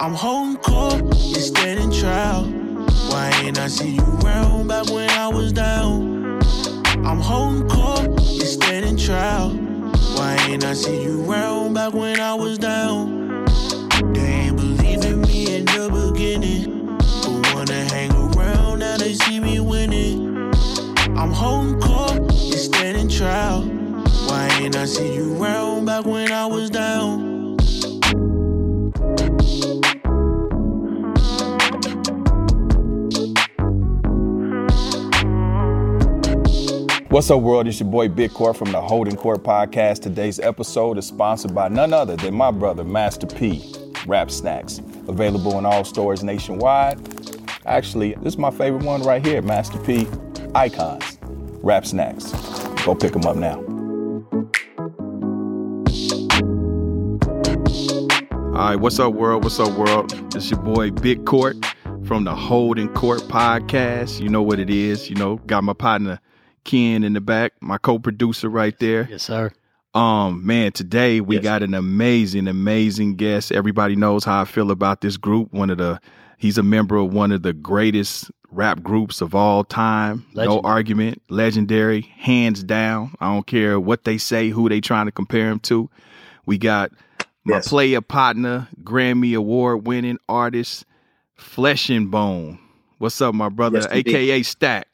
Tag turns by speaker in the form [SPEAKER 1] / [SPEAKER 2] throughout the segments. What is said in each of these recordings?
[SPEAKER 1] I'm home court, you standing trial. Why ain't I see you around back when I was down? I'm home court, you standing trial. Why ain't I see you around back when I was down? They ain't believe in me in the beginning, but wanna hang around now they see me winning. I'm home court, you standing trial. Why ain't I see you around back when I was down?
[SPEAKER 2] What's up, world? It's your boy Big Court from the Holding Court Podcast. Today's episode is sponsored by none other than my brother, Master P, Rap Snacks. Available in all stores nationwide. Actually, this is my favorite one right here, Master P Icons, Rap Snacks. Go pick them up now. All right, what's up, world? What's up, world? It's your boy Big Court from the Holding Court Podcast. You know what it is. You know, got my partner Ken in the back, my co-producer right there.
[SPEAKER 3] Yes, sir.
[SPEAKER 2] Um, man, today we
[SPEAKER 3] Yes.
[SPEAKER 2] got an amazing, amazing guest. Everybody knows how I feel about this group. One of the he's a member of one of the greatest rap groups of all time. No argument. Legendary, hands down. I don't care what they say, who they trying to compare him to. We got my
[SPEAKER 4] Yes.
[SPEAKER 2] player partner, Grammy Award winning artist, Flesh-N-Bone. What's up, my brother?
[SPEAKER 4] Yes.
[SPEAKER 2] AKA Stack.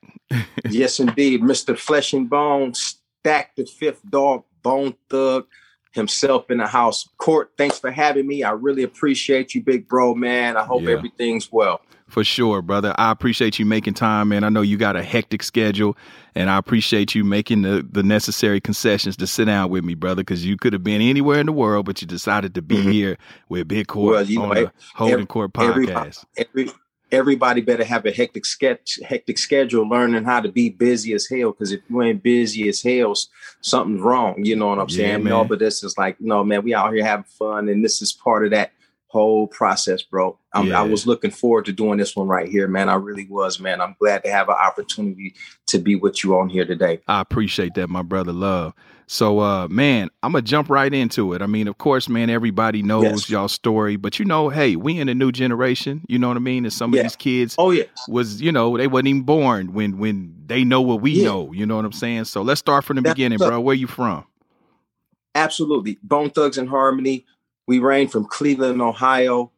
[SPEAKER 4] Yes, indeed. Mr. Flesh-N-Bone, Stack the Fifth Dog, Bone Thug himself in the house. Court, thanks for having me. I really appreciate you, big bro, man. I hope
[SPEAKER 2] Yeah.
[SPEAKER 4] everything's well.
[SPEAKER 2] For sure, brother. I appreciate you making time, man. I know you got a hectic schedule, and I appreciate you making the, the necessary concessions to sit down with me, brother, because you could have been anywhere in the world, but you decided to be
[SPEAKER 4] Mhm.
[SPEAKER 2] here with Big Court
[SPEAKER 4] Well, you
[SPEAKER 2] on
[SPEAKER 4] know,
[SPEAKER 2] the Holding Court
[SPEAKER 4] everybody-
[SPEAKER 2] podcast.
[SPEAKER 4] Every, everybody better have a hectic sketch, hectic schedule, learning how to be busy as hell. Because if you ain't busy as hell, something's wrong. You know what I'm
[SPEAKER 2] Yeah,
[SPEAKER 4] saying? No,
[SPEAKER 2] man.
[SPEAKER 4] but this is like, no, man, we out here having fun, and this is part of that whole process, bro.
[SPEAKER 2] Yeah.
[SPEAKER 4] I was looking forward to doing this one right here, man. I really was, man. I'm glad to have an opportunity to be with you on here today.
[SPEAKER 2] I appreciate that, my brother. Love. So, uh, man, I'm gonna jump right into it. I mean, of course, man, everybody knows
[SPEAKER 4] Yes.
[SPEAKER 2] y'all story, but you know, hey, we in a new generation. You know what I mean? And some
[SPEAKER 4] Yeah.
[SPEAKER 2] of these kids
[SPEAKER 4] Oh yeah,
[SPEAKER 2] was, you know, they wasn't even born when when they know what we
[SPEAKER 4] Yeah.
[SPEAKER 2] know. You know what I'm saying? So let's start from the
[SPEAKER 4] That's
[SPEAKER 2] beginning,
[SPEAKER 4] up.
[SPEAKER 2] bro. Where you from?
[SPEAKER 4] absolutely. Bone Thugs-N-Harmony. We reign from Cleveland, Ohio.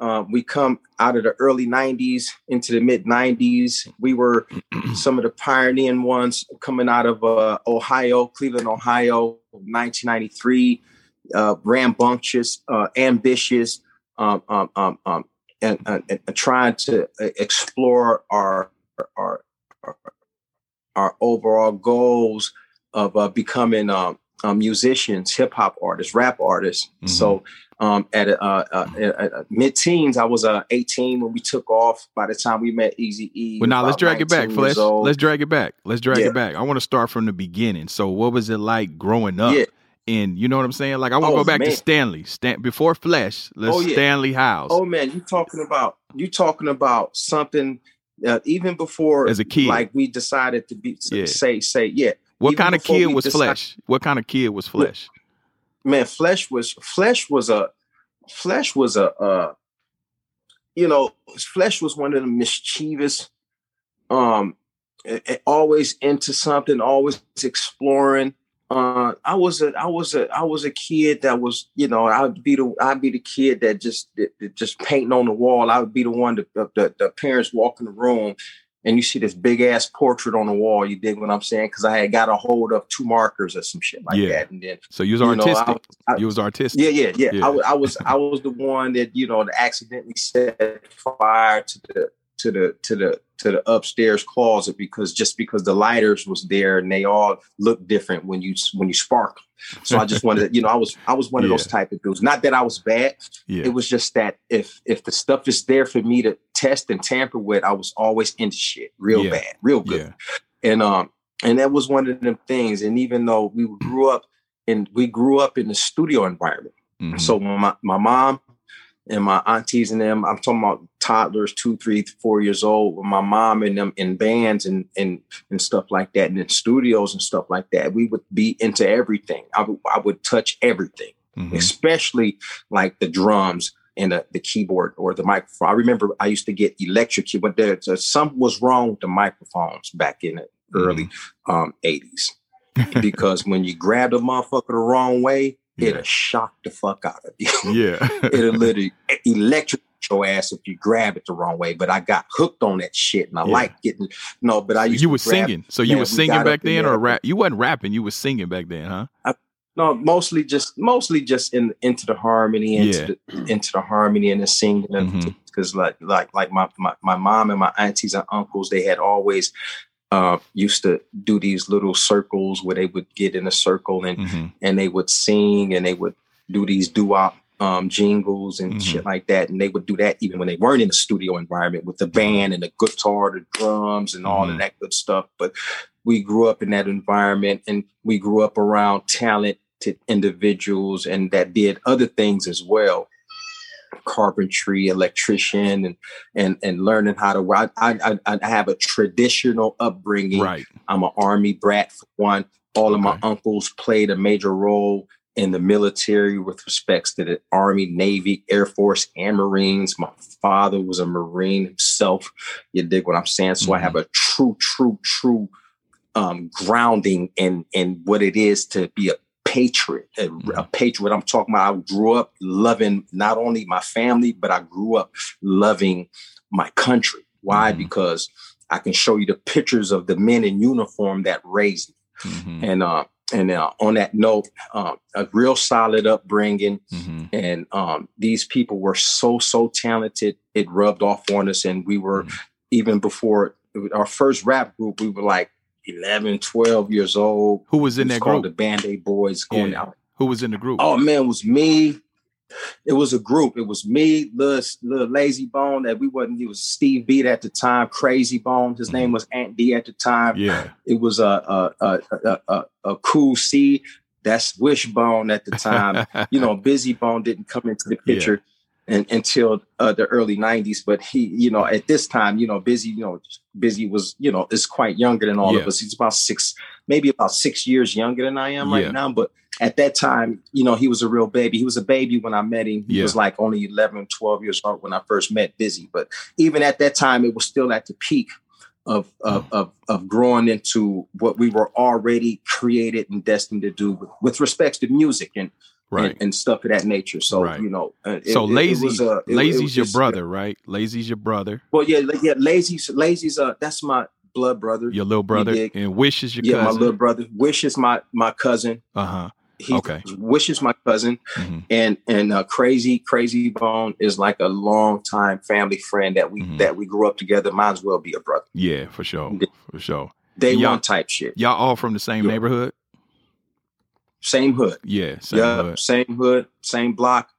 [SPEAKER 4] Uh, we come out of the early 90s into the mid 90s. We were some of the pioneering ones coming out of uh, Ohio, Cleveland, Ohio, 1993. Uh, rambunctious, uh, ambitious, um, um, um, um, and, and, and trying to uh, explore our, our, our, our overall goals of uh, becoming um, uh, musicians, hip hop artists, rap artists.
[SPEAKER 2] Mhm.
[SPEAKER 4] So um, at, uh, uh, at, at mid teens, I was uh, 18 when we took off. By the time we met Eazy E,
[SPEAKER 2] Well, now let's drag it back, Flesh. Let's drag it back. Let's drag
[SPEAKER 4] Yeah.
[SPEAKER 2] it back. I want to start from the beginning. So, what was it like growing up?
[SPEAKER 4] Yeah.
[SPEAKER 2] And you know what I'm saying? Like, I want to
[SPEAKER 4] Oh,
[SPEAKER 2] go back to. Stanley. Stan- before Flesh, let's
[SPEAKER 4] Oh, yeah.
[SPEAKER 2] Stanley Howse.
[SPEAKER 4] Oh man, you talking about you talking about something uh, even before
[SPEAKER 2] As a kid.
[SPEAKER 4] like we decided to be
[SPEAKER 2] Yeah.
[SPEAKER 4] say say yeah.
[SPEAKER 2] What kind of kid was Flesh? What kind of kid was Flesh?
[SPEAKER 4] man flesh was flesh was a flesh was a uh you know flesh was one of the mischievous um always into something always exploring uh, I was a I was a I was a kid that was you know I'd be the I'd be the kid that just that, that just painting on the wall. I would be the one that the, the, the parents walk in the room and you see this big ass portrait on the wall. You dig what I'm saying? Because I had got a hold of two markers or some shit like
[SPEAKER 2] Yeah.
[SPEAKER 4] that, and then
[SPEAKER 2] So you was
[SPEAKER 4] you know, I
[SPEAKER 2] artistic.
[SPEAKER 4] I-
[SPEAKER 2] you was artistic.
[SPEAKER 4] yeah, yeah, yeah.
[SPEAKER 2] Yeah.
[SPEAKER 4] I, I was I was the one that you know that accidentally set fire to the to the to the to the upstairs closet because just because the lighters was there and they all look different when you when you sparkle. So I just wanted, you know, I was I was one of those type of dudes. Not that I was bad.
[SPEAKER 2] Yeah.
[SPEAKER 4] It was just that if if the stuff is there for me to test and tamper with, I was always into shit, real
[SPEAKER 2] Yeah.
[SPEAKER 4] bad, real good
[SPEAKER 2] yeah.
[SPEAKER 4] and um and that was one of them things and even though we grew up and we grew up in the studio environment
[SPEAKER 2] Mhm.
[SPEAKER 4] so my, my mom and my aunties and them i'm talking about toddlers two three four years old with my mom and them in bands and and and stuff like that and in studios and stuff like that we would be into everything i would, touch everything
[SPEAKER 2] Mhm.
[SPEAKER 4] especially like the drums and the, the keyboard or the microphone. I remember I used to get electric keyboard. There, there- something was wrong with the microphones back in the early um, 80s because when you grabbed the motherfucker the wrong way,
[SPEAKER 2] Yeah.
[SPEAKER 4] it'll shock the fuck out of you.
[SPEAKER 2] Yeah.
[SPEAKER 4] it'll literally electric your ass if you grab it the wrong way. But I got hooked on that shit and I
[SPEAKER 2] Yeah.
[SPEAKER 4] like getting no, but I used
[SPEAKER 2] you were singing. So you were singing back then or rap? You wasn't rapping, you were singing back then, huh?
[SPEAKER 4] No, mostly just mostly just in into the harmony, into
[SPEAKER 2] Yeah.
[SPEAKER 4] the into the harmony and the singing, because like like like my, my my mom and my aunties and uncles, they had always uh, used to do these little circles where they would get in a circle and
[SPEAKER 2] hmm
[SPEAKER 4] and they would sing and they would do these doo-wop um, jingles and
[SPEAKER 2] Mhm.
[SPEAKER 4] shit like that, and they would do that even when they weren't in the studio environment with the band and the guitar, the drums, and all
[SPEAKER 2] Mhm.
[SPEAKER 4] of that good stuff. But we grew up in that environment, and we grew up around talented individuals and that did other things as well carpentry electrician and and and learning how to I, I i I have a traditional upbringing
[SPEAKER 2] Right.
[SPEAKER 4] I'm an army brat for one. All of my uncles played a major role in the military with respects to the Army, Navy, Air Force, and Marines. My father was a Marine himself. You dig what I'm saying? So I
[SPEAKER 2] Mhm.
[SPEAKER 4] have a true, true, true um, grounding in in what it is to be a patriot. A, a
[SPEAKER 2] Mhm.
[SPEAKER 4] patriot. I'm talking about. I grew up loving not only my family, but I grew up loving my country. Why?
[SPEAKER 2] Mhm.
[SPEAKER 4] Because I can show you the pictures of the men in uniform that raised me.
[SPEAKER 2] hmm
[SPEAKER 4] And uh, and uh, on that note, um, a real solid upbringing,
[SPEAKER 2] hmm
[SPEAKER 4] and um, these people were so so talented. It rubbed off on us, and we were
[SPEAKER 2] Mhm.
[SPEAKER 4] even before our first rap group. We were like 11, 12 years old.
[SPEAKER 2] Who was in
[SPEAKER 4] It
[SPEAKER 2] that
[SPEAKER 4] called
[SPEAKER 2] group?
[SPEAKER 4] the Band Aid Boys going
[SPEAKER 2] Yeah.
[SPEAKER 4] out.
[SPEAKER 2] Who was in the group?
[SPEAKER 4] Oh man, it was me. It was a group. It was me, little, little Layzie Bone. That we wasn't. It was Steve Beat at the time. Krayzie Bone. His name was Ant D at the time.
[SPEAKER 2] yeah.
[SPEAKER 4] It was a a a a, a, a cool C. That's Wishbone at the time. you know, Bizzy Bone didn't come into the
[SPEAKER 2] Yeah.
[SPEAKER 4] picture and, until uh, the early '90s. But he, you know, at this time, you know, Bizzy, you know, Bizzy was, you know, is quite younger than all
[SPEAKER 2] Yeah.
[SPEAKER 4] of us. He's about six, maybe about six years younger than I am
[SPEAKER 2] Yeah.
[SPEAKER 4] right now. But at that time, you know, he was a real baby. He was a baby when I met him. He
[SPEAKER 2] Yeah.
[SPEAKER 4] was like only 11, 12 years old when I first met Bizzy. But even at that time, it was still at the peak of of,
[SPEAKER 2] Mm.
[SPEAKER 4] of, of growing into what we were already created and destined to do with, with respects to music and,
[SPEAKER 2] Right.
[SPEAKER 4] and and stuff of that nature. So
[SPEAKER 2] Right.
[SPEAKER 4] you know, uh, it-
[SPEAKER 2] so
[SPEAKER 4] it
[SPEAKER 2] lazy,
[SPEAKER 4] uh, it- it
[SPEAKER 2] Layzie's
[SPEAKER 4] was
[SPEAKER 2] your
[SPEAKER 4] just-
[SPEAKER 2] brother, right? Layzie's your brother,
[SPEAKER 4] Well, yeah, yeah, Layzie's Layzie's uh that's my blood brother.
[SPEAKER 2] your little brother, and Wish is your
[SPEAKER 4] yeah, my little brother. Wish is my my cousin.
[SPEAKER 2] uh huh.
[SPEAKER 4] He
[SPEAKER 2] Okay.
[SPEAKER 4] Wish is my cousin,
[SPEAKER 2] hmm
[SPEAKER 4] and and uh, Krayzie Krayzie Bone is like a long time family friend that we
[SPEAKER 2] Mhm.
[SPEAKER 4] that we grew up together. Might as well be a brother.
[SPEAKER 2] Yeah, for sure, for sure.
[SPEAKER 4] Day
[SPEAKER 2] Y'all-
[SPEAKER 4] one type shit.
[SPEAKER 2] Y'all all from the same
[SPEAKER 4] Yeah.
[SPEAKER 2] neighborhood?
[SPEAKER 4] Same hood.
[SPEAKER 2] Yeah, same
[SPEAKER 4] yeah,
[SPEAKER 2] hood.
[SPEAKER 4] same hood, same block,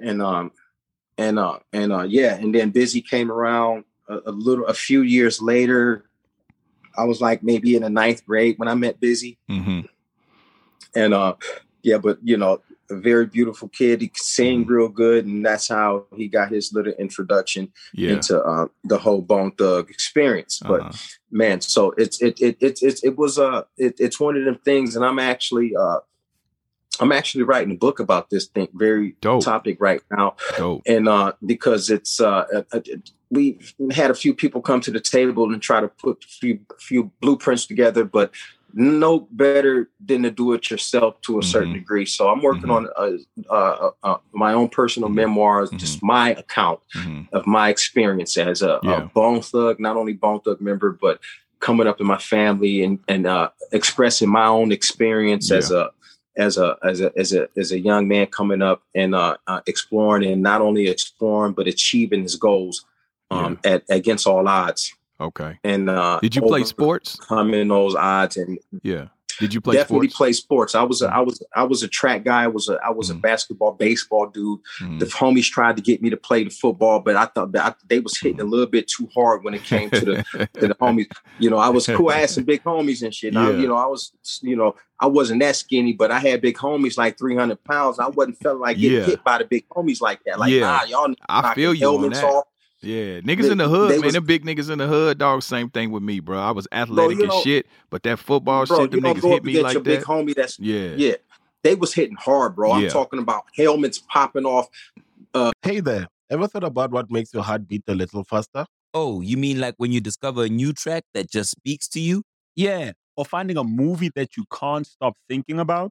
[SPEAKER 4] and um, and uh, and uh, yeah, and then Bizzy came around a, a little, a few years later. I was like maybe in the ninth grade when I met Bizzy,
[SPEAKER 2] hmm
[SPEAKER 4] and uh, yeah, but you know, a very beautiful kid. He could sing real good, and that's how he got his little introduction
[SPEAKER 2] Yeah.
[SPEAKER 4] into uh, the whole Bone Thug experience. But
[SPEAKER 2] Uh-huh.
[SPEAKER 4] man, so it's it it it it, it was uh it, it's one of them things, and I'm actually uh I'm actually writing a book about this thing, very
[SPEAKER 2] Dope.
[SPEAKER 4] topic right now,
[SPEAKER 2] Dope.
[SPEAKER 4] and uh because it's uh, we had a few people come to the table and try to put a few few blueprints together, but no better than to do it yourself to a certain
[SPEAKER 2] Mhm.
[SPEAKER 4] degree. So I'm working
[SPEAKER 2] Mhm.
[SPEAKER 4] on uh, uh, uh, my own personal
[SPEAKER 2] Mhm.
[SPEAKER 4] memoirs, just my account
[SPEAKER 2] Mhm.
[SPEAKER 4] of my experience as a,
[SPEAKER 2] Yeah.
[SPEAKER 4] a Bone Thug, not only Bone Thug member, but coming up in my family and and uh, expressing my own experience as a as a as a as a as a young man coming up and uh, uh, exploring and not only exploring but achieving his goals um, at against all odds.
[SPEAKER 2] Okay.
[SPEAKER 4] And uh,
[SPEAKER 2] Did you play sports?
[SPEAKER 4] Overcoming those odds and
[SPEAKER 2] Yeah. Did you play sports?
[SPEAKER 4] definitely
[SPEAKER 2] sports?
[SPEAKER 4] play sports. I was a, I was I was a track guy. I was a I was a
[SPEAKER 2] Mhm.
[SPEAKER 4] basketball, baseball dude.
[SPEAKER 2] Mhm.
[SPEAKER 4] The homies tried to get me to play the football, but I thought I, they was hitting a little bit too hard when it came to the to the homies. You know, I was cool ass and big homies and shit. I,
[SPEAKER 2] Yeah.
[SPEAKER 4] you know, I was you know I wasn't that skinny, but I had big homies like three hundred pounds. I wasn't feeling like getting
[SPEAKER 2] Yeah.
[SPEAKER 4] hit by the big homies like that. Like
[SPEAKER 2] Yeah.
[SPEAKER 4] nah, y'all
[SPEAKER 2] I feel you on that.
[SPEAKER 4] off.
[SPEAKER 2] Yeah, niggas
[SPEAKER 4] They-
[SPEAKER 2] in the hood, man.
[SPEAKER 4] was-
[SPEAKER 2] them big niggas in the hood, dog. Same thing with me, bro. I was athletic
[SPEAKER 4] you
[SPEAKER 2] as
[SPEAKER 4] know-
[SPEAKER 2] shit, but that football
[SPEAKER 4] Bro,
[SPEAKER 2] shit,
[SPEAKER 4] the
[SPEAKER 2] niggas hit me
[SPEAKER 4] against
[SPEAKER 2] like
[SPEAKER 4] your big
[SPEAKER 2] that.
[SPEAKER 4] homie. That's
[SPEAKER 2] Yeah,
[SPEAKER 4] yeah. They was hitting hard, bro. I'm talking about helmets popping off.
[SPEAKER 5] Uh hey there. Ever thought about what makes your heart beat a little faster?
[SPEAKER 6] Oh, you mean like when you discover a new track that just speaks to you?
[SPEAKER 7] Yeah. Or finding a movie that you can't stop thinking about.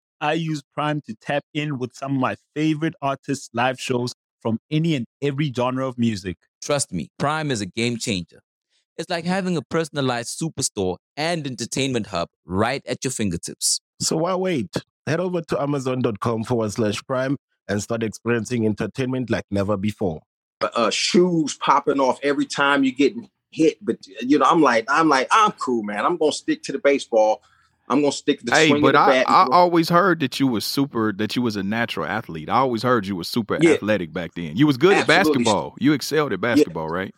[SPEAKER 7] I use Prime to tap in with some of my favorite artists' live shows from any and every genre of music.
[SPEAKER 6] Trust me, Prime is a game changer. It's like having a personalized superstore and entertainment hub right at your fingertips.
[SPEAKER 5] So why wait? Head over to amazon.com forward slash prime and start experiencing entertainment like never before.
[SPEAKER 4] uh, shoes popping off every time you're getting hit. But you know, I'm like, I'm like, I'm cool, man. I'm gonna stick to the baseball. I'm gonna stick to the
[SPEAKER 2] Hey,
[SPEAKER 4] swing
[SPEAKER 2] but
[SPEAKER 4] the
[SPEAKER 2] I. I always heard that you was super, that you was a natural athlete. I always heard you was super
[SPEAKER 4] Yeah.
[SPEAKER 2] athletic back then. You was good
[SPEAKER 4] Absolutely.
[SPEAKER 2] at basketball. You excelled at basketball, right?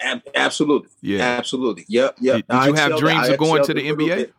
[SPEAKER 4] Ab- absolutely,
[SPEAKER 2] Yeah.
[SPEAKER 4] absolutely. Yep, yep.
[SPEAKER 2] Did- did you have dreams of going to the NBA?
[SPEAKER 4] bit.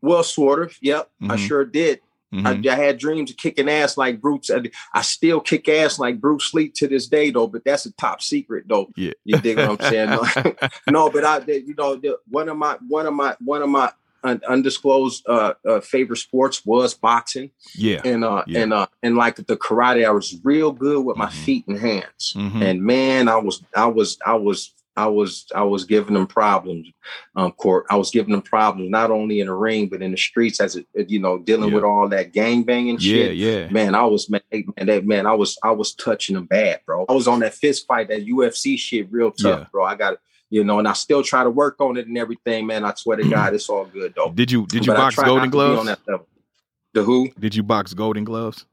[SPEAKER 4] Well, sort of. Yep, I
[SPEAKER 2] Mhm.
[SPEAKER 4] sure did.
[SPEAKER 2] Mhm.
[SPEAKER 4] I, I had dreams of kicking ass like Bruce. I, I still kick ass like Bruce Lee to this day, though. But that's a top secret, though.
[SPEAKER 2] Yeah.
[SPEAKER 4] You dig what I'm saying? No, but I, you know, one of my, one of my, one of my un- undisclosed uh, uh, favorite sports was boxing,
[SPEAKER 2] yeah.
[SPEAKER 4] and uh,
[SPEAKER 2] Yeah.
[SPEAKER 4] and uh, and like the karate, I was real good with my
[SPEAKER 2] Mhm.
[SPEAKER 4] feet and hands.
[SPEAKER 2] Mhm.
[SPEAKER 4] And man, I was, I was, I was. I was I was giving them problems, um, court. I was giving them problems not only in the ring but in the streets as it, you know dealing
[SPEAKER 2] Yeah.
[SPEAKER 4] with all that gang banging
[SPEAKER 2] Yeah,
[SPEAKER 4] shit.
[SPEAKER 2] yeah.
[SPEAKER 4] Man, I was man, man, that man, I was I was touching them bad, bro. I was on that fist fight, that UFC shit, real tough,
[SPEAKER 2] Yeah.
[SPEAKER 4] bro. I got you know, and I still try to work on it and everything, man. I swear to God, it's all good though.
[SPEAKER 2] Did you did you
[SPEAKER 4] But
[SPEAKER 2] box Golden
[SPEAKER 4] be On
[SPEAKER 2] Gloves?
[SPEAKER 4] that level. The who?
[SPEAKER 2] Did you box Golden Gloves?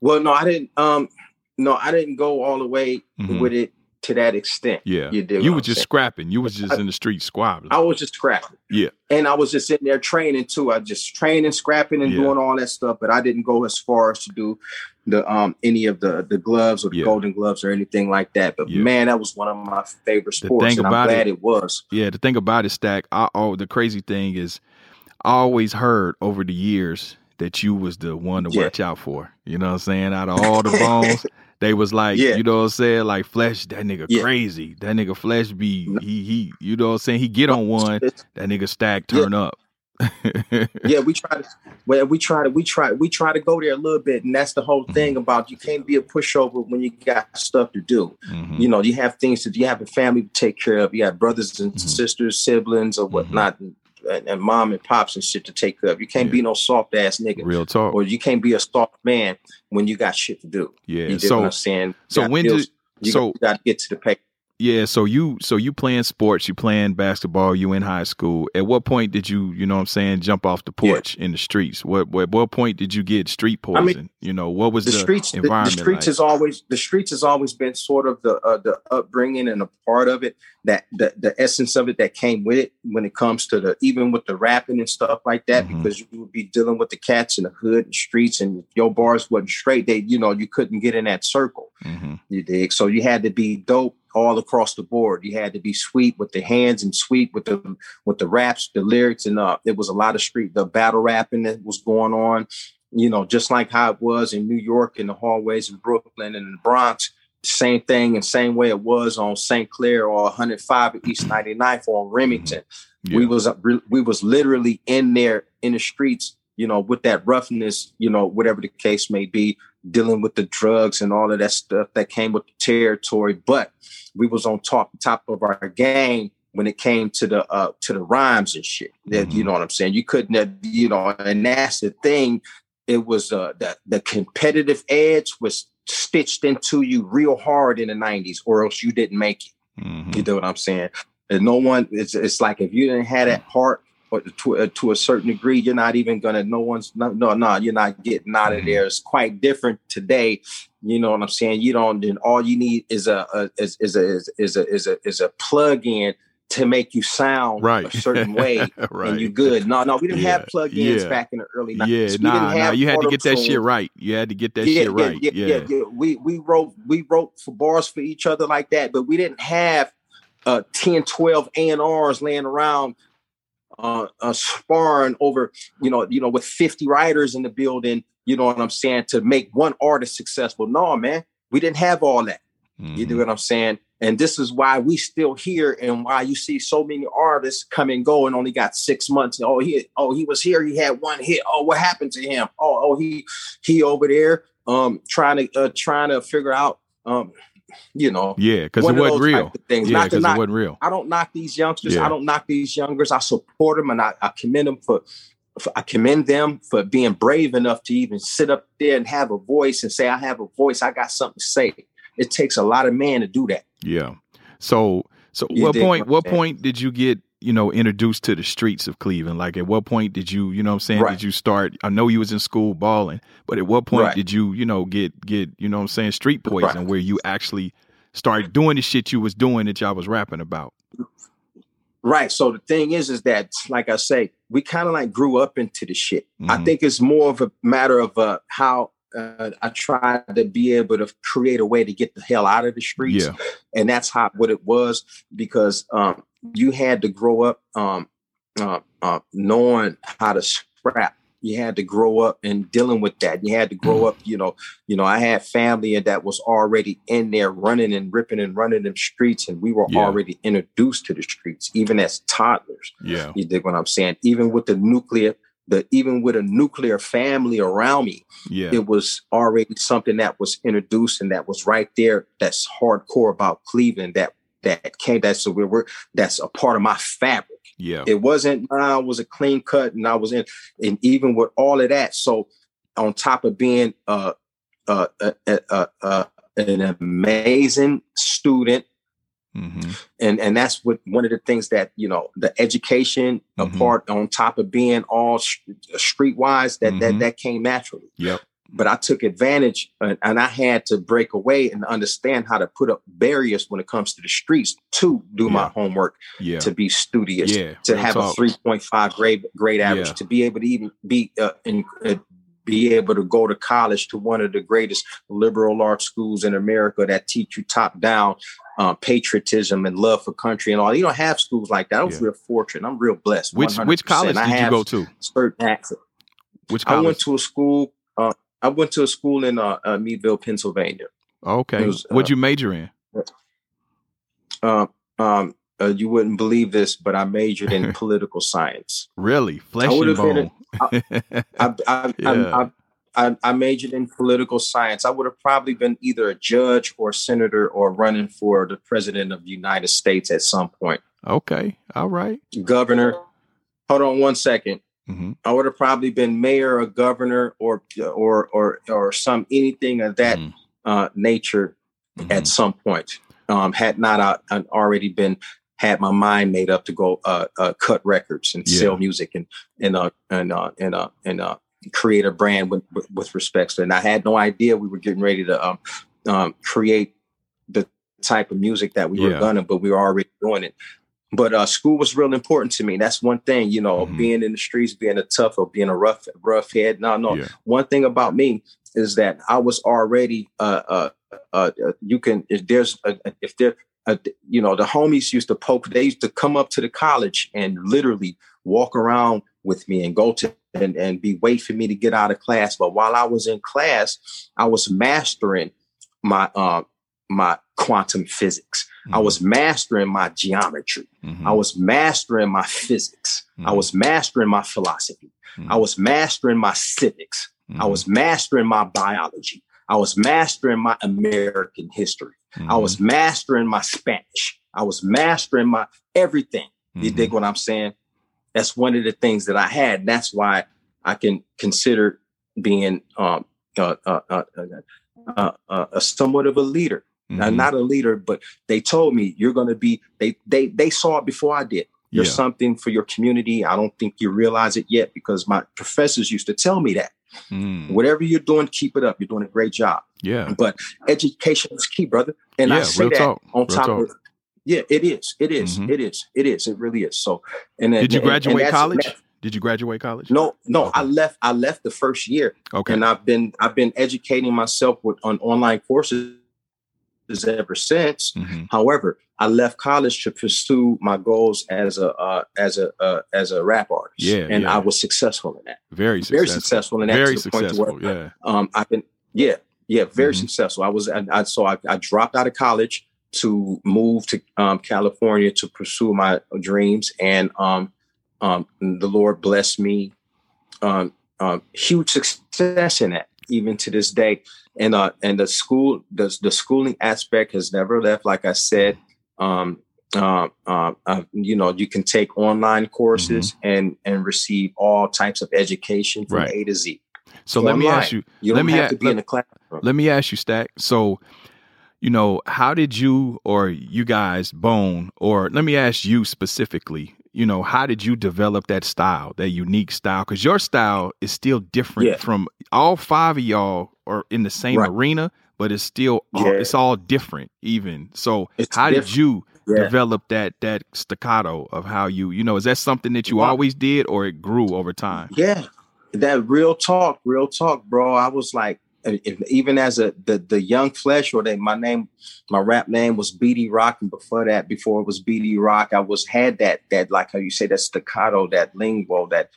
[SPEAKER 4] Well, no, I didn't. Um, no, I didn't go all the way
[SPEAKER 2] Mhm.
[SPEAKER 4] with it to that extent.
[SPEAKER 2] Yeah.
[SPEAKER 4] You did
[SPEAKER 2] You were just
[SPEAKER 4] saying.
[SPEAKER 2] scrapping. You was just in the street squabbling.
[SPEAKER 4] I was just scrapping.
[SPEAKER 2] Yeah.
[SPEAKER 4] And I was just sitting there training too. I just training, scrapping, and
[SPEAKER 2] Yeah.
[SPEAKER 4] doing all that stuff. But I didn't go as far as to do the um any of the the gloves or the
[SPEAKER 2] Yeah.
[SPEAKER 4] golden gloves or anything like that. But
[SPEAKER 2] Yeah.
[SPEAKER 4] man, that was one of my favorite
[SPEAKER 2] The
[SPEAKER 4] sports,
[SPEAKER 2] thing
[SPEAKER 4] and I'm
[SPEAKER 2] about
[SPEAKER 4] glad
[SPEAKER 2] it-
[SPEAKER 4] it, was.
[SPEAKER 2] Yeah, the thing about it, Stack, I oh the crazy thing is I always heard over the years that you was the one to
[SPEAKER 4] Yeah.
[SPEAKER 2] watch out for. You know what I'm saying? Out of all the bones, they was like,
[SPEAKER 4] Yeah.
[SPEAKER 2] you know what I'm saying? Like Flesh, that nigga
[SPEAKER 4] Yeah.
[SPEAKER 2] crazy. That nigga Flesh be he he you know what I'm saying? He get on one, that nigga Stack
[SPEAKER 4] Yeah.
[SPEAKER 2] turn up.
[SPEAKER 4] Yeah, we try to well, we try to we try we try to go there a little bit, and that's the whole
[SPEAKER 2] Mm-hmm.
[SPEAKER 4] thing about you can't be a pushover when you got stuff to do.
[SPEAKER 2] Mhm.
[SPEAKER 4] You know, you have things to you have a family to take care of. You have brothers and
[SPEAKER 2] Mhm.
[SPEAKER 4] sisters, siblings, or whatnot, and, and mom and pops and shit to take care of. You can't
[SPEAKER 2] Yeah.
[SPEAKER 4] be no soft ass nigga,
[SPEAKER 2] Real talk.
[SPEAKER 4] or you can't be a soft man when you got shit to do.
[SPEAKER 2] yeah.
[SPEAKER 4] You
[SPEAKER 2] So
[SPEAKER 4] what I'm saying?
[SPEAKER 2] So when
[SPEAKER 4] bills-
[SPEAKER 2] did
[SPEAKER 4] you
[SPEAKER 2] so
[SPEAKER 4] got, to get to the pay?
[SPEAKER 2] Yeah, so you so you playing sports, you playing basketball, you in high school. At what point did you, you know what I'm saying, jump off the
[SPEAKER 4] Yeah.
[SPEAKER 2] porch in the streets? What what what point did you get street poison?
[SPEAKER 4] I mean,
[SPEAKER 2] you know, what was
[SPEAKER 4] the,
[SPEAKER 2] the,
[SPEAKER 4] streets the, the streets
[SPEAKER 2] like?
[SPEAKER 4] has always the streets has always been sort of the uh, the upbringing and a part of it that the, the essence of it that came with it when it comes to the even with the rapping and stuff like that
[SPEAKER 2] Mhm.
[SPEAKER 4] because you would be dealing with the cats in the hood and streets and your bars wasn't straight they you know you couldn't get in that circle
[SPEAKER 2] hmm
[SPEAKER 4] you dig so you had to be dope all across the board. You had to be sweet with the hands and sweet with the with the raps, the lyrics, and uh, it was a lot of street the battle rapping that was going on. You know, just like how it was in New York in the hallways in Brooklyn and in the Bronx. Same thing and same way it was on St. Clair or 105 East 99th or on Remington.
[SPEAKER 2] Yeah.
[SPEAKER 4] We was uh, we was literally in there in the streets, you know, with that roughness, you know, whatever the case may be, dealing with the drugs and all of that stuff that came with the territory. But we was on top top of our game when it came to the uh to the rhymes and shit. That you know what I'm saying. You couldn't, have, you know, and that's the thing. It was uh the the competitive edge was stitched into you real hard in the 90s, or else you didn't make it.
[SPEAKER 2] Mhm.
[SPEAKER 4] You know what I'm saying? And no one, it's, it's like if you didn't have that heart or to, uh, to a certain degree, you're not even gonna, no one's, no, no, no, you're not getting out of there. It's quite different today. You know what I'm saying? You don't, then all you need is a, a is, is a, is, is a, is a, is a plug in to make you sound
[SPEAKER 2] Right.
[SPEAKER 4] a certain way
[SPEAKER 2] right.
[SPEAKER 4] and you're good. No, no, we didn't have
[SPEAKER 2] Yeah,
[SPEAKER 4] plug-ins
[SPEAKER 2] yeah.
[SPEAKER 4] back in the early 90s.
[SPEAKER 2] Yeah,
[SPEAKER 4] We
[SPEAKER 2] nah, nah.
[SPEAKER 4] have
[SPEAKER 2] You had to get that shit right. You had to get that shit right.
[SPEAKER 4] Yeah, yeah, yeah, We we wrote we wrote for bars for each other like that, but we didn't have uh 10, 12 A&Rs laying around uh, uh sparring over, you know, you know, with 50 writers in the building, you know what I'm saying, to make one artist successful. No, man, we didn't have all that. You
[SPEAKER 2] Mhm.
[SPEAKER 4] know what I'm saying? And this is why we still here and why you see so many artists come and go and only got six months. Oh, he oh he was here, he had one hit. Oh, what happened to him? Oh, oh, he he over there um trying to uh, trying to figure out um you know
[SPEAKER 2] Yeah, because it wasn't real.
[SPEAKER 4] things.
[SPEAKER 2] Yeah, because it wasn't real.
[SPEAKER 4] I don't knock these youngsters.
[SPEAKER 2] Yeah.
[SPEAKER 4] I don't knock these youngers. I support them and I, I commend them for, for. I commend them for being brave enough to even sit up there and have a voice and say, "I have a voice. I got something to say." It takes a lot of man to do that.
[SPEAKER 2] Yeah. So so
[SPEAKER 4] You
[SPEAKER 2] what point
[SPEAKER 4] what saying?
[SPEAKER 2] point did you get, you know, introduced to the streets of Cleveland? Like at what point did you, you know what I'm saying,
[SPEAKER 4] Right.
[SPEAKER 2] did you start I know you was in school balling, but at what point
[SPEAKER 4] Right.
[SPEAKER 2] did you, you know, get get, you know what I'm saying, street poison
[SPEAKER 4] Right.
[SPEAKER 2] where you actually started doing the shit you was doing that y'all was rapping about?
[SPEAKER 4] Right. So the thing is, is that like I say, we kind of like grew up into the shit. I
[SPEAKER 2] Mhm.
[SPEAKER 4] think it's more of a matter of uh, how uh, I tried to be able to create a way to get the hell out of the streets.
[SPEAKER 2] Yeah.
[SPEAKER 4] and that's how what it was because um, you had to grow up um, uh, uh, knowing how to scrap. You had to grow up and dealing with that. You had to grow up, you know. You know, I had family and that was already in there running and ripping and running them streets, and we were
[SPEAKER 2] Yeah.
[SPEAKER 4] already introduced to the streets, even as toddlers.
[SPEAKER 2] Yeah.
[SPEAKER 4] You dig what I'm saying? Even with the nuclear, the even with a nuclear family around me,
[SPEAKER 2] Yeah.
[SPEAKER 4] it was already something that was introduced and that was right there. That's hardcore about Cleveland. That that came. That's a we're that's a part of my fabric.
[SPEAKER 2] Yeah.
[SPEAKER 4] It wasn't. I was a clean cut, and I was in. And even with all of that, so on top of being uh uh uh, uh, uh, uh an amazing student
[SPEAKER 2] hmm
[SPEAKER 4] and and that's what one of the things that you know the education
[SPEAKER 2] Mhm.
[SPEAKER 4] a part on top of being all sh- streetwise that
[SPEAKER 2] Mhm.
[SPEAKER 4] that that came naturally
[SPEAKER 2] Yep.
[SPEAKER 4] but i took advantage uh, and i had to break away and understand how to put up barriers when it comes to the streets to do my homework
[SPEAKER 2] Yeah.
[SPEAKER 4] to be studious
[SPEAKER 2] Yeah.
[SPEAKER 4] to
[SPEAKER 2] real
[SPEAKER 4] have
[SPEAKER 2] talk.
[SPEAKER 4] a 3.5 grade grade average
[SPEAKER 2] Yeah.
[SPEAKER 4] to be able to even be uh, in uh, be able to go to college to one of the greatest liberal arts schools in America that teach you top down uh, patriotism and love for country and all. You don't have schools like that. I was
[SPEAKER 2] Yeah.
[SPEAKER 4] real fortunate. I'm real blessed.
[SPEAKER 2] Which which
[SPEAKER 4] 100%.
[SPEAKER 2] college
[SPEAKER 4] I
[SPEAKER 2] did you go to?
[SPEAKER 4] Certain access.
[SPEAKER 2] Which college?
[SPEAKER 4] I went to a school. Uh, I went to a school in uh, uh, Meadville, Pennsylvania.
[SPEAKER 2] okay.
[SPEAKER 4] was,
[SPEAKER 2] What'd
[SPEAKER 4] uh,
[SPEAKER 2] you major in?
[SPEAKER 4] Uh, um, uh, you wouldn't believe this, but I majored in political science.
[SPEAKER 2] Really? Flesh
[SPEAKER 4] would
[SPEAKER 2] and
[SPEAKER 4] have been
[SPEAKER 2] bone.
[SPEAKER 4] I, I,
[SPEAKER 2] Yeah.
[SPEAKER 4] I, I, I majored in political science. I would have probably been either a judge or a senator or running for the president of the United States at some point.
[SPEAKER 2] okay. All right.
[SPEAKER 4] Governor. Hold on one second.
[SPEAKER 2] hmm
[SPEAKER 4] I would have probably been mayor or governor or or or or some anything of that
[SPEAKER 2] Mhm.
[SPEAKER 4] uh, nature
[SPEAKER 2] Mhm.
[SPEAKER 4] at some point. Um, had not I, I'd already been had my mind made up to go uh, uh, cut records and
[SPEAKER 2] Yeah.
[SPEAKER 4] sell music and and uh, and uh, and uh, and uh, create a brand with, with with respects to it. And I had no idea we were getting ready to um, um, create the type of music that we
[SPEAKER 2] Yeah.
[SPEAKER 4] were gonna, but we were already doing it. But uh, school was real important to me. That's one thing, you know,
[SPEAKER 2] Mhm.
[SPEAKER 4] being in the streets, being a tough or being a rough rough head. No, no,
[SPEAKER 2] Yeah.
[SPEAKER 4] one thing about me is that I was already uh, uh, uh, uh, you can if there's a, if there uh, you know the homies used to poke they used to come up to the college and literally walk around with me and go to and, and be wait for me to get out of class but while i was in class i was mastering my uh, my quantum physics
[SPEAKER 2] Mm-hmm.
[SPEAKER 4] i was mastering my geometry
[SPEAKER 2] Mhm.
[SPEAKER 4] i was mastering my physics i
[SPEAKER 2] Mhm.
[SPEAKER 4] was mastering my philosophy i was mastering my civics I
[SPEAKER 2] Mhm.
[SPEAKER 4] was mastering my biology. I was mastering my American history. I
[SPEAKER 2] Mhm.
[SPEAKER 4] was mastering my Spanish. I was mastering my everything. You
[SPEAKER 2] Mhm.
[SPEAKER 4] dig what I'm saying? That's one of the things that I had. That's why I can consider being um, uh, uh, uh, uh, uh, uh, a somewhat of a leader. Now,
[SPEAKER 2] Mhm.
[SPEAKER 4] not a leader, but they told me you're going to be. They they they saw it before I did. You're
[SPEAKER 2] Yeah.
[SPEAKER 4] something for your community. I don't think you realize it yet because my professors used to tell me that.
[SPEAKER 2] Mm.
[SPEAKER 4] Whatever you're doing, keep it up. You're doing a great job.
[SPEAKER 2] Yeah.
[SPEAKER 4] But education is key, brother. And I say that
[SPEAKER 2] talk,
[SPEAKER 4] on
[SPEAKER 2] real
[SPEAKER 4] top
[SPEAKER 2] talk.
[SPEAKER 4] of yeah, it is. It is.
[SPEAKER 2] Mhm.
[SPEAKER 4] It is. It is. It really is. So, and then-
[SPEAKER 2] Did you
[SPEAKER 4] and- and
[SPEAKER 2] graduate
[SPEAKER 4] that's-
[SPEAKER 2] college? Did you graduate college?
[SPEAKER 4] no, no.
[SPEAKER 2] Okay.
[SPEAKER 4] I left. I left the first year,
[SPEAKER 2] Okay.
[SPEAKER 4] and I've been I've been educating myself with on online courses ever since.
[SPEAKER 2] Mhm.
[SPEAKER 4] However, I left college to pursue my goals as a uh, as a uh, as a rap artist.
[SPEAKER 2] Yeah,
[SPEAKER 4] and
[SPEAKER 2] yeah.
[SPEAKER 4] I was successful in that.
[SPEAKER 2] Very successful.
[SPEAKER 4] Very successful in that.
[SPEAKER 2] Very
[SPEAKER 4] to the point to
[SPEAKER 2] successful.
[SPEAKER 4] where,
[SPEAKER 2] Yeah.
[SPEAKER 4] um, I've been, yeah, yeah, very
[SPEAKER 2] Mhm.
[SPEAKER 4] successful. I was, I, I so I, I dropped out of college to move to um, California to pursue my dreams, and um, um, the Lord blessed me. Um, um, huge success in that, even to this day, and uh, and the school, the the schooling aspect has never left. Like I said, um, uh, uh, uh, you know, you can take online courses and and receive all types of education from
[SPEAKER 2] Right.
[SPEAKER 4] A to Z.
[SPEAKER 2] So let me ask you.
[SPEAKER 4] You
[SPEAKER 2] Let
[SPEAKER 4] don't
[SPEAKER 2] me
[SPEAKER 4] have
[SPEAKER 2] a-
[SPEAKER 4] to be
[SPEAKER 2] let-
[SPEAKER 4] in the classroom.
[SPEAKER 2] Let me ask you, Stack. So, you know, how did you or you guys bone, or let me ask you specifically, you know, how did you develop that style, that unique style? Because your style is still different
[SPEAKER 4] Yeah.
[SPEAKER 2] from all five of y'all are in the same
[SPEAKER 4] Right.
[SPEAKER 2] arena, but it's still all,
[SPEAKER 4] Yeah.
[SPEAKER 2] it's all different even. So
[SPEAKER 4] It's
[SPEAKER 2] how did you
[SPEAKER 4] Yeah.
[SPEAKER 2] develop that that staccato of how you, you know, is that something that you
[SPEAKER 4] Well-
[SPEAKER 2] always did or it grew over time?
[SPEAKER 4] Yeah, that real talk, real talk, bro. I was like, if, even as a the the young flesh, or they, my name, my rap name was BD Rock, and before that, before it was BD Rock, I was had that that like how you say that staccato, that lingo, that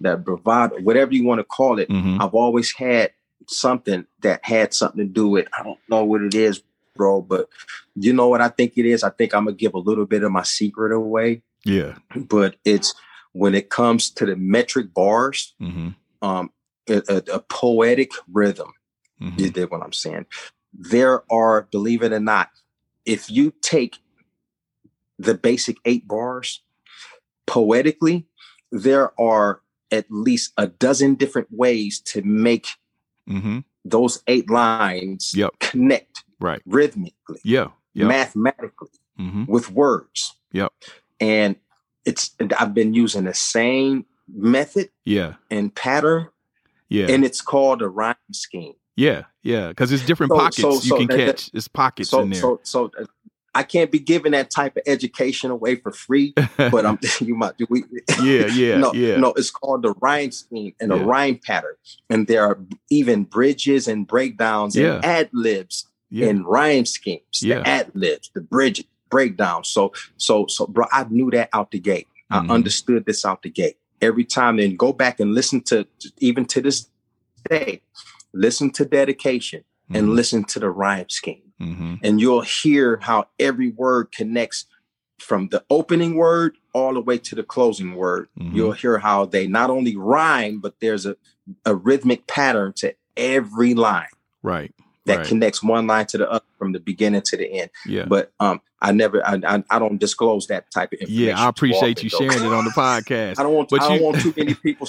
[SPEAKER 4] that bravado, whatever you want to call it.
[SPEAKER 2] Mhm.
[SPEAKER 4] I've always had something that had something to do with. I don't know what it is, bro, but you know what I think it is. I think I'm gonna give a little bit of my secret away,
[SPEAKER 2] Yeah.
[SPEAKER 4] but it's when it comes to the metric bars
[SPEAKER 2] hmm
[SPEAKER 4] um, a, a, a poetic rhythm.
[SPEAKER 2] hmm
[SPEAKER 4] You dig what I'm saying? There are, believe it or not, if you take the basic eight bars poetically, there are at least a dozen different ways to make
[SPEAKER 2] hmm
[SPEAKER 4] those eight lines
[SPEAKER 2] Yep.
[SPEAKER 4] connect
[SPEAKER 2] Right.
[SPEAKER 4] rhythmically,
[SPEAKER 2] Yeah. Yep.
[SPEAKER 4] mathematically
[SPEAKER 2] hmm
[SPEAKER 4] with words.
[SPEAKER 2] Yep.
[SPEAKER 4] And it's I've been using the same method
[SPEAKER 2] Yeah.
[SPEAKER 4] and pattern,
[SPEAKER 2] Yeah.
[SPEAKER 4] and it's called a rhyme scheme.
[SPEAKER 2] Yeah, yeah, because it's different
[SPEAKER 4] So-
[SPEAKER 2] pockets
[SPEAKER 4] so-
[SPEAKER 2] you can
[SPEAKER 4] that- that-
[SPEAKER 2] catch. It's pockets
[SPEAKER 4] so
[SPEAKER 2] in there.
[SPEAKER 4] so so I can't be giving that type of education away for free, but I'm you might do we
[SPEAKER 2] yeah, yeah,
[SPEAKER 4] no
[SPEAKER 2] yeah,
[SPEAKER 4] no it's called the rhyme scheme and
[SPEAKER 2] Yeah.
[SPEAKER 4] a rhyme pattern, and there are even bridges and breakdowns
[SPEAKER 2] Yeah.
[SPEAKER 4] and ad libs
[SPEAKER 2] yeah,
[SPEAKER 4] and rhyme schemes,
[SPEAKER 2] Yeah.
[SPEAKER 4] the ad libs, the bridges, breakdowns. So so so bro, I knew that out the gate.
[SPEAKER 2] Mhm.
[SPEAKER 4] I understood this out the gate every time. And go back and listen to even to this day, listen to dedication and
[SPEAKER 2] Mhm,
[SPEAKER 4] listen to the rhyme scheme
[SPEAKER 2] mhm.
[SPEAKER 4] and you'll hear how every word connects from the opening word all the way to the closing word.
[SPEAKER 2] Mhm.
[SPEAKER 4] You'll hear how they not only rhyme, but there's a, a rhythmic pattern to every line
[SPEAKER 2] right,
[SPEAKER 4] that
[SPEAKER 2] right.
[SPEAKER 4] connects one line to the other from the beginning to the end.
[SPEAKER 2] yeah,
[SPEAKER 4] But um, I never, I, I, I don't disclose that type of information.
[SPEAKER 2] yeah. I appreciate
[SPEAKER 4] often,
[SPEAKER 2] you
[SPEAKER 4] though.
[SPEAKER 2] sharing it on the podcast.
[SPEAKER 4] I don't want,
[SPEAKER 2] But
[SPEAKER 4] I don't
[SPEAKER 2] you-
[SPEAKER 4] want too many people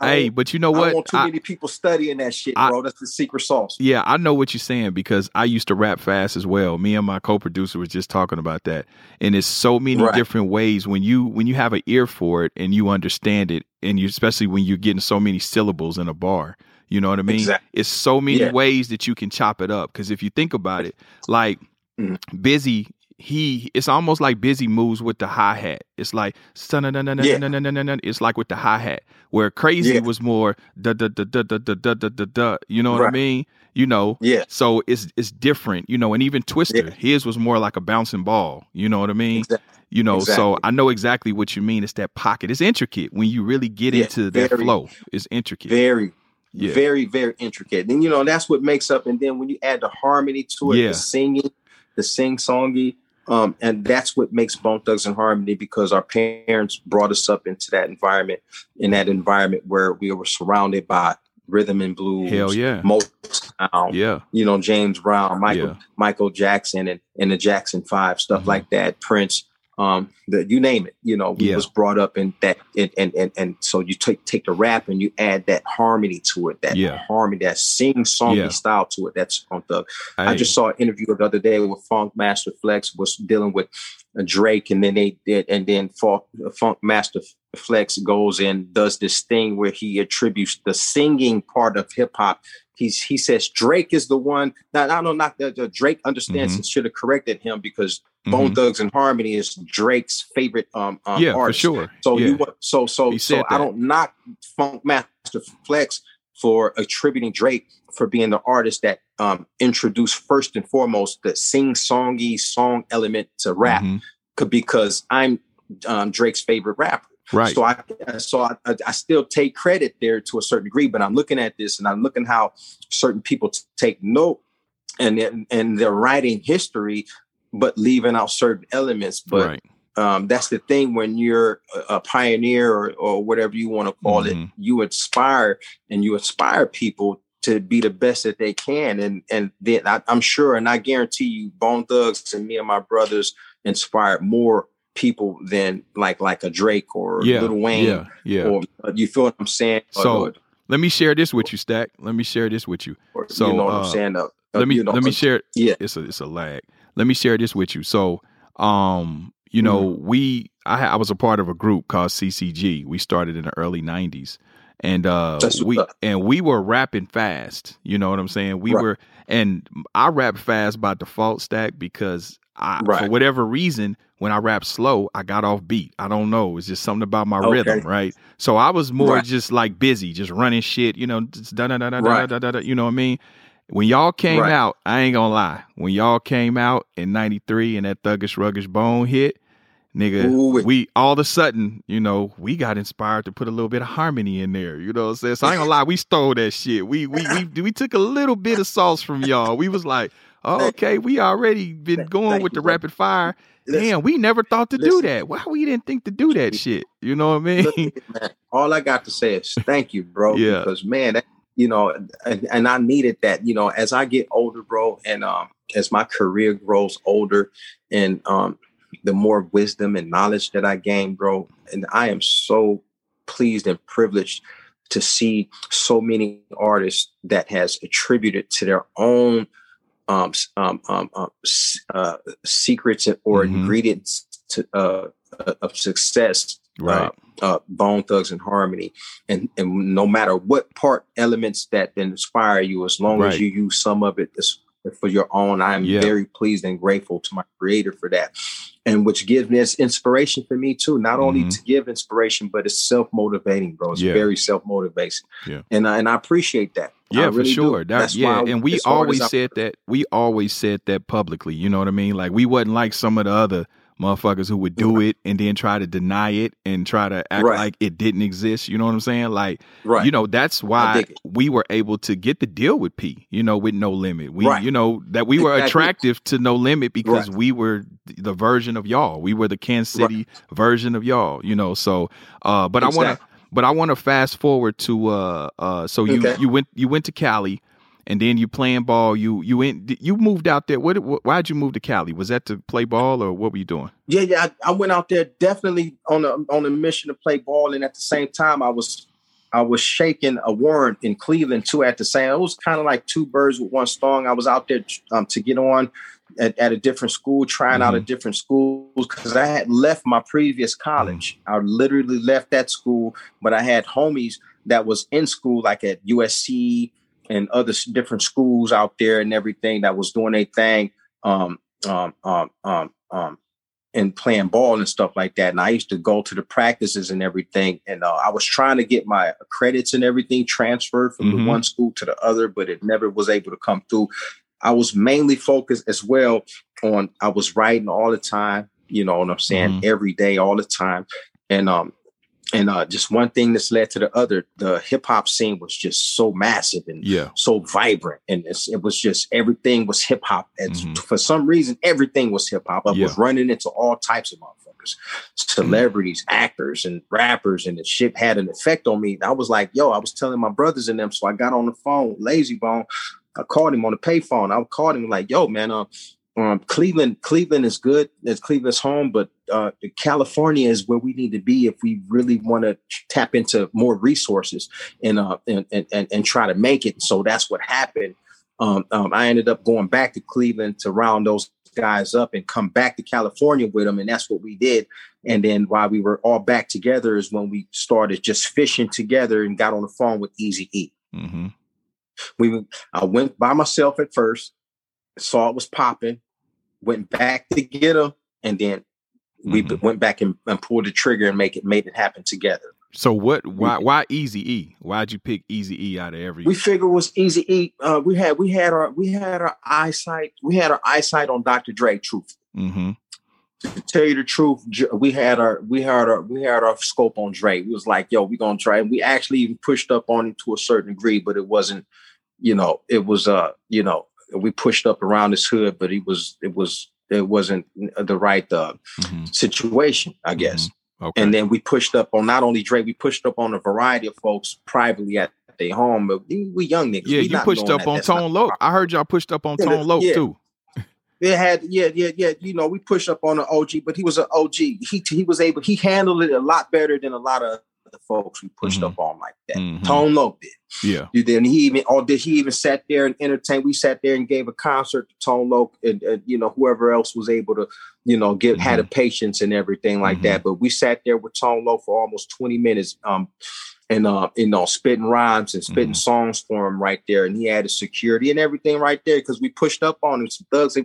[SPEAKER 2] hey, but you know
[SPEAKER 4] I don't
[SPEAKER 2] what?
[SPEAKER 4] want too
[SPEAKER 2] I-
[SPEAKER 4] many people studying that shit,
[SPEAKER 2] I-
[SPEAKER 4] bro. That's the secret sauce.
[SPEAKER 2] yeah, I know what you're saying because I used to rap fast as well. Me and my co-producer was just talking about that, and it's so many
[SPEAKER 4] Right.
[SPEAKER 2] different ways when you when you have an ear for it and you understand it, and you especially when you're getting so many syllables in a bar. You know what I mean?
[SPEAKER 4] Exactly.
[SPEAKER 2] It's so many
[SPEAKER 4] Yeah.
[SPEAKER 2] ways that you can chop it up. Because if you think about it, like
[SPEAKER 4] Mhm.
[SPEAKER 2] Bizzy, he it's almost like Bizzy moves with the hi hat. It's like it's like with the hi hat. Where Krayzie
[SPEAKER 4] Yeah.
[SPEAKER 2] was more da da da da da da da da da da. You know what I mean? You know.
[SPEAKER 4] Yeah.
[SPEAKER 2] So it's it's different, you know, and even Twista,
[SPEAKER 4] Yeah.
[SPEAKER 2] his was more like a bouncing ball. You know what I mean?
[SPEAKER 4] Exactly.
[SPEAKER 2] You know, so I know exactly what you mean. It's that pocket. It's intricate when you really get
[SPEAKER 4] Yeah,
[SPEAKER 2] into that
[SPEAKER 4] very.
[SPEAKER 2] flow. It's intricate.
[SPEAKER 4] Very,
[SPEAKER 2] Yeah.
[SPEAKER 4] very, very intricate. And you know, that's what makes up. And then when you add the harmony to it, the singing, the sing songy, um, and that's what makes Bone Thugs-N-Harmony because our parents brought us up into that environment, in that environment where we were surrounded by rhythm and blues,
[SPEAKER 2] Hell yeah.
[SPEAKER 4] Motown,
[SPEAKER 2] Yeah.
[SPEAKER 4] you know, James Brown, Michael
[SPEAKER 2] Yeah.
[SPEAKER 4] Michael Jackson, and and the Jackson Five, stuff
[SPEAKER 2] Mhm.
[SPEAKER 4] like that, Prince. Um, the, you name it, you know, we
[SPEAKER 2] Yeah.
[SPEAKER 4] was brought up in that, and, and and and so you take take the rap and you add that harmony to it, that
[SPEAKER 2] Yeah.
[SPEAKER 4] harmony, that sing songy
[SPEAKER 2] Yeah.
[SPEAKER 4] style to it. That's Funk Thug. I just saw an interview the other day with Funkmaster Flex was dealing with Drake, and then they did, and then Funk, Funkmaster Flex goes and does this thing where he attributes the singing part of hip hop. He's he says Drake is the one. I know not that uh, Drake understands
[SPEAKER 2] Mhm.
[SPEAKER 4] and should have corrected him because Bone
[SPEAKER 2] mhm.
[SPEAKER 4] Thugs and Harmony is Drake's favorite um, um
[SPEAKER 2] yeah, for sure.
[SPEAKER 4] So
[SPEAKER 2] yeah.
[SPEAKER 4] you so so so
[SPEAKER 2] said
[SPEAKER 4] I don't knock Funkmaster Flex for attributing Drake for being the artist that um introduced first and foremost the sing songy song element to rap
[SPEAKER 2] Mhm.
[SPEAKER 4] because I'm um, Drake's favorite rapper.
[SPEAKER 2] Right.
[SPEAKER 4] So I so I, I, still take credit there to a certain degree, but I'm looking at this and I'm looking how certain people t- take note and and they're writing history, but leaving out certain elements. But
[SPEAKER 2] right.
[SPEAKER 4] um, that's the thing when you're a, pioneer or, or whatever you want to call it,
[SPEAKER 2] Mhm.
[SPEAKER 4] you inspire and you inspire people to be the best that they can. And and then I, I'm sure, and I guarantee you, Bone Thugs and me and my brothers inspired more people than like like a Drake or
[SPEAKER 2] Yeah.
[SPEAKER 4] Lil Wayne.
[SPEAKER 2] Yeah. Yeah.
[SPEAKER 4] Or uh, you feel what I'm saying?
[SPEAKER 2] So,
[SPEAKER 4] or,
[SPEAKER 2] Let me share this with you, Stack. Let me share this with you.
[SPEAKER 4] or
[SPEAKER 2] so,
[SPEAKER 4] you know what
[SPEAKER 2] uh,
[SPEAKER 4] I'm saying? Uh,
[SPEAKER 2] Let me
[SPEAKER 4] you know,
[SPEAKER 2] let me share.
[SPEAKER 4] Yeah.
[SPEAKER 2] It's a it's a lag. Let me share this with you. So, um, you know, we I, I was a part of a group called CCG. We started in the early '90s, and uh,
[SPEAKER 4] That's
[SPEAKER 2] we and we were rapping fast. You know what I'm saying? We
[SPEAKER 4] Right.
[SPEAKER 2] were, and I rap fast by default, Stack, because I, for whatever reason, when I rap slow, I got off beat. I don't know. It's just something about my
[SPEAKER 4] Okay.
[SPEAKER 2] rhythm, right? So I was more
[SPEAKER 4] Right.
[SPEAKER 2] just like Bizzy, just running shit. You know, just da da da da da da da. You know what I mean? When y'all came
[SPEAKER 4] Right.
[SPEAKER 2] out, I ain't gonna lie. When y'all came out in '93 and that Thuggish Ruggish Bone hit, nigga,
[SPEAKER 4] Ooh-wee.
[SPEAKER 2] we all of a sudden, you know, we got inspired to put a little bit of harmony in there. You know what I'm saying? So I ain't gonna lie, we stole that shit. We we we we took a little bit of sauce from y'all. We was like, oh, okay, we already been going with the rapid fire.
[SPEAKER 4] Listen,
[SPEAKER 2] Damn, we never thought to do that. Why we didn't think to do that shit? You know what I mean?
[SPEAKER 4] man, all I got to say is thank you, bro.
[SPEAKER 2] Yeah.
[SPEAKER 4] Because man, that, you know, and, and I needed that. You know, as I get older, bro, and um, as my career grows older, and um, the more wisdom and knowledge that I gain, bro, and I am so pleased and privileged to see so many artists that has attributed to their own um, um, um, um, uh, secrets or
[SPEAKER 2] Mhm.
[SPEAKER 4] ingredients to uh, uh, of success
[SPEAKER 2] Right.
[SPEAKER 4] uh, Bone Thugs-N-Harmony, and and no matter what part elements that inspire you, as long
[SPEAKER 2] Right.
[SPEAKER 4] as you use some of it for your own, I am
[SPEAKER 2] Yeah.
[SPEAKER 4] very pleased and grateful to my Creator for that, and which gives me inspiration for me too. Not only
[SPEAKER 2] Mhm.
[SPEAKER 4] to give inspiration, but it's self motivating, bro. It's
[SPEAKER 2] Yeah.
[SPEAKER 4] very self motivating,
[SPEAKER 2] Yeah.
[SPEAKER 4] and I- and I appreciate that.
[SPEAKER 2] Yeah,
[SPEAKER 4] really
[SPEAKER 2] for sure. That,
[SPEAKER 4] That's
[SPEAKER 2] yeah,
[SPEAKER 4] why
[SPEAKER 2] and we always said that. We always said that publicly. You know what I mean? Like we wasn't like some of the other motherfuckers who would do it and then try to deny it and try to act
[SPEAKER 4] Right.
[SPEAKER 2] like it didn't exist. You know what I'm saying? Like,
[SPEAKER 4] right.
[SPEAKER 2] you know, that's why we were able to get the deal with P. You know, with No Limit. We,
[SPEAKER 4] Right.
[SPEAKER 2] you know, that we were attractive to No Limit because we were the version of y'all. We were the Kansas City version of y'all. You know, so. uh But I want to. But I want to fast forward to uh uh so you
[SPEAKER 4] Okay.
[SPEAKER 2] you went you went to Cali and then you playing ball you you went you moved out there what, what why'd you move to Cali was that to play ball or what were you doing
[SPEAKER 4] Yeah, yeah. I, I went out there definitely on a on a mission to play ball, and at the same time, I was I was shaking a warrant in Cleveland too. At the same, it was kind of like two birds with one stone. I was out there um, to get on at, at a different school, trying out
[SPEAKER 2] Mhm.
[SPEAKER 4] at different school because I had left my previous college. I literally left that school, but I had homies that was in school, like at USC and other different schools out there and everything that was doing their thing. Um, um, um, um, um, and playing ball and stuff like that. And I used to go to the practices and everything. And uh, I was trying to get my credits and everything transferred from
[SPEAKER 2] Mhm.
[SPEAKER 4] the one school to the other, but it never was able to come through. I was mainly focused as well on I was writing all the time, you know what I'm saying, every day, all the time. And um and uh just one thing that's led to the other. The hip hop scene was just so massive and
[SPEAKER 2] Yeah.
[SPEAKER 4] so vibrant and it's, it was just everything was hip hop and
[SPEAKER 2] Mhm.
[SPEAKER 4] for some reason everything was hip hop i
[SPEAKER 2] Yeah.
[SPEAKER 4] was running into all types of motherfuckers celebrities actors and rappers and the shit had an effect on me i was like yo i was telling my brothers and them so i got on the phone lazy bone i called him on the payphone i called him like yo man uh, um, Cleveland, Cleveland is good. It's Cleveland's home, but uh, California is where we need to be if we really want to tap into more resources and, uh, and and and and try to make it. So that's what happened. Um, um, I ended up going back to Cleveland to round those guys up and come back to California with them, and that's what we did. And then while we were all back together is when we started just fishing together and got on the phone with Eazy E.
[SPEAKER 2] Mm-hmm.
[SPEAKER 4] We I went by myself at first, saw it was popping, went back to get him, and then we
[SPEAKER 2] Mhm.
[SPEAKER 4] went back and, and pulled the trigger and make it made it happen together.
[SPEAKER 2] So what? Why? Why Eazy E? Why'd you pick Eazy E out of every?
[SPEAKER 4] We figured it was easy E. Uh, we had we had our we had our eyesight we had our eyesight on Dr. Dre. Truth
[SPEAKER 2] mm-hmm.
[SPEAKER 4] to tell you the truth, we had our we had our we had our scope on Dre. We was like, yo, we gonna try. And we actually even pushed up on him to a certain degree, but it wasn't, you know, it was uh, you know, we pushed up around his hood, but he was it was it wasn't the right uh,
[SPEAKER 2] Mm-hmm.
[SPEAKER 4] situation, I guess.
[SPEAKER 2] Okay.
[SPEAKER 4] And then we pushed up on not only Dre, we pushed up on a variety of folks privately at their home. But we, we young niggas.
[SPEAKER 2] yeah,
[SPEAKER 4] we
[SPEAKER 2] you pushed up
[SPEAKER 4] that
[SPEAKER 2] on
[SPEAKER 4] that's
[SPEAKER 2] Tone Loc. I heard y'all pushed up on
[SPEAKER 4] Yeah,
[SPEAKER 2] Tone Loc
[SPEAKER 4] yeah.
[SPEAKER 2] too.
[SPEAKER 4] It had yeah yeah yeah you know we pushed up on an OG, but he was an OG. He he was able he handled it a lot better than a lot of the folks we pushed
[SPEAKER 2] Mhm.
[SPEAKER 4] up on like that.
[SPEAKER 2] Mhm.
[SPEAKER 4] Tone Loc did.
[SPEAKER 2] Yeah.
[SPEAKER 4] You did. And he even or did he even sat there and entertained? We sat there and gave a concert to Tone Loc and, and you know whoever else was able to you know get had
[SPEAKER 2] Mm-hmm.
[SPEAKER 4] a patience and everything like that. But we sat there with Tone Loc for almost twenty minutes. Um. And uh, you know, spitting rhymes and spitting
[SPEAKER 2] Mhm.
[SPEAKER 4] songs for him right there, and he had his security and everything right there because we pushed up on him. Some thugs,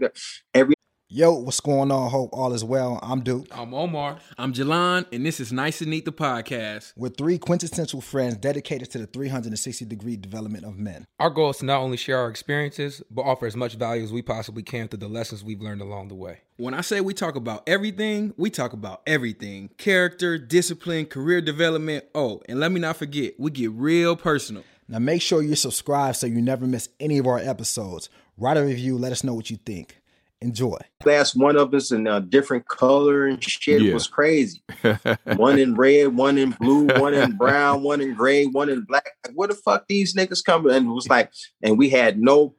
[SPEAKER 4] every
[SPEAKER 3] Yo, what's going on? Hope all is well. I'm Duke.
[SPEAKER 8] I'm Omar. I'm Jalan, and this is Nice and Neat, the podcast.
[SPEAKER 3] We're three quintessential friends dedicated to the 360 degree development of men.
[SPEAKER 8] Our goal is to not only share our experiences, but offer as much value as we possibly can through the lessons we've learned along the way. When I say we talk about everything, we talk about everything character, discipline, career development. Oh, and let me not forget, we get real personal.
[SPEAKER 3] Now make sure you're subscribed so you never miss any of our episodes. Write a review, let us know what you think. Enjoy.
[SPEAKER 4] last one of us in a different color and shit
[SPEAKER 2] Yeah.
[SPEAKER 4] was crazy. one in red, one in blue, one in brown, one in gray, one in black. Like, where the fuck these niggas coming? And it was like, and we had no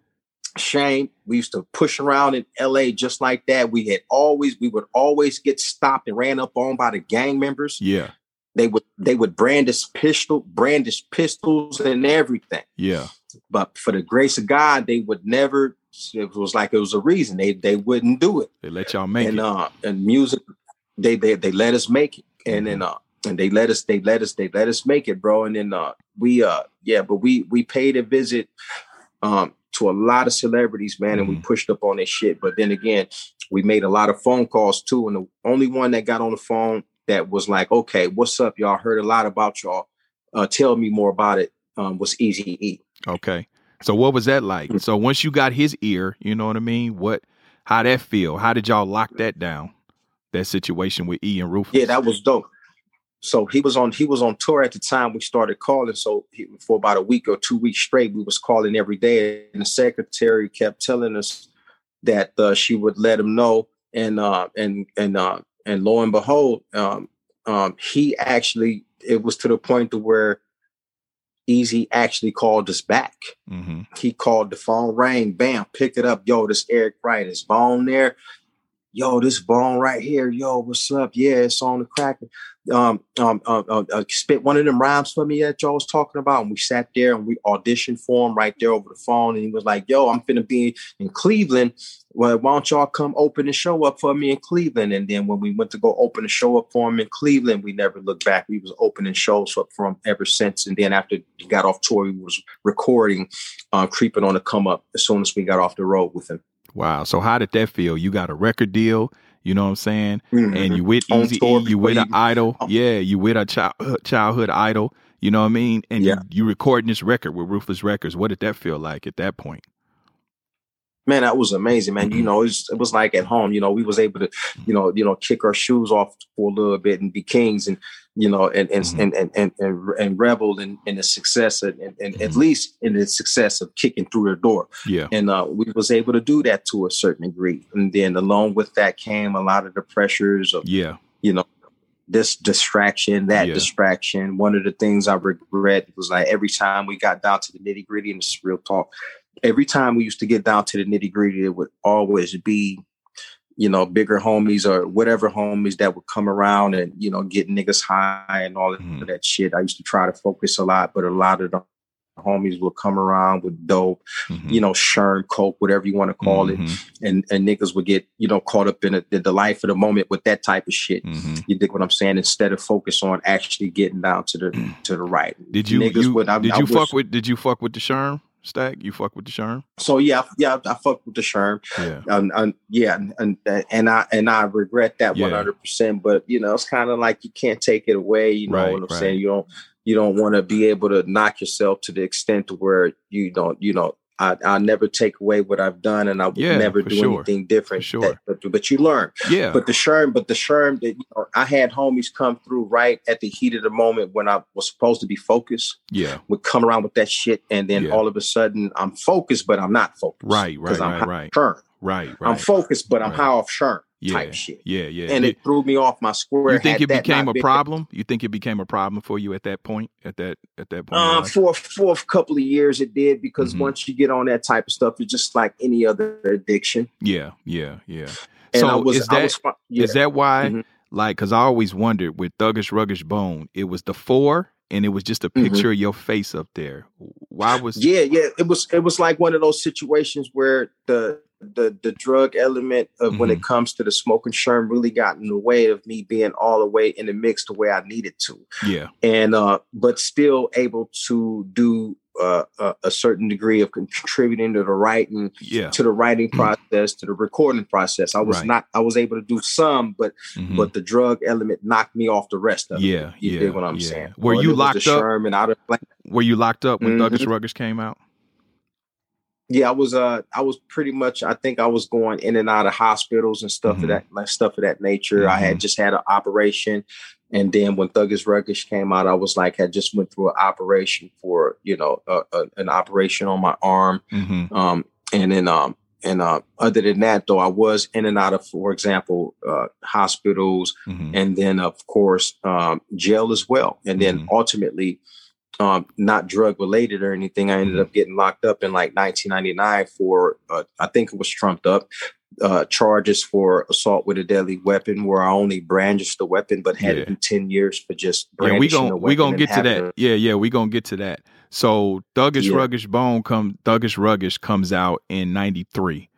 [SPEAKER 4] shame. We used to push around in LA just like that. We had always, we would always get stopped and ran up on by the gang members.
[SPEAKER 2] yeah.
[SPEAKER 4] They would they would brandish pistol, brandish pistols and everything.
[SPEAKER 2] Yeah.
[SPEAKER 4] But for the grace of God, they would never. It was like it was a reason. They they wouldn't do it.
[SPEAKER 2] They let y'all make
[SPEAKER 4] and
[SPEAKER 2] it.
[SPEAKER 4] uh and music they they they let us make it. And then uh and they let us they let us they let us make it bro. And then uh we uh yeah but we we paid a visit um to a lot of celebrities man and we
[SPEAKER 2] Mhm.
[SPEAKER 4] pushed up on this shit. But then again we made a lot of phone calls too. And the only one that got on the phone that was like okay what's up? Y'all heard a lot about y'all. Uh tell me more about it. Um was easy e
[SPEAKER 2] Okay. So what was that like? So once you got his ear, you know what I mean? What how that feel? How did y'all lock that down? That situation with E and Ruthless.
[SPEAKER 4] Yeah, that was dope. So he was on he was on tour at the time we started calling. So he, for about a week or two weeks straight, we was calling every day, and the secretary kept telling us that uh, she would let him know, and uh, and and uh, and lo and behold, um, um, he actually it was to the point to where Eazy actually called us back.
[SPEAKER 2] Mm-hmm.
[SPEAKER 4] He called the phone, rang, bam, pick it up. Yo, this Eric Wright is bone there. Yo, this bone right here. Yo, what's up? Yeah, it's on the cracker. Um, um, uh, uh, uh, spit one of them rhymes for me that y'all was talking about. And we sat there and we auditioned for him right there over the phone. And he was like, Yo, I'm finna be in Cleveland. Well, why don't y'all come open the show up for me in Cleveland? And then when we went to go open the show up for him in Cleveland, we never looked back. We was opening shows up for him ever since. And then after he got off tour, we was recording, uh, creeping on the come up as soon as we got off the road with him.
[SPEAKER 2] Wow. So how did that feel? You got a record deal, you know what I'm saying?
[SPEAKER 4] Mhm.
[SPEAKER 2] And you with
[SPEAKER 4] Eazy
[SPEAKER 2] E, you with an idol.
[SPEAKER 4] Oh.
[SPEAKER 2] Yeah, you with a child, childhood idol. You know what I mean? And
[SPEAKER 4] Yeah.
[SPEAKER 2] you, you recording this record with Ruthless Records. What did that feel like at that point?
[SPEAKER 4] Man, that was amazing, man.
[SPEAKER 2] Mm-hmm.
[SPEAKER 4] You know, it was, it was like at home. You know, we was able to, you know, you know, kick our shoes off for a little bit and be kings, and you know, and and
[SPEAKER 2] Mhm.
[SPEAKER 4] and, and and and and revel in, in the success, and, and, and at
[SPEAKER 2] Mhm.
[SPEAKER 4] least in the success of kicking through the door.
[SPEAKER 2] Yeah.
[SPEAKER 4] And uh, we was able to do that to a certain degree. And then along with that came a lot of the pressures of
[SPEAKER 2] Yeah.
[SPEAKER 4] you know this distraction that
[SPEAKER 2] Yeah.
[SPEAKER 4] distraction one of the things i regret was like every time we got down to the nitty gritty and it's real talk every time we used to get down to the nitty gritty it would always be you know bigger homies or whatever homies that would come around and you know get niggas high and all of
[SPEAKER 2] Mhm.
[SPEAKER 4] that shit i used to try to focus a lot but a lot of the homies will come around with dope
[SPEAKER 2] Mhm.
[SPEAKER 4] you know sherm coke whatever you want to call it
[SPEAKER 2] Mhm.
[SPEAKER 4] and and niggas would get you know caught up in it, the, the life of the moment with that type of shit.
[SPEAKER 2] Mhm.
[SPEAKER 4] You dig what I'm saying? Instead of focus on actually getting down to the to the right.
[SPEAKER 2] Did you,
[SPEAKER 4] Niggas
[SPEAKER 2] you
[SPEAKER 4] would- I-
[SPEAKER 2] did
[SPEAKER 4] I
[SPEAKER 2] you
[SPEAKER 4] wish-
[SPEAKER 2] fuck with did you fuck with the Sherm stack? You fuck with the Sherm?
[SPEAKER 4] So yeah, yeah, I fuck with the Sherm.
[SPEAKER 2] Yeah.
[SPEAKER 4] and, and yeah, and and I and I regret that one hundred percent. But you know, it's kind of like you can't take it away. You know
[SPEAKER 2] Right,
[SPEAKER 4] what I'm
[SPEAKER 2] right.
[SPEAKER 4] saying? You don't you don't want to be able to knock yourself to the extent to where you don't you know. I, I'll never take away what I've done, and I will
[SPEAKER 2] Yeah,
[SPEAKER 4] never do
[SPEAKER 2] sure.
[SPEAKER 4] anything different.
[SPEAKER 2] For sure.
[SPEAKER 4] That- but but you learn.
[SPEAKER 2] Yeah.
[SPEAKER 4] But the Sherm, but the Sherm that you know, I had homies come through right at the heat of the moment when I was supposed to be focused,
[SPEAKER 2] yeah.
[SPEAKER 4] would come around with that shit, and then
[SPEAKER 2] Yeah.
[SPEAKER 4] all of a sudden I'm focused, but I'm not focused.
[SPEAKER 2] Right, right, right, right.
[SPEAKER 4] Sherm.
[SPEAKER 2] Right, right.
[SPEAKER 4] I'm focused, but I'm
[SPEAKER 2] Right.
[SPEAKER 4] high off Sherm
[SPEAKER 2] yeah.
[SPEAKER 4] type shit.
[SPEAKER 2] Yeah, yeah.
[SPEAKER 4] And
[SPEAKER 2] Did-
[SPEAKER 4] it threw me off my square.
[SPEAKER 2] you think it became a problem? You think it became a problem for you at that point? At that at that point?
[SPEAKER 4] Um, for for a couple of years it did because
[SPEAKER 2] Mhm.
[SPEAKER 4] once you get on that type of stuff, it's just like any other addiction.
[SPEAKER 2] yeah, yeah, yeah.
[SPEAKER 4] And
[SPEAKER 2] so
[SPEAKER 4] I was,
[SPEAKER 2] is that
[SPEAKER 4] I was, yeah.
[SPEAKER 2] is that why?
[SPEAKER 4] Mhm.
[SPEAKER 2] Like, because I always wondered with Thuggish Ruggish Bone, it was the four, and it was just a
[SPEAKER 4] Mhm.
[SPEAKER 2] picture of your face up there. Why was?
[SPEAKER 4] Yeah, yeah. It was it was like one of those situations where the the the drug element of when
[SPEAKER 2] Mm-hmm.
[SPEAKER 4] it comes to the smoking sherm really got in the way of me being all the way in the mix the way I needed to.
[SPEAKER 2] Yeah,
[SPEAKER 4] And uh but still able to do uh, a, a certain degree of contributing to the writing
[SPEAKER 2] yeah.
[SPEAKER 4] to the writing process to the recording process. I was
[SPEAKER 2] Right.
[SPEAKER 4] not I was able to do some but
[SPEAKER 2] mhm.
[SPEAKER 4] but the drug element knocked me off the rest of it.
[SPEAKER 2] Yeah,
[SPEAKER 4] You
[SPEAKER 2] yeah,
[SPEAKER 4] dig what I'm
[SPEAKER 2] yeah.
[SPEAKER 4] saying?
[SPEAKER 2] Were
[SPEAKER 4] Well,
[SPEAKER 2] you locked up?
[SPEAKER 4] Sherm and I don't
[SPEAKER 2] Were you locked up when
[SPEAKER 4] Mhm.
[SPEAKER 2] Thuggish Ruggish came out?
[SPEAKER 4] Yeah, I was uh I was pretty much I think I was going in and out of hospitals and stuff
[SPEAKER 2] Mhm.
[SPEAKER 4] of that like stuff of that nature. I had just had an operation and then when Thuggish Ruggish came out, I was like had just went through an operation for, you know, uh, uh, an operation on my arm.
[SPEAKER 2] Mm-hmm.
[SPEAKER 4] Um and then um and uh other than that though I was in and out of for example uh hospitals
[SPEAKER 2] Mm-hmm.
[SPEAKER 4] and then of course um, jail as well and then
[SPEAKER 2] Mhm.
[SPEAKER 4] ultimately um, not drug related or anything i ended
[SPEAKER 2] Mhm.
[SPEAKER 4] up getting locked up in like 1999 for uh, i think it was trumped up uh, charges for assault with a deadly weapon where i only brandished the weapon but had
[SPEAKER 2] Yeah.
[SPEAKER 4] in 10 years for just
[SPEAKER 2] Yeah, we
[SPEAKER 4] brandishing
[SPEAKER 2] gon'
[SPEAKER 4] the
[SPEAKER 2] we gonna get to that. Yeah, yeah, We're gonna get to that. So Thuggish
[SPEAKER 4] Yeah.
[SPEAKER 2] Ruggish Bone come Thuggish Ruggish comes out in '93,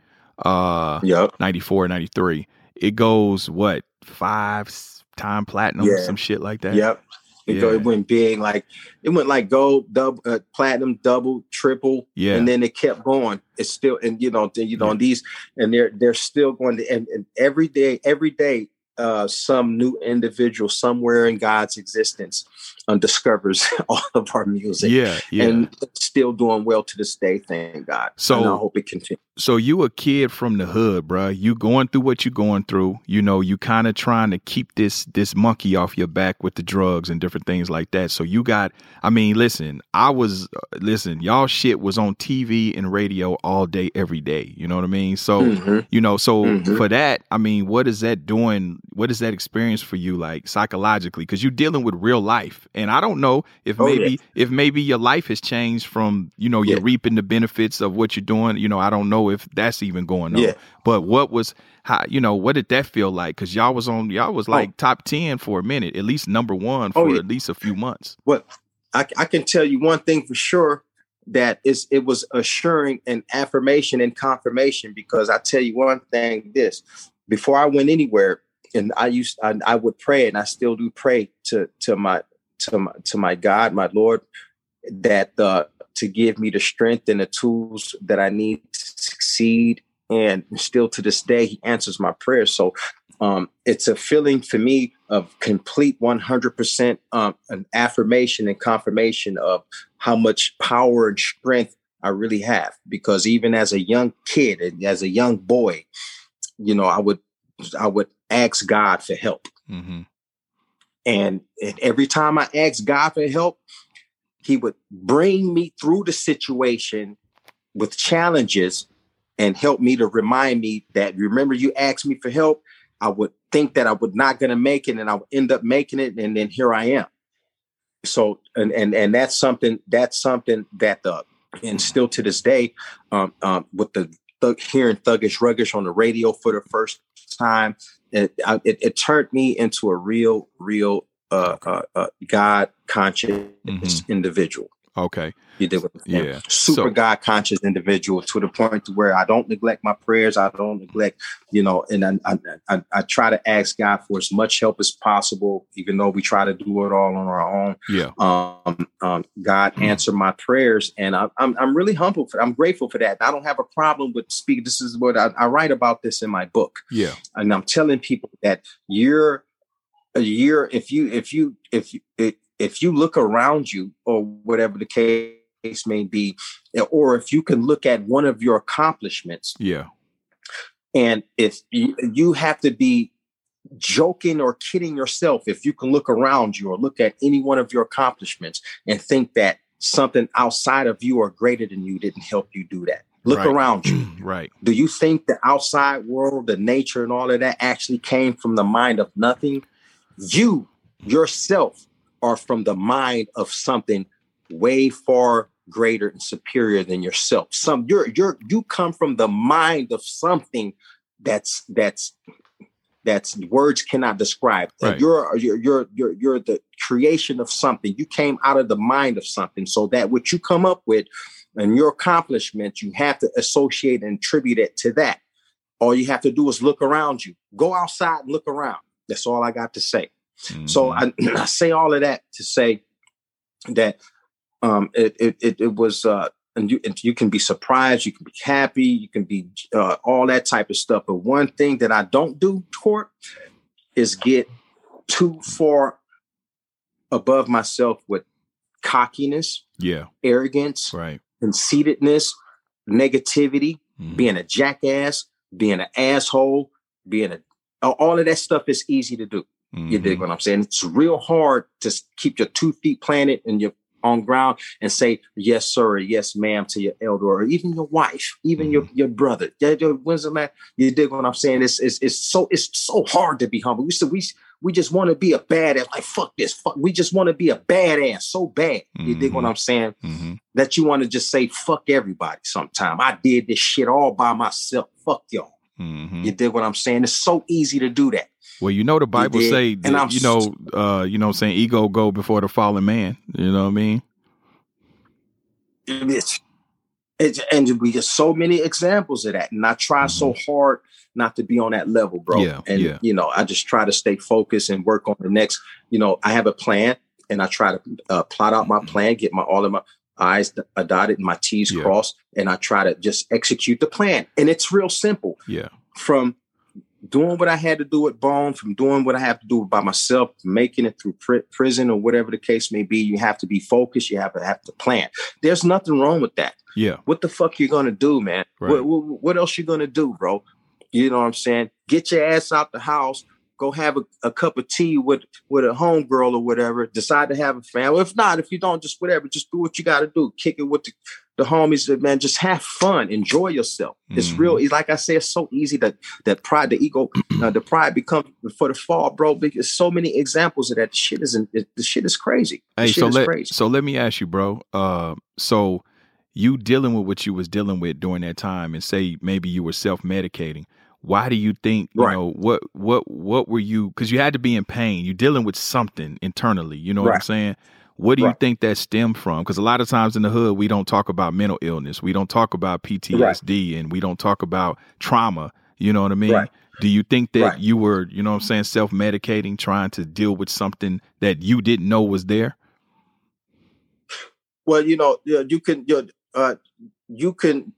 [SPEAKER 2] uh,
[SPEAKER 4] Yep.
[SPEAKER 2] 94, 93. It goes what five time platinum,
[SPEAKER 4] Yeah.
[SPEAKER 2] some shit like that.
[SPEAKER 4] Yep. It, go, it went big, like it went like gold, double, uh, platinum, double, triple,
[SPEAKER 2] Yeah.
[SPEAKER 4] and then it kept going. It's still, and you know, then, you know,
[SPEAKER 2] Yeah.
[SPEAKER 4] these, and they're they're still going to, and, and every day, every day, uh, some new individual somewhere in God's existence uh, discovers all of our music,
[SPEAKER 2] yeah, yeah.
[SPEAKER 4] and still doing well to this day. Thank God.
[SPEAKER 2] So-
[SPEAKER 4] and I hope it continues.
[SPEAKER 2] so you a kid from the hood, bruh. You going through what you going through. You know, you kind of trying to keep this this monkey off your back with the drugs and different things like that. So you got. I mean, listen. I was uh, listen. Y'all shit was on TV and radio all day, every day. You know what I mean? So
[SPEAKER 4] Mhm.
[SPEAKER 2] you know, so
[SPEAKER 4] Mhm.
[SPEAKER 2] for that, I mean, what is that doing? What is that experience for you, like psychologically? Because you're dealing with real life, and I don't know if
[SPEAKER 4] Oh,
[SPEAKER 2] maybe if maybe your life has changed from you know you're
[SPEAKER 4] Yeah.
[SPEAKER 2] reaping the benefits of what you're doing. You know, I don't know if that's even going on.
[SPEAKER 4] Yeah.
[SPEAKER 2] But what was how you know what did that feel like? Because y'all was on y'all was
[SPEAKER 4] Oh.
[SPEAKER 2] like top ten for a minute, at least number one
[SPEAKER 4] oh,
[SPEAKER 2] for
[SPEAKER 4] yeah.
[SPEAKER 2] at least a few months.
[SPEAKER 4] Well, I, I can tell you one thing for sure that is it was assuring and affirmation and confirmation because I tell you one thing this before I went anywhere and I used I, I would pray and I still do pray to to my to my to my God my Lord that uh, to give me the strength and the tools that I need to succeed and still to this day he answers my prayers. So um, it's a feeling for me of complete 100% um, an affirmation and confirmation of how much power and strength I really have. Because even as a young kid and as a young boy, you know, I would I would ask God for help. Mm-hmm. And, and every time I asked God for help, He would bring me through the situation with challenges and help me to remind me that remember you asked me for help I would think that I would not going to make it, and I would end up making it, and then here I am. So, and and and that's something that's something that the and still to this day, um, um, with the thug, hearing Thuggish Ruggish on the radio for the first time, it, it, it turned me into a real, real uh, uh, uh, God conscious mm-hmm. individual.
[SPEAKER 2] Okay.
[SPEAKER 4] You did with yeah. super so, God conscious individual to the point to where I don't neglect my prayers. I don't neglect, you know, and I, I, I, I try to ask God for as much help as possible, even though we try to do it all on our own.
[SPEAKER 2] Yeah.
[SPEAKER 4] Um, um, God mm. answered my prayers, and I, am I'm, I'm really humble for. I'm grateful for that. I don't have a problem with speaking. This is what I, I write about this in my book.
[SPEAKER 2] Yeah.
[SPEAKER 4] And I'm telling people that you're a year if you if you if you if you look around you or whatever the case may be, or if you can look at one of your accomplishments.
[SPEAKER 2] Yeah.
[SPEAKER 4] And if you, you have to be joking or kidding yourself if you can look around you or look at any one of your accomplishments and think that something outside of you or greater than you didn't help you do that. Look
[SPEAKER 2] right.
[SPEAKER 4] around you.
[SPEAKER 2] right.
[SPEAKER 4] Do you think the outside world, the nature, and all of that actually came from the mind of nothing? You yourself are from the mind of something way far greater and superior than yourself. Some you're you're you come from the mind of something that's that's that's words cannot describe. Right. You're, you're you're you're you're the creation of something. You came out of the mind of something. So that what you come up with and your accomplishments, you have to associate and attribute it to that. All you have to do is look around you. Go outside and look around. That's all I got to say. Mm-hmm. So I, I, say all of that to say that um, it, it, it, was, uh, and you, and you can be surprised, you can be happy, you can be uh, all that type of stuff. But one thing that I don't do, Court, is get too far above myself with cockiness,
[SPEAKER 2] yeah,
[SPEAKER 4] arrogance,
[SPEAKER 2] right,
[SPEAKER 4] conceitedness, negativity, mm-hmm. being a jackass, being an asshole, being a all of that stuff is easy to do. Mm-hmm. You dig what I'm saying? It's real hard to keep your two feet planted and your on ground and say yes sir or yes ma'am to your elder or even your wife even mm-hmm. your your brother yeah when's the man you dig what i'm saying it's, it's it's so it's so hard to be humble we said we we just want to be a badass like fuck this fuck we just want to be a badass so bad you mm-hmm. dig what mm-hmm. i'm saying mm-hmm. that you want to just say fuck everybody sometime i did this shit all by myself fuck y'all mm-hmm. you dig what i'm saying it's so easy to do that
[SPEAKER 2] well, you know the Bible say that, and I'm, you know, uh, you know, saying ego go before the fallen man. You know what I mean?
[SPEAKER 4] It's, it's and we get so many examples of that, and I try mm-hmm. so hard not to be on that level, bro.
[SPEAKER 2] Yeah,
[SPEAKER 4] and
[SPEAKER 2] yeah.
[SPEAKER 4] you know, I just try to stay focused and work on the next. You know, I have a plan, and I try to uh, plot out my mm-hmm. plan, get my all of my I's dotted and my T's yeah. crossed, and I try to just execute the plan. And it's real simple.
[SPEAKER 2] Yeah.
[SPEAKER 4] From doing what I had to do with Bone, from doing what I have to do by myself, making it through pr- prison or whatever the case may be, you have to be focused. You have to have to plan. There's nothing wrong with that.
[SPEAKER 2] Yeah.
[SPEAKER 4] What the fuck you gonna do, man? Right. What, what, what else you gonna do, bro? You know what I'm saying? Get your ass out the house, go have a, a, cup of tea with with a homegirl or whatever. Decide to have a family. If not, if you don't, just whatever. Just do what you got to do. Kick it with the, the homies. Man, just have fun. Enjoy yourself. Mm-hmm. It's real. It's like I say, it's so easy that that pride, the ego, uh, the pride becomes for the fall, bro. Because so many examples of that. The shit is the shit is crazy. The
[SPEAKER 2] hey, so let
[SPEAKER 4] crazy.
[SPEAKER 2] so let me ask you, bro. Uh, so you dealing with what you was dealing with during that time, and say maybe you were self medicating why do you think you right. know what what what were you because you had to be in pain you're dealing with something internally you know right. what i'm saying what do right. you think that stemmed from? Because a lot of times in the hood we don't talk about mental illness. We don't talk about ptsd and we don't talk about trauma. You know what i mean? Do you think that you were you know what i'm saying self-medicating trying to deal with something that you didn't know was there?
[SPEAKER 4] Well you know you can you uh, you can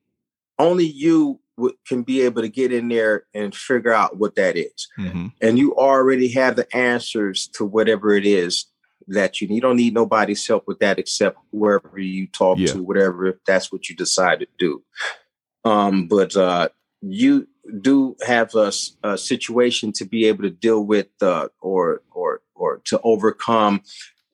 [SPEAKER 4] only you can be able to get in there and figure out what that is.
[SPEAKER 2] hmm
[SPEAKER 4] and you already have the answers to whatever it is that you need. You don't need nobody's help with that except whoever you talk
[SPEAKER 2] Yeah.
[SPEAKER 4] to, whatever if that's what you decide to do. Um, but uh, you do have a situation to be able to deal with uh, or or or to overcome.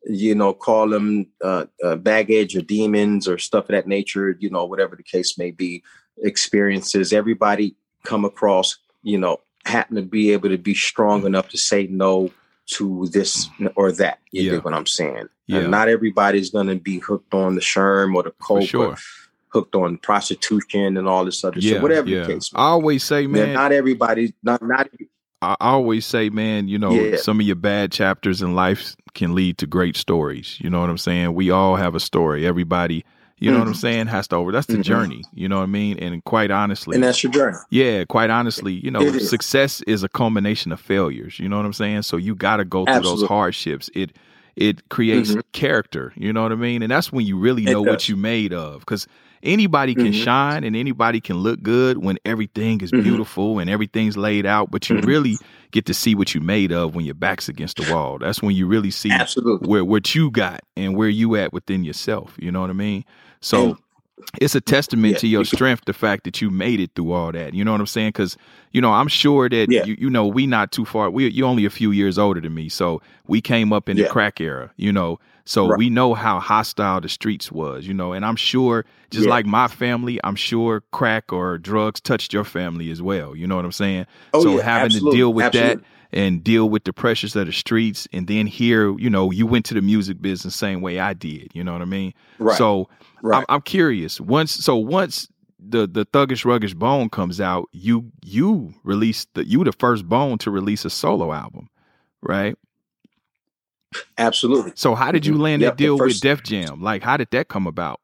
[SPEAKER 4] You know, call them uh, uh, baggage or demons or stuff of that nature. You know, whatever the case may be, experiences. Everybody come across. You know, happen to be able to be strong enough to say no to this or that. You
[SPEAKER 2] Yeah.
[SPEAKER 4] get what I'm saying?
[SPEAKER 2] Yeah.
[SPEAKER 4] And not everybody's going to be hooked on the sherm or the coke
[SPEAKER 2] sure.
[SPEAKER 4] or hooked on prostitution and all this other
[SPEAKER 2] Yeah.
[SPEAKER 4] shit. Whatever
[SPEAKER 2] yeah.
[SPEAKER 4] the case.
[SPEAKER 2] I always say, man,
[SPEAKER 4] not everybody. Not not.
[SPEAKER 2] I I always say, man, you know,
[SPEAKER 4] Yeah.
[SPEAKER 2] some of your bad chapters in life can lead to great stories. You know what I'm saying? We all have a story. Everybody, you know what I'm
[SPEAKER 4] Mhm.
[SPEAKER 2] saying, has to over. That's the
[SPEAKER 4] Mhm.
[SPEAKER 2] journey. You know what I mean? And quite honestly,
[SPEAKER 4] And that's your journey.
[SPEAKER 2] yeah, quite honestly, you know,
[SPEAKER 4] is.
[SPEAKER 2] success is a culmination of failures. You know what I'm saying? So you got to go through those hardships. It it creates
[SPEAKER 4] Mhm.
[SPEAKER 2] character. You know what I mean? And that's when you really know what you made of. Because anybody can
[SPEAKER 4] Mhm.
[SPEAKER 2] shine and anybody can look good when everything is
[SPEAKER 4] Mhm.
[SPEAKER 2] beautiful and everything's laid out. But you
[SPEAKER 4] Mhm.
[SPEAKER 2] really get to see what you made of when your back's against the wall. That's when you really see
[SPEAKER 4] Absolutely.
[SPEAKER 2] where what you got and where you at within yourself. You know what I mean? So
[SPEAKER 4] And-
[SPEAKER 2] it's a testament
[SPEAKER 4] Yeah,
[SPEAKER 2] to your
[SPEAKER 4] you
[SPEAKER 2] strength, the fact that you made it through all that. You know what I'm saying? Because you know, I'm sure that
[SPEAKER 4] Yeah.
[SPEAKER 2] you, you know we not too far. We you're only a few years older than me, so we came up in the crack era. You know, so
[SPEAKER 4] Right.
[SPEAKER 2] we know how hostile the streets was. You know, and I'm sure, just
[SPEAKER 4] Yeah.
[SPEAKER 2] like my family, I'm sure crack or drugs touched your family as well. You know what I'm saying?
[SPEAKER 4] Oh,
[SPEAKER 2] so
[SPEAKER 4] yeah,
[SPEAKER 2] having
[SPEAKER 4] absolutely,
[SPEAKER 2] to deal with that
[SPEAKER 4] absolutely.
[SPEAKER 2] And deal with the pressures of the streets and then here you know you went to the music business same way i did you know what i mean
[SPEAKER 4] Right.
[SPEAKER 2] so
[SPEAKER 4] right.
[SPEAKER 2] I'm, I'm curious once so once the the thuggish ruggish bone comes out you you release the you the first bone to release a solo album right
[SPEAKER 4] Absolutely.
[SPEAKER 2] so how did you
[SPEAKER 4] Mhm.
[SPEAKER 2] land
[SPEAKER 4] Yep,
[SPEAKER 2] that deal
[SPEAKER 4] first-
[SPEAKER 2] with def jam like how did that come about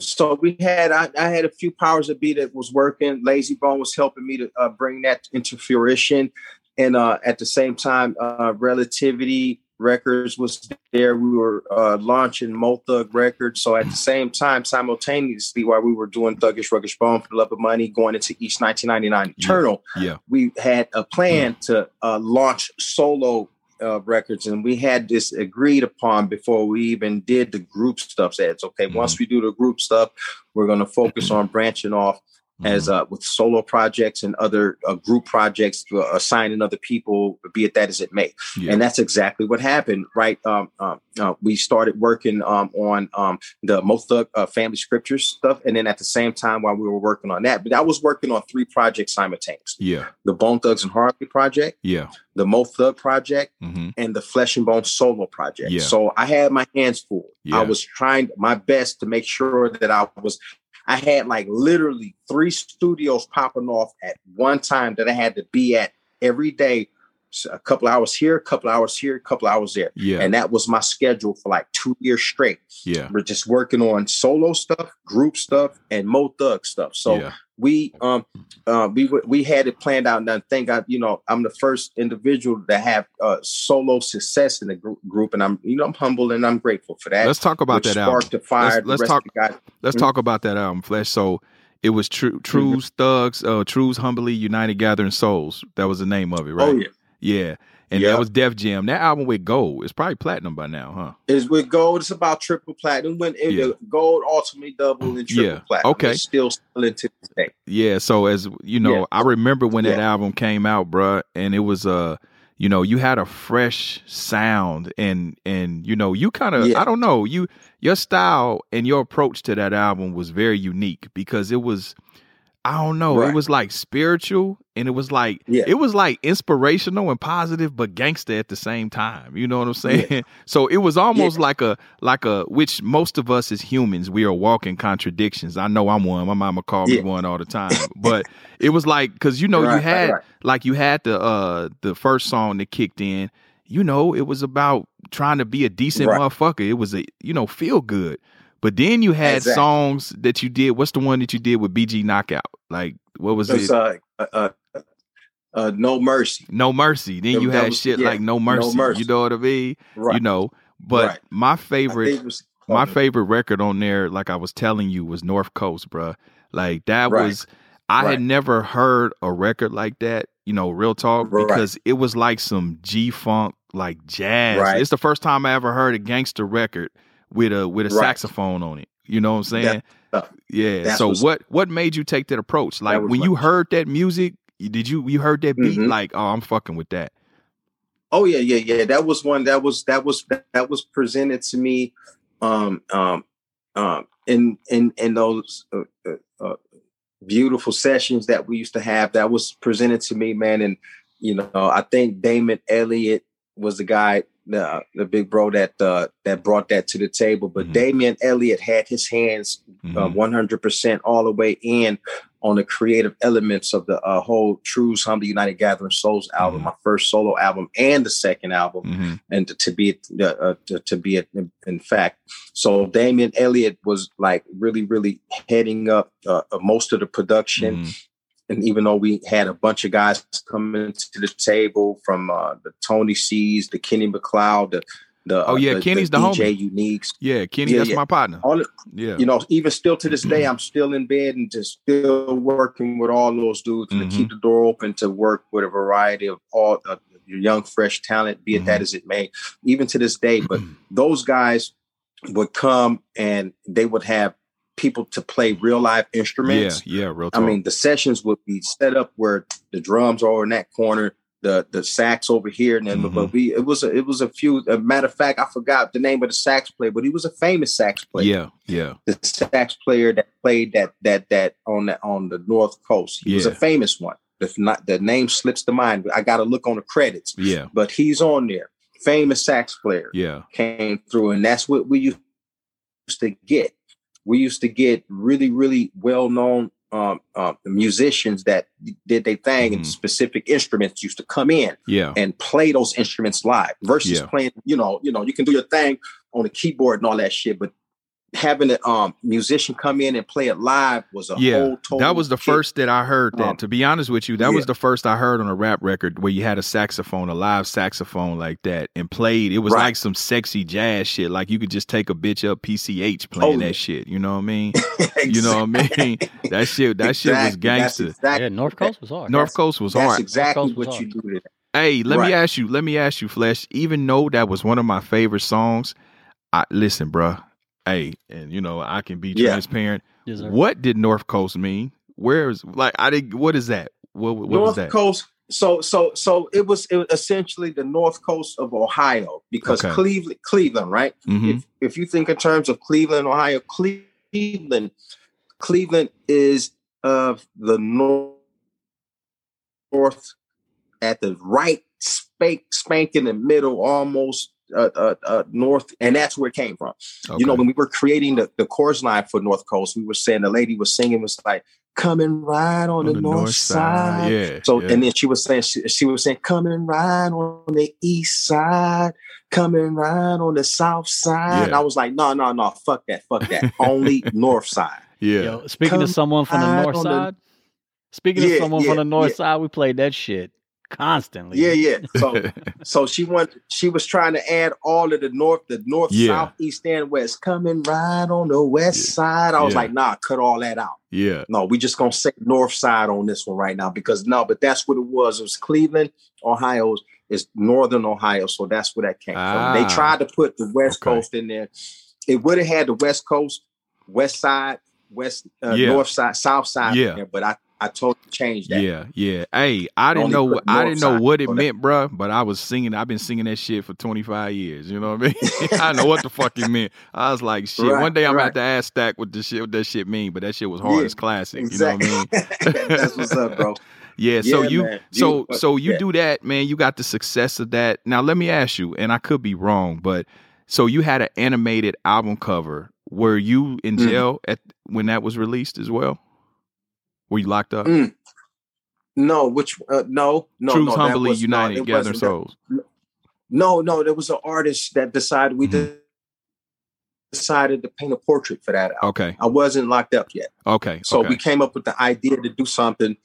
[SPEAKER 4] so we had I, I had a few powers of beat that was working Layzie Bone was helping me to uh, bring that into fruition and uh, at the same time uh, relativity records was there we were uh, launching mo thug records so at the same time simultaneously while we were doing thuggish ruggish bone for the love of money going into east 1999
[SPEAKER 2] Yeah.
[SPEAKER 4] eternal
[SPEAKER 2] yeah
[SPEAKER 4] we had a plan to uh, launch solo uh, records, and we had this agreed upon before we even did the group stuff. Said, it's okay,
[SPEAKER 2] Mhm.
[SPEAKER 4] once we do the group stuff, we're going to focus on branching off as
[SPEAKER 2] Mhm.
[SPEAKER 4] uh, with solo projects and other uh, group projects, uh, assigning other people, be it that as it may.
[SPEAKER 2] yeah
[SPEAKER 4] And that's exactly what happened, right? Um, um, uh, we started working um, on um, the most uh, family scriptures stuff, and then at the same time, while we were working on that, but I was working on three projects simultaneously
[SPEAKER 2] yeah
[SPEAKER 4] the Bone Thugs-N-Harmony project,
[SPEAKER 2] yeah
[SPEAKER 4] the Mo Thug project,
[SPEAKER 2] hmm
[SPEAKER 4] and the Flesh-N-Bone solo project.
[SPEAKER 2] Yeah.
[SPEAKER 4] So I had my hands full.
[SPEAKER 2] Yeah.
[SPEAKER 4] I was trying my best to make sure that I was. I had like literally three studios popping off at one time that I had to be at every day. So a couple hours here, a couple hours here, a couple hours there.
[SPEAKER 2] yeah
[SPEAKER 4] And that was my schedule for like two years straight.
[SPEAKER 2] yeah
[SPEAKER 4] We're just working on solo stuff, group stuff, and Mo Thug stuff. So
[SPEAKER 2] yeah
[SPEAKER 4] we um uh, we we had it planned out and I think I you know I'm the first individual to have uh, solo success in the group, group and I'm you know I'm humble and I'm grateful for that.
[SPEAKER 2] let's talk about that album
[SPEAKER 4] sparked the fire.
[SPEAKER 2] Let's- let's talk-
[SPEAKER 4] the guys.
[SPEAKER 2] Let's
[SPEAKER 4] Mhm.
[SPEAKER 2] talk about that album, Flesh. So it was True True's Thugs, uh True's Humbly United Gathering Souls. That was the name of it, right?
[SPEAKER 4] Oh yeah,
[SPEAKER 2] Yeah. And
[SPEAKER 4] Yeah.
[SPEAKER 2] that was Def Jam. That album with Gold. It's probably platinum by now, huh?
[SPEAKER 4] It's with gold. It's about triple platinum. When it,
[SPEAKER 2] Yeah.
[SPEAKER 4] gold ultimately doubled and triple
[SPEAKER 2] Yeah.
[SPEAKER 4] platinum.
[SPEAKER 2] Okay.
[SPEAKER 4] it's still selling to this day.
[SPEAKER 2] Yeah. So as you know,
[SPEAKER 4] Yeah.
[SPEAKER 2] I remember when that album came out, bruh, and it was uh you know, you had a fresh sound and and you know, you kind of
[SPEAKER 4] Yeah.
[SPEAKER 2] I don't know, you your style and your approach to that album was very unique because it was I don't know, it was like spiritual and it was like
[SPEAKER 4] Yeah.
[SPEAKER 2] it was like inspirational and positive but gangster at the same time. You know what I'm saying? So it was almost like a like a which most of us as humans we are walking contradictions. I know I'm one. My mama called me one all the time. But it was like cuz you know you
[SPEAKER 4] Right, right,
[SPEAKER 2] had
[SPEAKER 4] right.
[SPEAKER 2] like you had the uh the first song that kicked in, you know, it was about trying to be a decent
[SPEAKER 4] Right.
[SPEAKER 2] motherfucker. It was a you know, feel good. But then you had
[SPEAKER 4] Exactly.
[SPEAKER 2] songs that you did. What's the one that you did with BG Knocc Out? Like what was
[SPEAKER 4] It's
[SPEAKER 2] it?
[SPEAKER 4] uh, uh, uh, uh, no mercy.
[SPEAKER 2] no mercy. Then you had
[SPEAKER 4] was-
[SPEAKER 2] shit
[SPEAKER 4] yeah,
[SPEAKER 2] like no
[SPEAKER 4] No
[SPEAKER 2] mercy.
[SPEAKER 4] Mercy.
[SPEAKER 2] You know what I mean?
[SPEAKER 4] Right.
[SPEAKER 2] You know. But
[SPEAKER 4] Right.
[SPEAKER 2] my favorite
[SPEAKER 4] was-
[SPEAKER 2] my favorite record on there, like I was telling you, was North Coast, bruh. Like that
[SPEAKER 4] Right.
[SPEAKER 2] was I
[SPEAKER 4] Right.
[SPEAKER 2] had never heard a record like that, you know, real talk, because it was like some G funk, like jazz. It's the first time I ever heard a gangster record with a with a
[SPEAKER 4] Right.
[SPEAKER 2] saxophone on it. You know what I'm saying?
[SPEAKER 4] That-
[SPEAKER 2] yeah.
[SPEAKER 4] that's
[SPEAKER 2] So what what made you take that approach? Like
[SPEAKER 4] was
[SPEAKER 2] when you heard that music, did you you heard that beat?
[SPEAKER 4] Mhm.
[SPEAKER 2] Like, oh, I'm fucking with that.
[SPEAKER 4] Oh yeah, yeah, yeah. That was one that was that was that was presented to me um um um in in in those uh, uh, uh, beautiful sessions that we used to have that was presented to me man and you know I think Damon Elliott was the guy the the big bro that uh that brought that to the table but
[SPEAKER 2] Mhm.
[SPEAKER 4] Damon Elliott had his hands uh, 100% all the way in on the creative elements of the uh, whole True's Humble United Gathering Souls album,
[SPEAKER 2] Mhm.
[SPEAKER 4] my first solo album and the second album,
[SPEAKER 2] Mhm.
[SPEAKER 4] and to, to be uh, uh, to, to be it in, in fact. So Damon Elliott was like really, really heading up uh, uh, most of the production. And even though we had a bunch of guys coming to the table from uh, the Tony C's, the Kenny McCloud, the the
[SPEAKER 2] Oh,
[SPEAKER 4] uh,
[SPEAKER 2] yeah, Kenny's the
[SPEAKER 4] DJ
[SPEAKER 2] homie.
[SPEAKER 4] Uniques,
[SPEAKER 2] Yeah, Kenny,
[SPEAKER 4] Yeah,
[SPEAKER 2] that's
[SPEAKER 4] yeah.
[SPEAKER 2] my partner.
[SPEAKER 4] all the,
[SPEAKER 2] Yeah.
[SPEAKER 4] you know, even still to this day, I'm still in bed and just still working with all those dudes
[SPEAKER 2] Mhm.
[SPEAKER 4] to keep the door open to work with a variety of all uh, your young, fresh talent, be it that
[SPEAKER 2] Mhm.
[SPEAKER 4] as it may, even to this day. But those guys would come and they would have people to play real live instruments.
[SPEAKER 2] yeah, yeah, real
[SPEAKER 4] I mean, the sessions would be set up where the drums are in that corner, the the sax over here, and then
[SPEAKER 2] Mhm.
[SPEAKER 4] but we it was a, it was a few. A matter of fact, I forgot the name of the sax player, but he was a famous sax player
[SPEAKER 2] yeah, yeah.
[SPEAKER 4] the sax player that played that that that on the on the North Coast. He was a famous one. If not, the name slips to mind. I got to look on the credits,
[SPEAKER 2] Yeah,
[SPEAKER 4] but he's on there. Famous sax player
[SPEAKER 2] yeah.
[SPEAKER 4] came through, and that's what we used to get. We used to get really, really well known um, uh, musicians that did their thing, and
[SPEAKER 2] Mhm.
[SPEAKER 4] specific instruments used to come in
[SPEAKER 2] Yeah.
[SPEAKER 4] and play those instruments live versus
[SPEAKER 2] Yeah.
[SPEAKER 4] playing, you know, you know, you can do your thing on the keyboard and all that shit, but having a um musician come in and play it live was a
[SPEAKER 2] yeah,
[SPEAKER 4] whole total
[SPEAKER 2] that was the
[SPEAKER 4] kick.
[SPEAKER 2] first that I heard. That
[SPEAKER 4] Um,
[SPEAKER 2] to be honest with you, that was the first I heard on a rap record where you had a saxophone, a live saxophone like that, and played. It was
[SPEAKER 4] Right.
[SPEAKER 2] like some sexy jazz shit. Like you could just take a bitch up PCH playing
[SPEAKER 4] Oh,
[SPEAKER 2] that
[SPEAKER 4] yeah.
[SPEAKER 2] shit. You know what I mean? You know what I mean? That shit. That shit was
[SPEAKER 4] Exactly. That's
[SPEAKER 2] gangster.
[SPEAKER 4] exactly-
[SPEAKER 9] Yeah, North Coast was hard.
[SPEAKER 2] North Coast was
[SPEAKER 4] That's
[SPEAKER 2] hard.
[SPEAKER 4] exactly
[SPEAKER 9] Coast was
[SPEAKER 4] what you do to that.
[SPEAKER 2] Hey, let me ask you. Let me ask you, Flesh. Even though that was one of my favorite songs, I listen, bruh. Hey, and you know I can be
[SPEAKER 4] Yeah.
[SPEAKER 2] transparent.
[SPEAKER 9] Yes.
[SPEAKER 2] What did North Coast mean? Where is like I did? What is that? What, what was
[SPEAKER 4] North
[SPEAKER 2] that?
[SPEAKER 4] Coast. So so so it was, it was essentially the North Coast of Ohio because
[SPEAKER 2] Okay.
[SPEAKER 4] Cleveland, Cleveland, right?
[SPEAKER 2] Mhm.
[SPEAKER 4] If if you think in terms of Cleveland, Ohio, Cleveland, Cleveland is of the north, north at the right spank spank in the middle, almost uh, uh, uh, north, and that's where it came from. You know, when we were creating the, the chorus line for North Coast, we were saying the lady was singing was like coming right on, the, north, side.
[SPEAKER 2] yeah.
[SPEAKER 4] So
[SPEAKER 2] yeah.
[SPEAKER 4] and then she was saying she, she was saying coming right on the east side, coming right on the south side. And
[SPEAKER 2] Yeah.
[SPEAKER 4] I was like, no, no, no, fuck that, fuck that. Only north side.
[SPEAKER 2] yeah,
[SPEAKER 9] Yo, speaking
[SPEAKER 4] Come
[SPEAKER 9] to someone from the north
[SPEAKER 4] on the-
[SPEAKER 9] side, speaking to
[SPEAKER 4] Yeah,
[SPEAKER 9] someone from the north
[SPEAKER 4] yeah.
[SPEAKER 9] side, we played that shit constantly.
[SPEAKER 4] Yeah, yeah. So so she went she was trying to add all of the north, the north,
[SPEAKER 2] Yeah.
[SPEAKER 4] south, east, and west, coming right on the west
[SPEAKER 2] Yeah.
[SPEAKER 4] side. I was
[SPEAKER 2] Yeah.
[SPEAKER 4] like, nah, cut all that out.
[SPEAKER 2] yeah,
[SPEAKER 4] No, we just gonna say north side on this one right now because no, but that's what it was. It was Cleveland, Ohio is northern Ohio, so that's where that came
[SPEAKER 2] Ah.
[SPEAKER 4] from. They tried to put the west
[SPEAKER 2] Okay.
[SPEAKER 4] coast in there. It would have had the west coast, west side, west, uh, north side, south side,
[SPEAKER 2] Yeah.
[SPEAKER 4] in there, but I I totally changed that.
[SPEAKER 2] yeah, yeah. Hey, I didn't
[SPEAKER 4] Only
[SPEAKER 2] know. I didn't know what it meant, bruh, But I was singing. I've been singing that shit for twenty five years. You know what I mean? I know what the fuck it meant. I was like, shit.
[SPEAKER 4] Right,
[SPEAKER 2] one day I'm
[SPEAKER 4] right.
[SPEAKER 2] have to ask Stack what the shit what that shit mean. But that shit was hard
[SPEAKER 4] Yeah,
[SPEAKER 2] as classic.
[SPEAKER 4] Exactly.
[SPEAKER 2] You know what I mean?
[SPEAKER 4] that's what's up, bro.
[SPEAKER 2] Yeah, so you
[SPEAKER 4] man.
[SPEAKER 2] so
[SPEAKER 4] You-
[SPEAKER 2] so you
[SPEAKER 4] yeah.
[SPEAKER 2] do that, man. You got the success of that. Now let me ask you, and I could be wrong, but so you had an animated album cover. Were you in
[SPEAKER 4] Mhm.
[SPEAKER 2] jail at when that was released as well? Were you locked up?
[SPEAKER 4] Mm. No, which uh, no, no,
[SPEAKER 2] Truth
[SPEAKER 4] no,
[SPEAKER 2] humbly
[SPEAKER 4] was- no,
[SPEAKER 2] united,
[SPEAKER 4] wasn't that-
[SPEAKER 2] souls.
[SPEAKER 4] No, no, there was an artist that decided we
[SPEAKER 2] Mhm.
[SPEAKER 4] decided to paint a portrait for that album.
[SPEAKER 2] Okay,
[SPEAKER 4] I wasn't locked up yet.
[SPEAKER 2] okay,
[SPEAKER 4] So
[SPEAKER 2] okay.
[SPEAKER 4] we came up with the idea to do something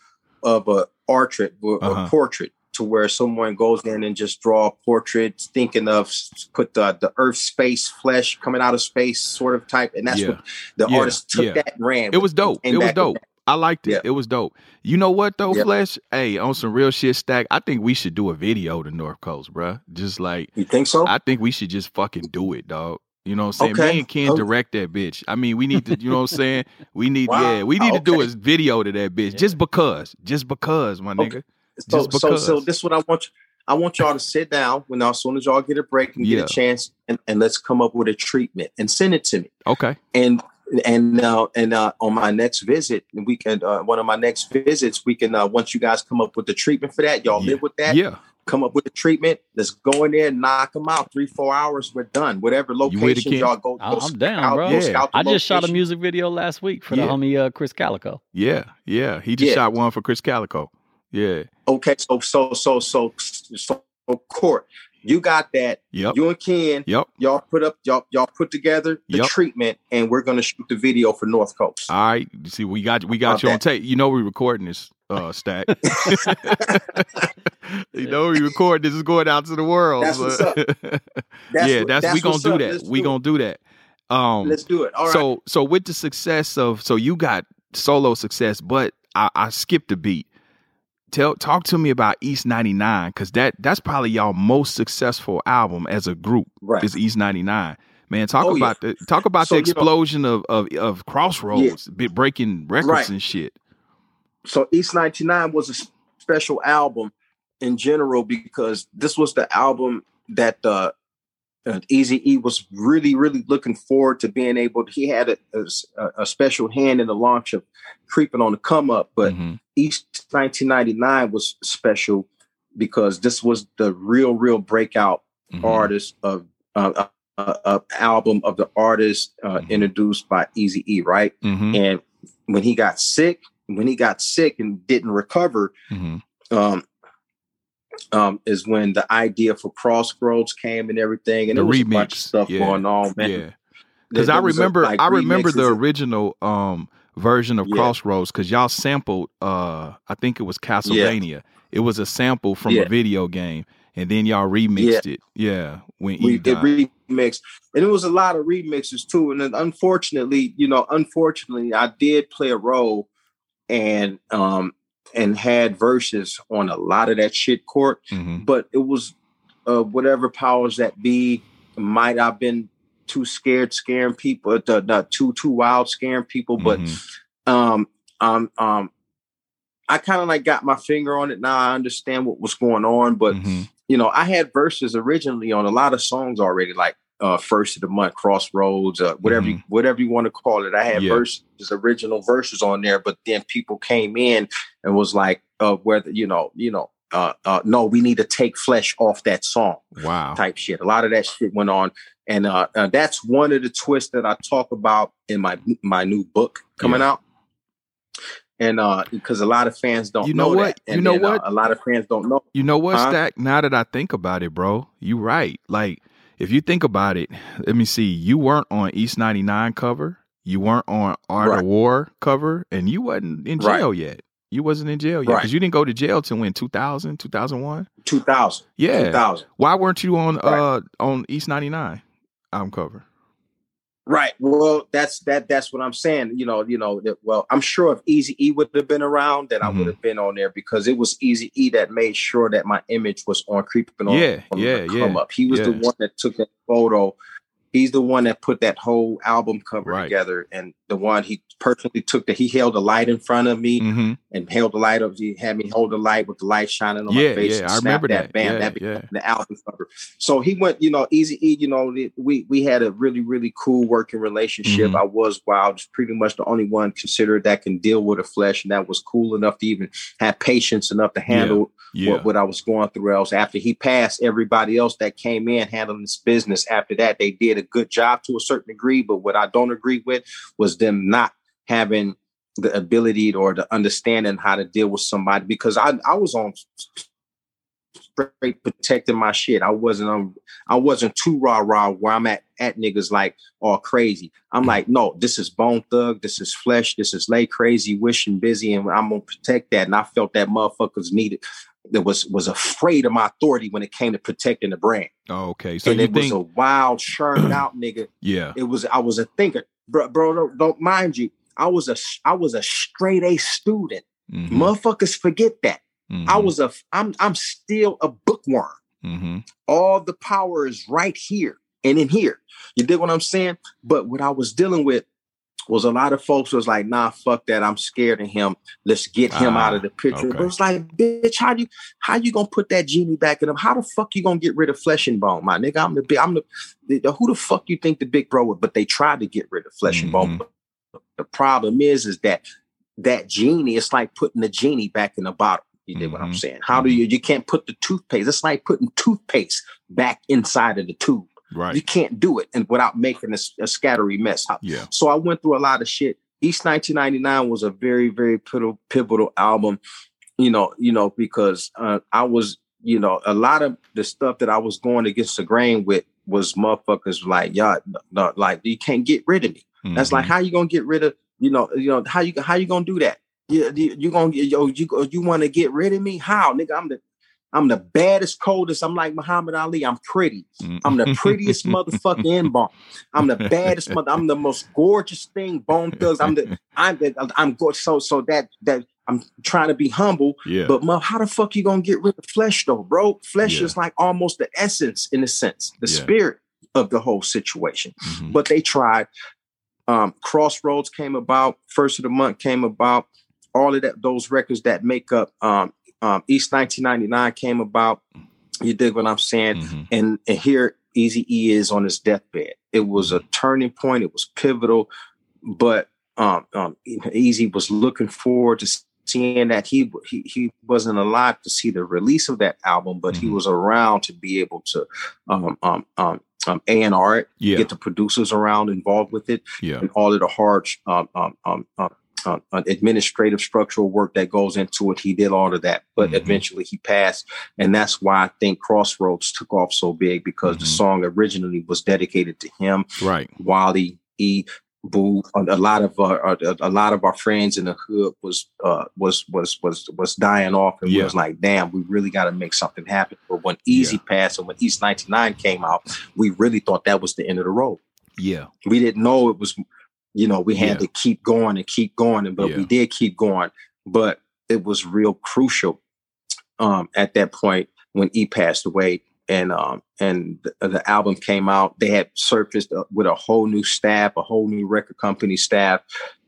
[SPEAKER 4] of a portrait, a
[SPEAKER 2] Uh-huh.
[SPEAKER 4] portrait, to where someone goes in and just draw a portrait, thinking of put the the Earth, space, flesh coming out of space, sort of type, and that's
[SPEAKER 2] Yeah.
[SPEAKER 4] what the
[SPEAKER 2] Yeah,
[SPEAKER 4] artist took
[SPEAKER 2] yeah.
[SPEAKER 4] that and ran.
[SPEAKER 2] it was dope. It was dope.
[SPEAKER 4] That.
[SPEAKER 2] I liked it.
[SPEAKER 4] Yeah.
[SPEAKER 2] It was dope. You know what though,
[SPEAKER 4] Yeah.
[SPEAKER 2] Flesh? Hey, on some real shit, stack. I think we should do a video to North Coast, bruh. Just like
[SPEAKER 4] You think so?
[SPEAKER 2] I think we should just fucking do it, dog. You know what I'm saying?
[SPEAKER 4] Okay.
[SPEAKER 2] Me and Ken
[SPEAKER 4] Oh.
[SPEAKER 2] direct that bitch. I mean, we need to, you know what I'm saying? We need,
[SPEAKER 4] Wow.
[SPEAKER 2] yeah, we need to do a video to that bitch just because, just because, my
[SPEAKER 4] Okay.
[SPEAKER 2] nigga.
[SPEAKER 4] so,
[SPEAKER 2] just
[SPEAKER 4] so, so this is what I want. You, I want y'all to sit down when as soon as y'all get a break and
[SPEAKER 2] Yeah.
[SPEAKER 4] get a chance, and, and let's come up with a treatment and send it to me.
[SPEAKER 2] Okay.
[SPEAKER 4] And and uh, and uh, on my next visit, we can uh, one of my next visits, we can uh, once you guys come up with the treatment for that, y'all
[SPEAKER 2] Yeah.
[SPEAKER 4] live with that.
[SPEAKER 2] Yeah.
[SPEAKER 4] Come up with the treatment. Let's go in there, knock them out. Three, four hours, we're done. Whatever
[SPEAKER 2] with
[SPEAKER 4] location y'all go.
[SPEAKER 9] I-
[SPEAKER 4] go
[SPEAKER 9] I'm
[SPEAKER 4] scout-
[SPEAKER 9] down, bro.
[SPEAKER 4] go
[SPEAKER 2] Yeah.
[SPEAKER 4] scout the
[SPEAKER 9] I just shot a music video last week for
[SPEAKER 2] Yeah.
[SPEAKER 9] the homie uh, Chris Calico.
[SPEAKER 2] Yeah. Yeah. He just
[SPEAKER 4] Yeah.
[SPEAKER 2] shot one for Chris Calico. Yeah.
[SPEAKER 4] Okay, so so so so so court. You got that.
[SPEAKER 2] Yep.
[SPEAKER 4] You and Ken,
[SPEAKER 2] Yep.
[SPEAKER 4] y'all put up y'all y'all put together the
[SPEAKER 2] Yep.
[SPEAKER 4] treatment, and we're gonna shoot the video for North Coast.
[SPEAKER 2] All right. You See, we got we got
[SPEAKER 4] About
[SPEAKER 2] you on tape. You know we're recording this uh stack. you know we record this is going out to the world.
[SPEAKER 4] That's what's up. That's
[SPEAKER 2] yeah,
[SPEAKER 4] what-
[SPEAKER 2] that's,
[SPEAKER 4] that's
[SPEAKER 2] we gonna do
[SPEAKER 4] up.
[SPEAKER 2] that.
[SPEAKER 4] Let's
[SPEAKER 2] we
[SPEAKER 4] do
[SPEAKER 2] gonna do that. Um
[SPEAKER 4] Let's do it. All right.
[SPEAKER 2] so so with the success of so you got solo success, but I, I skipped a beat. Tell talk to me about East 99 because that that's probably y'all most successful album as a group
[SPEAKER 4] right.
[SPEAKER 2] is East 99. Man, talk
[SPEAKER 4] Oh, yeah.
[SPEAKER 2] about the talk about
[SPEAKER 4] So,
[SPEAKER 2] the
[SPEAKER 4] you know-
[SPEAKER 2] explosion of, of of Crossroads, bit breaking records
[SPEAKER 4] Right.
[SPEAKER 2] and shit.
[SPEAKER 4] so East 99 was a special album in general because this was the album that uh, uh Eazy E was really, really looking forward to being able to, he had a special hand in the launch of Creeping on the Come Up, but
[SPEAKER 2] Mhm.
[SPEAKER 4] East 1999 was special because this was the real, real breakout
[SPEAKER 2] Mhm.
[SPEAKER 4] artist of uh, uh, uh, uh, album of the artist uh,
[SPEAKER 2] Mhm.
[SPEAKER 4] introduced by Eazy E, right?
[SPEAKER 2] Mhm.
[SPEAKER 4] And when he got sick, when he got sick and didn't recover,
[SPEAKER 2] Mhm.
[SPEAKER 4] um, um, is when the idea for Crossroads came and everything, and
[SPEAKER 2] The
[SPEAKER 4] there was a bunch of stuff
[SPEAKER 2] yeah,
[SPEAKER 4] going on, man.
[SPEAKER 2] Yeah. Because I
[SPEAKER 4] was a,
[SPEAKER 2] remember,
[SPEAKER 4] like,
[SPEAKER 2] I remember the original um version of
[SPEAKER 4] Yeah.
[SPEAKER 2] Crossroads because y'all sampled. uh I think it was Castlevania. It was a sample from
[SPEAKER 4] Yeah.
[SPEAKER 2] a video game, and then y'all remixed it. Yeah, when
[SPEAKER 4] we
[SPEAKER 2] Eve
[SPEAKER 4] did
[SPEAKER 2] died.
[SPEAKER 4] remix, and it was a lot of remixes too. And then unfortunately, you know, unfortunately, I did play a role, and um, and had verses on a lot of that shit court.
[SPEAKER 2] Mhm.
[SPEAKER 4] But it was uh, whatever powers that be might have been too scared, scaring people, uh, not too too wild, scaring people. But
[SPEAKER 2] Mhm.
[SPEAKER 4] um, um, um, I kind of like got my finger on it now. I understand what was going on, but
[SPEAKER 2] Mhm.
[SPEAKER 4] you know, I had verses originally on a lot of songs already, like uh first of the month, Crossroads, uh, whatever you, whatever you want to call it. I had
[SPEAKER 2] Mm-hmm. Yeah.
[SPEAKER 4] verses, original verses on there, but then people came in and was like, uh, whether you know, you know, uh, uh, no, we need to take flesh off that song
[SPEAKER 2] wow.
[SPEAKER 4] type shit. A lot of that shit went on, and uh, uh, that's one of the twists that I talk about in my my new book coming out. And uh, because a lot of fans don't
[SPEAKER 2] You know what?
[SPEAKER 4] that.
[SPEAKER 2] You know
[SPEAKER 4] then, uh,
[SPEAKER 2] what?
[SPEAKER 4] a lot of fans don't know.
[SPEAKER 2] You know what,
[SPEAKER 4] Huh?
[SPEAKER 2] Stack? Now that I think about it, bro, you right. Like, if you think about it, let me see. You weren't on East 99 cover. You weren't on Art
[SPEAKER 4] Right.
[SPEAKER 2] of War cover, and you wasn't in
[SPEAKER 4] Right.
[SPEAKER 2] jail yet. You wasn't in jail yet
[SPEAKER 4] Right.
[SPEAKER 2] because you didn't go to jail till when 2000, 2001.
[SPEAKER 4] 2000.
[SPEAKER 2] Yeah.
[SPEAKER 4] 2000.
[SPEAKER 2] Why weren't you on
[SPEAKER 4] Right.
[SPEAKER 2] uh on East 99 album cover?
[SPEAKER 4] Right. Well, that's that. That's what I'm saying. You know. You know. That, well, I'm sure if Eazy E would have been around, that I
[SPEAKER 2] Mhm.
[SPEAKER 4] would have been on there because it was Eazy E that made sure that my image was on creeping on.
[SPEAKER 2] Yeah,
[SPEAKER 4] on
[SPEAKER 2] yeah,
[SPEAKER 4] the come
[SPEAKER 2] yeah,
[SPEAKER 4] up. He was the one that took that photo. He's the one that put that whole album cover
[SPEAKER 2] Right.
[SPEAKER 4] together, and the one he personally took that he held a light in front of me
[SPEAKER 2] Mm-hmm.
[SPEAKER 4] and held the light up. He had me hold the light with the light shining on
[SPEAKER 2] Yeah,
[SPEAKER 4] my face.
[SPEAKER 2] yeah, I remember that.
[SPEAKER 4] Bam,
[SPEAKER 2] Yeah,
[SPEAKER 4] that became
[SPEAKER 2] yeah.
[SPEAKER 4] the album cover. So he went, you know, Eazy E. You know, we we had a really really cool working relationship.
[SPEAKER 2] Mhm.
[SPEAKER 4] I was wild, just pretty much the only one considered that can deal with the flesh, and that was cool enough to even have patience enough to handle
[SPEAKER 2] Yeah.
[SPEAKER 4] what, what I was going through. Else after he passed, everybody else that came in handling this business after that, they did a good job to a certain degree. But what I don't agree with was them not having the ability or the understanding how to deal with somebody because I I was on straight protecting my shit. I wasn't um I wasn't too rah rah where I'm at at niggas like all crazy. I'm like, no, this is bone thug, this is flesh, this is lay crazy, wishing busy, and I'm gonna protect that. And I felt that motherfuckers needed that was was afraid of my authority when it came to protecting the brand.
[SPEAKER 2] Oh, okay. So
[SPEAKER 4] and it
[SPEAKER 2] think
[SPEAKER 4] was a wild, churned out nigga
[SPEAKER 2] Yeah.
[SPEAKER 4] it was I was a thinker, bro. Bro, don't, don't mind you. I was a I was a straight A student.
[SPEAKER 2] Mm-hmm.
[SPEAKER 4] Motherfuckers forget that.
[SPEAKER 2] Mhm.
[SPEAKER 4] I was a I'm I'm still a bookworm.
[SPEAKER 2] Mhm.
[SPEAKER 4] All the power is right here and in here. You dig what I'm saying? But what I was dealing with was a lot of folks was like, nah, fuck that. I'm scared of him. Let's get him out of the ah, picture.
[SPEAKER 2] okay.
[SPEAKER 4] But it's like, bitch, how you how you gonna put that genie back in him? How the fuck you gonna get rid of Flesh-N-Bone, my nigga? I'm the big, I'm the, the, the- who the fuck you think the big bro would? But they tried to get rid of Flesh-N-Bone. Mm-hmm. The problem is, is that that genie, it's like putting the genie back in the bottle. You dig what I'm
[SPEAKER 2] Mhm.
[SPEAKER 4] saying? How do mm-hmm. you you can't put the toothpaste? It's like putting toothpaste back inside of the tube. You can't do it and without making a scattery mess.
[SPEAKER 2] Yeah.
[SPEAKER 4] So I went through a lot of shit. East 1999 was a very, very pivotal, pivotal album, you know, you know, because uh, I was, you know, a lot of the stuff that I was going against the grain with was motherfuckers like, y'all, no, like you can't get rid of me. That's like
[SPEAKER 2] Mhm.
[SPEAKER 4] how you gonna get rid of, you know, you know, how you how you gonna do that? You you, you gonna yo you you want to get rid of me? How, nigga? I'm the I'm the baddest, coldest. I'm like Muhammad Ali. I'm pretty.
[SPEAKER 2] Mhm.
[SPEAKER 4] I'm the prettiest motherfucker in Bone. I'm the baddest mother. I'm the most gorgeous thing. Bone Thugs. I'm the. I'm the. I'm good. So so that that I'm trying to be humble.
[SPEAKER 2] Yeah.
[SPEAKER 4] But mo, how the fuck you gonna get rid of flesh though, bro? Flesh
[SPEAKER 2] Yeah.
[SPEAKER 4] is like almost the essence in a sense, the
[SPEAKER 2] Yeah.
[SPEAKER 4] spirit of the whole situation.
[SPEAKER 2] Mhm.
[SPEAKER 4] But they tried. Um, Crossroads came about. First of the month came about. All of that, those records that make up um, um, East 1999 came about. You dig what I'm saying?
[SPEAKER 2] Mhm.
[SPEAKER 4] and and here Eazy E is on his deathbed. It was a turning point. It was pivotal, but um, um, Eazy was looking forward to seeing that he he he wasn't alive to see the release of that album, but he
[SPEAKER 2] Mhm.
[SPEAKER 4] was around to be able to um um um um A and R it,
[SPEAKER 2] Yeah.
[SPEAKER 4] get the producers around involved with it,
[SPEAKER 2] Yeah.
[SPEAKER 4] and all of the hard um um um. Uh, uh, administrative structural work that goes into it. He did all of that, but
[SPEAKER 2] Mhm.
[SPEAKER 4] eventually he passed. And that's why I think Crossroads took off so big because the
[SPEAKER 2] Mhm.
[SPEAKER 4] song originally was dedicated to him,
[SPEAKER 2] Right.
[SPEAKER 4] Wally E. Boo. A lot of uh, a, a lot of our friends in the hood was uh, was was was was dying off, and
[SPEAKER 2] Yeah.
[SPEAKER 4] we was like, "Damn, we really got to make something happen." But when Eazy passed and when East ninety nine came out, we really thought that was the end of the road
[SPEAKER 2] Yeah.
[SPEAKER 4] we didn't know it was you know we had
[SPEAKER 2] Yeah.
[SPEAKER 4] to keep going and keep going and but
[SPEAKER 2] Yeah.
[SPEAKER 4] we did keep going but it was real crucial um at that point when e passed away and um and the, the album came out they had surfaced uh, with a whole new staff a whole new record company staff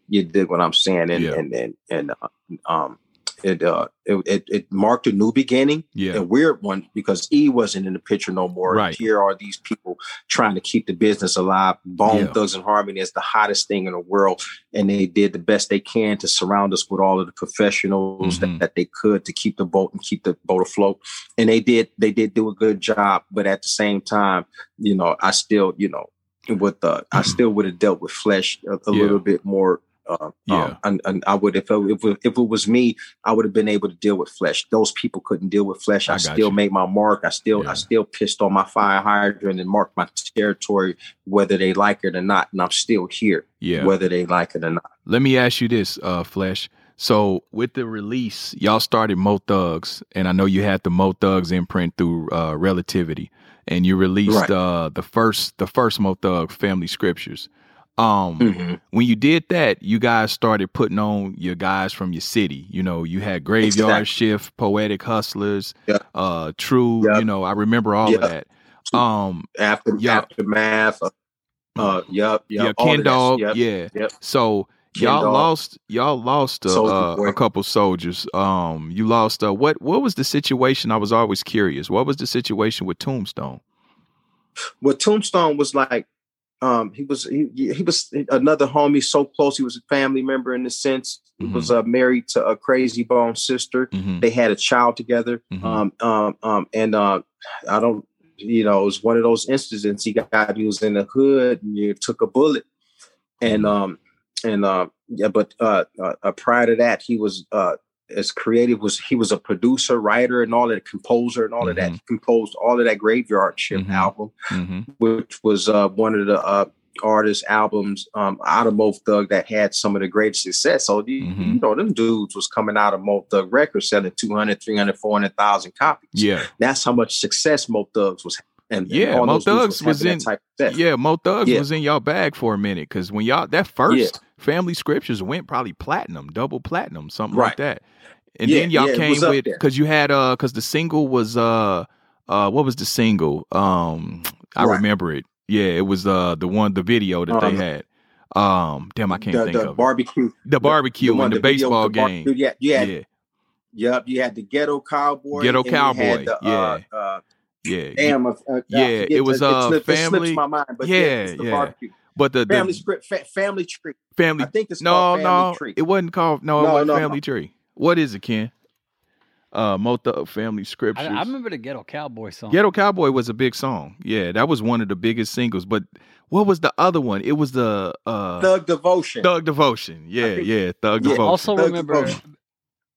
[SPEAKER 4] you did what i'm saying and
[SPEAKER 2] Yeah.
[SPEAKER 4] and and, and uh, um it uh it, it marked a new beginning
[SPEAKER 2] Yeah.
[SPEAKER 4] a weird one because E wasn't in the picture no more.
[SPEAKER 2] Right.
[SPEAKER 4] Here are these people trying to keep the business alive. Bone
[SPEAKER 2] Yeah.
[SPEAKER 4] Thugs and Harmony is the hottest thing in the world, and they did the best they can to surround us with all of the professionals
[SPEAKER 2] Mhm.
[SPEAKER 4] that, that they could to keep the boat and keep the boat afloat. And they did they did do a good job, but at the same time, you know, I still you know with the I still would have dealt with flesh a, a
[SPEAKER 2] Mm-hmm. Yeah.
[SPEAKER 4] little bit more. Uh,
[SPEAKER 2] Yeah.
[SPEAKER 4] um, and, and I would if it, if it, if it was me, I would have been able to deal with flesh. Those people couldn't deal with flesh.
[SPEAKER 2] I
[SPEAKER 4] I, still
[SPEAKER 2] you.
[SPEAKER 4] made my mark. I still
[SPEAKER 2] Yeah.
[SPEAKER 4] I still pissed on my fire hydrant and marked my territory, whether they like it or not. And I'm still here,
[SPEAKER 2] Yeah.
[SPEAKER 4] whether they like it or not.
[SPEAKER 2] Let me ask you this, uh, Flesh. So with the release, y'all started Mo Thugs, and I know you had the Mo Thugs imprint through uh, Relativity, and you released
[SPEAKER 4] Right.
[SPEAKER 2] uh, the first the first Mo Thug Family Scriptures. Um,
[SPEAKER 4] Mhm.
[SPEAKER 2] when you did that, you guys started putting on your guys from your city. You know, you had Graveyard
[SPEAKER 4] Exactly.
[SPEAKER 2] Shift, Poetic Hustlers,
[SPEAKER 4] Yeah.
[SPEAKER 2] uh, True.
[SPEAKER 4] Yeah.
[SPEAKER 2] You know, I remember all of that. Um,
[SPEAKER 4] After
[SPEAKER 2] Yeah.
[SPEAKER 4] aftermath, uh, uh, yup, yup,
[SPEAKER 2] yeah, Ken Dog,
[SPEAKER 4] yep,
[SPEAKER 2] yeah.
[SPEAKER 4] yep.
[SPEAKER 2] So
[SPEAKER 4] Ken
[SPEAKER 2] y'all
[SPEAKER 4] Dog.
[SPEAKER 2] lost y'all lost a, uh, a couple soldiers. Um, you lost uh, what what was the situation? I was always curious. What was the situation with Tombstone?
[SPEAKER 4] Well, Tombstone was like, um, he was he, he was another homie, so close. He was a family member in the sense. He
[SPEAKER 2] Mhm.
[SPEAKER 4] was uh, married to a Krayzie Bone sister.
[SPEAKER 2] Mm-hmm.
[SPEAKER 4] They had a child together.
[SPEAKER 2] Mhm.
[SPEAKER 4] Um, um, um, and uh, I don't, you know, it was one of those incidents. He got he was in the hood and you took a bullet, and um, and uh, yeah, but uh, uh, uh, prior to that, he was uh, as creative was he was a producer, writer, and all that, composer, and all of that. He composed all of that Graveyard Shift
[SPEAKER 2] Mhm.
[SPEAKER 4] album,
[SPEAKER 2] Mm-hmm.
[SPEAKER 4] which was uh, one of the uh, artist albums um, out of Mo Thug that had some of the greatest success. So you,
[SPEAKER 2] Mhm.
[SPEAKER 4] you know, them dudes was coming out of Mo Thug Records selling 200, 300, 400,000 copies.
[SPEAKER 2] Yeah,
[SPEAKER 4] That's how much success Mo Thugs was. And, and
[SPEAKER 2] Yeah,
[SPEAKER 4] all
[SPEAKER 2] Mo Thugs was
[SPEAKER 4] having
[SPEAKER 2] in-
[SPEAKER 4] type of
[SPEAKER 2] yeah. Mo Thugs
[SPEAKER 4] Yeah.
[SPEAKER 2] was in y'all bag for a minute because when y'all that first Family Scriptures went probably platinum, double platinum, something
[SPEAKER 4] Right.
[SPEAKER 2] like that. And
[SPEAKER 4] Yeah,
[SPEAKER 2] then y'all
[SPEAKER 4] yeah,
[SPEAKER 2] came with because you had uh because the single was uh uh what was the single? Um I
[SPEAKER 4] Right.
[SPEAKER 2] remember it. Yeah, it was uh the one the video that
[SPEAKER 4] Um,
[SPEAKER 2] they had. Um damn I can't
[SPEAKER 4] the,
[SPEAKER 2] think
[SPEAKER 4] the
[SPEAKER 2] of it.
[SPEAKER 4] barbecue.
[SPEAKER 2] the barbecue
[SPEAKER 4] one-
[SPEAKER 2] and the,
[SPEAKER 4] video
[SPEAKER 2] baseball
[SPEAKER 4] the
[SPEAKER 2] game.
[SPEAKER 4] barbecue. Yeah, had,
[SPEAKER 2] yeah,
[SPEAKER 4] Yep, you had the ghetto cowboy.
[SPEAKER 2] Ghetto
[SPEAKER 4] and you had
[SPEAKER 2] Cowboy,
[SPEAKER 4] the,
[SPEAKER 2] yeah.
[SPEAKER 4] Uh, uh,
[SPEAKER 2] yeah.
[SPEAKER 4] damn, uh, uh,
[SPEAKER 2] Yeah, it was,
[SPEAKER 4] the-
[SPEAKER 2] uh,
[SPEAKER 4] It
[SPEAKER 2] family-
[SPEAKER 4] mind, but yeah,
[SPEAKER 2] Yeah,
[SPEAKER 4] it's the
[SPEAKER 2] yeah.
[SPEAKER 4] barbecue.
[SPEAKER 2] But the, the
[SPEAKER 4] Family script, fa- family tree.
[SPEAKER 2] family
[SPEAKER 4] I think it's
[SPEAKER 2] no
[SPEAKER 4] called Family
[SPEAKER 2] no
[SPEAKER 4] Tree.
[SPEAKER 2] it wasn't called no, it wasn't
[SPEAKER 4] no,
[SPEAKER 2] Family
[SPEAKER 4] no.
[SPEAKER 2] Tree. What is it, Ken? Uh, Motha Family
[SPEAKER 9] I,
[SPEAKER 2] Scriptures.
[SPEAKER 9] I remember the Ghetto Cowboy song.
[SPEAKER 2] Ghetto Cowboy was a big song. Yeah, that was one of the biggest singles. But what was the other one? It was the uh,
[SPEAKER 4] Thug Devotion.
[SPEAKER 2] Thug Devotion. Yeah,
[SPEAKER 4] think-
[SPEAKER 2] yeah, Thug
[SPEAKER 4] Yeah.
[SPEAKER 2] Devotion.
[SPEAKER 9] also
[SPEAKER 4] Thug
[SPEAKER 9] remember
[SPEAKER 4] Devotion.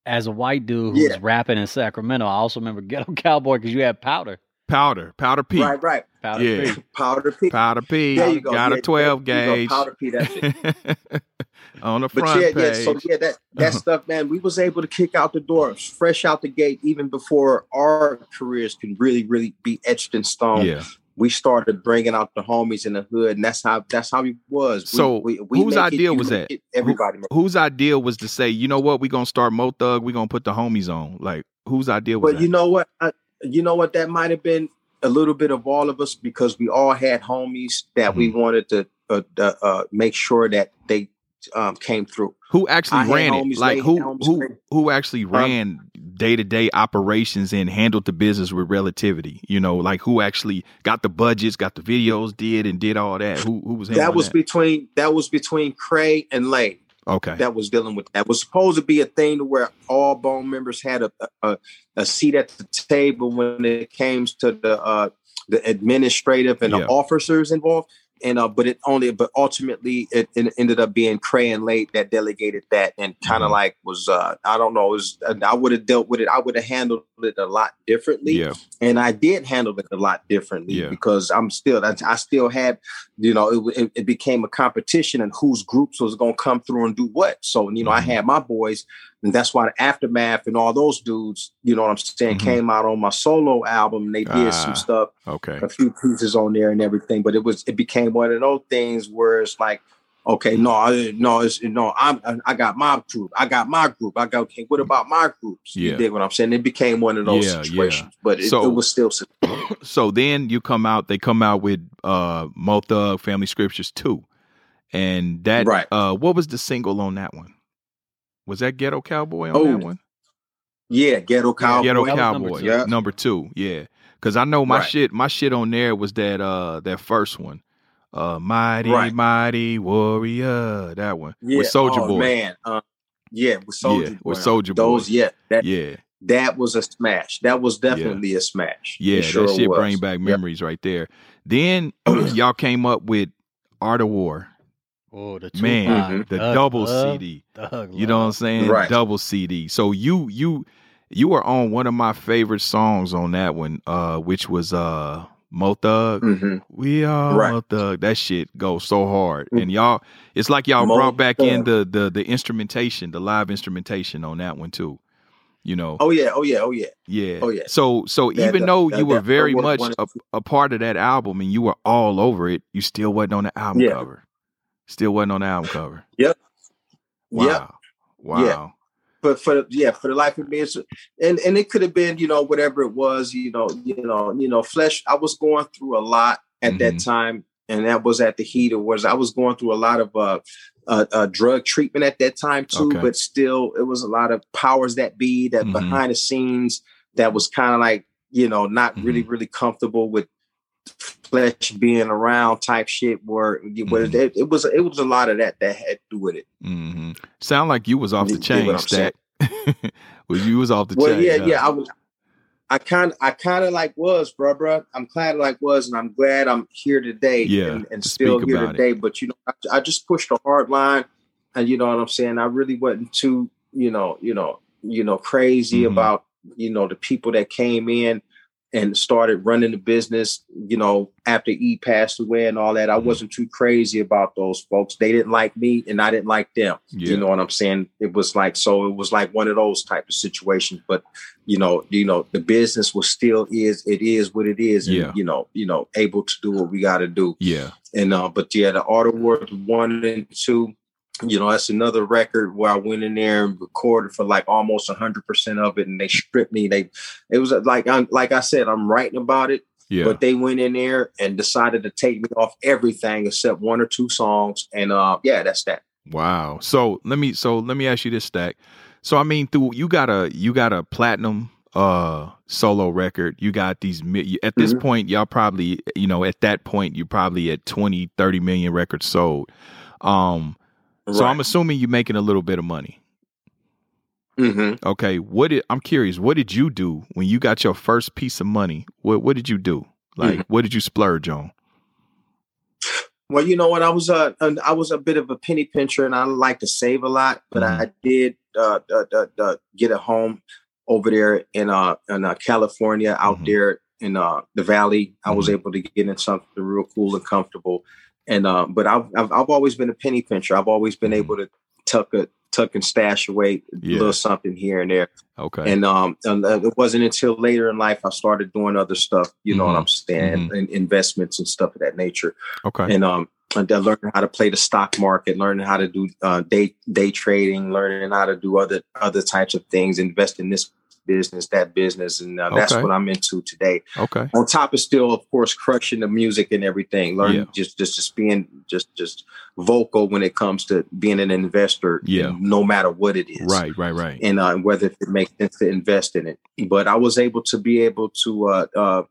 [SPEAKER 9] as a white dude who
[SPEAKER 4] Yeah.
[SPEAKER 9] was rapping in Sacramento. I also remember Ghetto Cowboy because you had Powder.
[SPEAKER 2] Powder, Powder P,
[SPEAKER 4] Right, right.
[SPEAKER 9] Powder
[SPEAKER 2] Yeah.
[SPEAKER 9] P.
[SPEAKER 4] Powder P.
[SPEAKER 2] Powder P.
[SPEAKER 4] There you go.
[SPEAKER 2] Got
[SPEAKER 4] Yeah,
[SPEAKER 2] a twelve
[SPEAKER 4] there go.
[SPEAKER 2] gauge
[SPEAKER 4] Powder P, that's it.
[SPEAKER 2] on the
[SPEAKER 4] But
[SPEAKER 2] front
[SPEAKER 4] yeah,
[SPEAKER 2] page.
[SPEAKER 4] yeah. So yeah, that that uh-huh. stuff, man, we was able to kick out the door fresh out the gate, even before our careers could really, really be etched in stone.
[SPEAKER 2] yeah.
[SPEAKER 4] We started bringing out the homies in the hood, and that's how that's how it was. We-
[SPEAKER 2] So,
[SPEAKER 4] we, we
[SPEAKER 2] whose
[SPEAKER 4] make it,
[SPEAKER 2] idea was that?
[SPEAKER 4] it, Everybody.
[SPEAKER 2] Whose idea was to say, you know what, we gonna start Mo Thug, we gonna put the homies on. Like, whose idea was
[SPEAKER 4] But
[SPEAKER 2] that?
[SPEAKER 4] you know what? I, you know what? That might have been a little bit of all of us because we all had homies that we
[SPEAKER 2] Mm-hmm.
[SPEAKER 4] wanted to uh, uh, uh, make sure that they um, came through.
[SPEAKER 2] who actually
[SPEAKER 4] I
[SPEAKER 2] ran it? Like who who who actually ran day to day operations and handled the business with relativity? You know, like who actually got the budgets, got the videos, did and did all that? Who who was
[SPEAKER 4] That was between that was between Cray and Lay.
[SPEAKER 2] Okay.
[SPEAKER 4] that was dealing with that was supposed to be a thing to where all bone members had a a, a seat at the table when it came to the uh the administrative and
[SPEAKER 2] Yeah.
[SPEAKER 4] the officers involved and uh but it only but ultimately it, it ended up being Cray and Late that delegated that and kind of
[SPEAKER 2] Mhm.
[SPEAKER 4] like was uh I don't know was I would have dealt with it I would have handled it a lot differently
[SPEAKER 2] yeah.
[SPEAKER 4] and I did handle it a lot differently
[SPEAKER 2] Yeah.
[SPEAKER 4] because I'm still I, I still had you know it, it, became a competition and whose groups was going to come through and do what so you know I
[SPEAKER 2] Mhm.
[SPEAKER 4] had my boys and that's why the aftermath and all those dudes you know what I'm saying
[SPEAKER 2] Mhm.
[SPEAKER 4] came out on my solo album and they did
[SPEAKER 2] Ah.
[SPEAKER 4] some stuff
[SPEAKER 2] Okay.
[SPEAKER 4] a few pieces on there and everything but it was it became one of those things where it's like okay no I, no it's no I'm I got my group I got my group I got okay what about my groups
[SPEAKER 2] Yeah.
[SPEAKER 4] you dig what I'm saying it became one of those
[SPEAKER 2] Yeah, yeah.
[SPEAKER 4] situations but it,
[SPEAKER 2] So-
[SPEAKER 4] it was still
[SPEAKER 2] so then you come out, they come out with uh Mo Thug Family Scriptures 2. And that
[SPEAKER 4] Right.
[SPEAKER 2] uh what was the single on that one? Was that Ghetto Cowboy on
[SPEAKER 4] Oh,
[SPEAKER 2] that one?
[SPEAKER 4] Yeah, Ghetto Cowboy.
[SPEAKER 2] Ghetto
[SPEAKER 9] That number
[SPEAKER 2] Cowboy,
[SPEAKER 9] two.
[SPEAKER 4] Yeah.
[SPEAKER 2] number two, yeah. Because I know my
[SPEAKER 4] Right.
[SPEAKER 2] shit, my shit on there was that uh that first one, uh Mighty
[SPEAKER 4] Right.
[SPEAKER 2] Mighty Warrior, that one
[SPEAKER 4] Yeah.
[SPEAKER 2] with Soldier
[SPEAKER 4] oh,
[SPEAKER 2] Boy,
[SPEAKER 4] man. Uh, yeah, with Soldier
[SPEAKER 2] Yeah,
[SPEAKER 4] Boy.
[SPEAKER 2] with Soulja Boy.
[SPEAKER 4] Those, yeah, that
[SPEAKER 2] yeah,
[SPEAKER 4] that was a smash. That was definitely a smash.
[SPEAKER 2] yeah.
[SPEAKER 4] Sure
[SPEAKER 2] that shit
[SPEAKER 4] was.
[SPEAKER 2] bring back
[SPEAKER 4] Yep.
[SPEAKER 2] memories right there. Then y'all came up with Art of War,
[SPEAKER 9] Oh, the
[SPEAKER 2] Man,
[SPEAKER 9] Tupac,
[SPEAKER 4] Mhm.
[SPEAKER 2] the
[SPEAKER 9] Thug
[SPEAKER 2] double
[SPEAKER 9] Love,
[SPEAKER 2] CD.
[SPEAKER 9] Thug
[SPEAKER 2] You know what I'm saying?
[SPEAKER 4] Right.
[SPEAKER 2] Double CD. So you you you were on one of my favorite songs on that one, uh, which was uh Mo Thug.
[SPEAKER 4] Mhm.
[SPEAKER 2] We are
[SPEAKER 4] Right.
[SPEAKER 2] Mo Thug. That shit goes so hard.
[SPEAKER 4] Mm.
[SPEAKER 2] And y'all it's like y'all
[SPEAKER 4] Mo
[SPEAKER 2] brought back in the the the instrumentation, the live instrumentation on that one too. You know.
[SPEAKER 4] Oh yeah, oh yeah, oh yeah.
[SPEAKER 2] Yeah.
[SPEAKER 4] Oh, yeah.
[SPEAKER 2] So so
[SPEAKER 4] That-
[SPEAKER 2] even
[SPEAKER 4] that-
[SPEAKER 2] though
[SPEAKER 4] that-
[SPEAKER 2] you were very
[SPEAKER 4] that
[SPEAKER 2] much a, a part of that album and you were all over it, you still wasn't on the album
[SPEAKER 4] Yeah.
[SPEAKER 2] cover. Still wasn't on the album cover.
[SPEAKER 4] Yep.
[SPEAKER 2] Wow.
[SPEAKER 4] Yep.
[SPEAKER 2] Wow.
[SPEAKER 4] Yeah. But for the, yeah, for the life of me, it's, and and it could have been you know whatever it was, you know, you know, you know, flesh. I was going through a lot at that
[SPEAKER 2] Mhm.
[SPEAKER 4] time, and that was at the heat of was I was going through a lot of uh, uh, uh drug treatment at that time too.
[SPEAKER 2] Okay.
[SPEAKER 4] But still, it was a lot of powers that be that
[SPEAKER 2] Mhm.
[SPEAKER 4] behind the scenes that was kind of like you know not really
[SPEAKER 2] Mm-hmm.
[SPEAKER 4] really comfortable with flesh being around type shit where,
[SPEAKER 2] Mhm.
[SPEAKER 4] it, it was it was a lot of that that had to do with it
[SPEAKER 2] hmm Sound like you was off the chain? Stack. well, you was off the
[SPEAKER 4] well,
[SPEAKER 2] chain.
[SPEAKER 4] yeah,
[SPEAKER 2] huh?
[SPEAKER 4] yeah. I was. I kind of, I kind of like was, bro, bro. I'm glad like was, and I'm glad I'm here today.
[SPEAKER 2] Yeah,
[SPEAKER 4] and, and still here
[SPEAKER 2] about it.
[SPEAKER 4] today. But you know, I, I just pushed a hard line, and you know what I'm saying. I really wasn't too, you know, you know, you know, crazy
[SPEAKER 2] Mhm.
[SPEAKER 4] about you know the people that came in and started running the business. You know, after E passed away and all that, I
[SPEAKER 2] Mhm.
[SPEAKER 4] wasn't too crazy about those folks. They didn't like me, and I didn't like them.
[SPEAKER 2] Yeah.
[SPEAKER 4] You know what I'm saying? It was like so. It was like one of those type of situations. But you know, you know, the business was still is it is what it is. And,
[SPEAKER 2] Yeah.
[SPEAKER 4] You know, you know, able to do what we got to do.
[SPEAKER 2] yeah.
[SPEAKER 4] And uh, but yeah, the of War one and two. You know, that's another record where I went in there and recorded for like almost hundred percent of it, and they stripped me. They, it was like I'm like I said, I'm writing about it,
[SPEAKER 2] Yeah.
[SPEAKER 4] but they went in there and decided to take me off everything except one or two songs, and uh, yeah, that's that.
[SPEAKER 2] Wow. So let me so let me ask you this stack. So I mean through you got a you got a platinum uh solo record. You got these at this
[SPEAKER 4] Mhm.
[SPEAKER 2] point y'all probably you know at that point you're probably at 20 30 million records sold. Um so
[SPEAKER 4] Right.
[SPEAKER 2] I'm assuming you're making a little bit of money.
[SPEAKER 4] Mm-hmm.
[SPEAKER 2] Okay, what did I'm curious, what did you do when you got your first piece of money? What what did you do? Like
[SPEAKER 4] Mhm.
[SPEAKER 2] what did you splurge on?
[SPEAKER 4] Well, you know what? I was a was a bit of a penny pincher, and I like to save a lot. But I did uh, uh, uh, uh, get a home over there in uh in uh, California, out
[SPEAKER 2] Mhm.
[SPEAKER 4] there in uh the valley. I was
[SPEAKER 2] Mhm.
[SPEAKER 4] able to get in something real cool and comfortable. And uh, but I've, I've I've always been a penny pincher. I've always been
[SPEAKER 2] Mhm.
[SPEAKER 4] able to tuck a tuck and stash away a little something here and there.
[SPEAKER 2] Okay.
[SPEAKER 4] And um, and uh, it wasn't until later in life I started doing other stuff. You know
[SPEAKER 2] Mhm.
[SPEAKER 4] what I'm saying? And investments and stuff of that nature
[SPEAKER 2] okay.
[SPEAKER 4] and um and then learning how to play the stock market, learning how to do uh, day day trading, learning how to do other other types of things, invest in this business, that business, and uh, that's
[SPEAKER 2] Okay.
[SPEAKER 4] what I'm into today.
[SPEAKER 2] okay.
[SPEAKER 4] On top of still, of course, crushing the music and everything, learning
[SPEAKER 2] Yeah.
[SPEAKER 4] just just just being just just vocal when it comes to being an investor,
[SPEAKER 2] Yeah.
[SPEAKER 4] no matter what it is,
[SPEAKER 2] Right, right, right.
[SPEAKER 4] and uh, whether it makes sense to invest in it. But I was able to be able to uh, uh,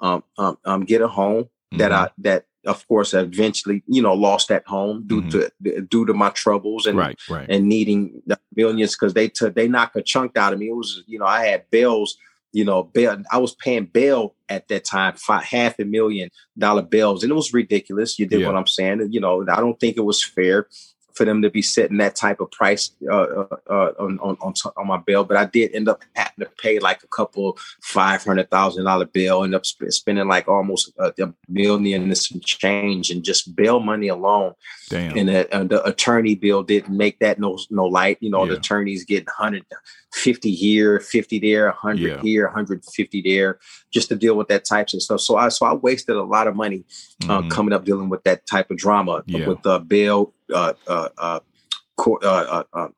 [SPEAKER 4] um, um, um, get a home that
[SPEAKER 2] Mhm.
[SPEAKER 4] I that of course eventually you know lost at home due mm-hmm. to due to my troubles and
[SPEAKER 2] right, right.
[SPEAKER 4] and needing the millions because they took they knocked a chunk out of me. It was you know I had bills. You know, bail. I was paying bail at that time, five, half a million dollar bills, and it was ridiculous. You did
[SPEAKER 2] Yeah.
[SPEAKER 4] what I'm saying. You know, I don't think it was fair for them to be setting that type of price uh, uh, uh, on on on, t- on my bill. But I did end up having to pay like a couple five hundred thousand dollar bill. End up sp- spending like almost a, a million and some change and just bail money alone.
[SPEAKER 2] Damn.
[SPEAKER 4] And the, uh, the attorney bill didn't make that no no light. You know, the attorneys getting 150 here, 50 there, 100
[SPEAKER 2] Yeah.
[SPEAKER 4] here, 150 there, just to deal with that types of stuff. So I so I wasted a lot of money uh,
[SPEAKER 2] Mhm.
[SPEAKER 4] coming up dealing with that type of drama
[SPEAKER 2] Yeah.
[SPEAKER 4] with uh, bail, uh, uh, uh, court, uh, uh, uh,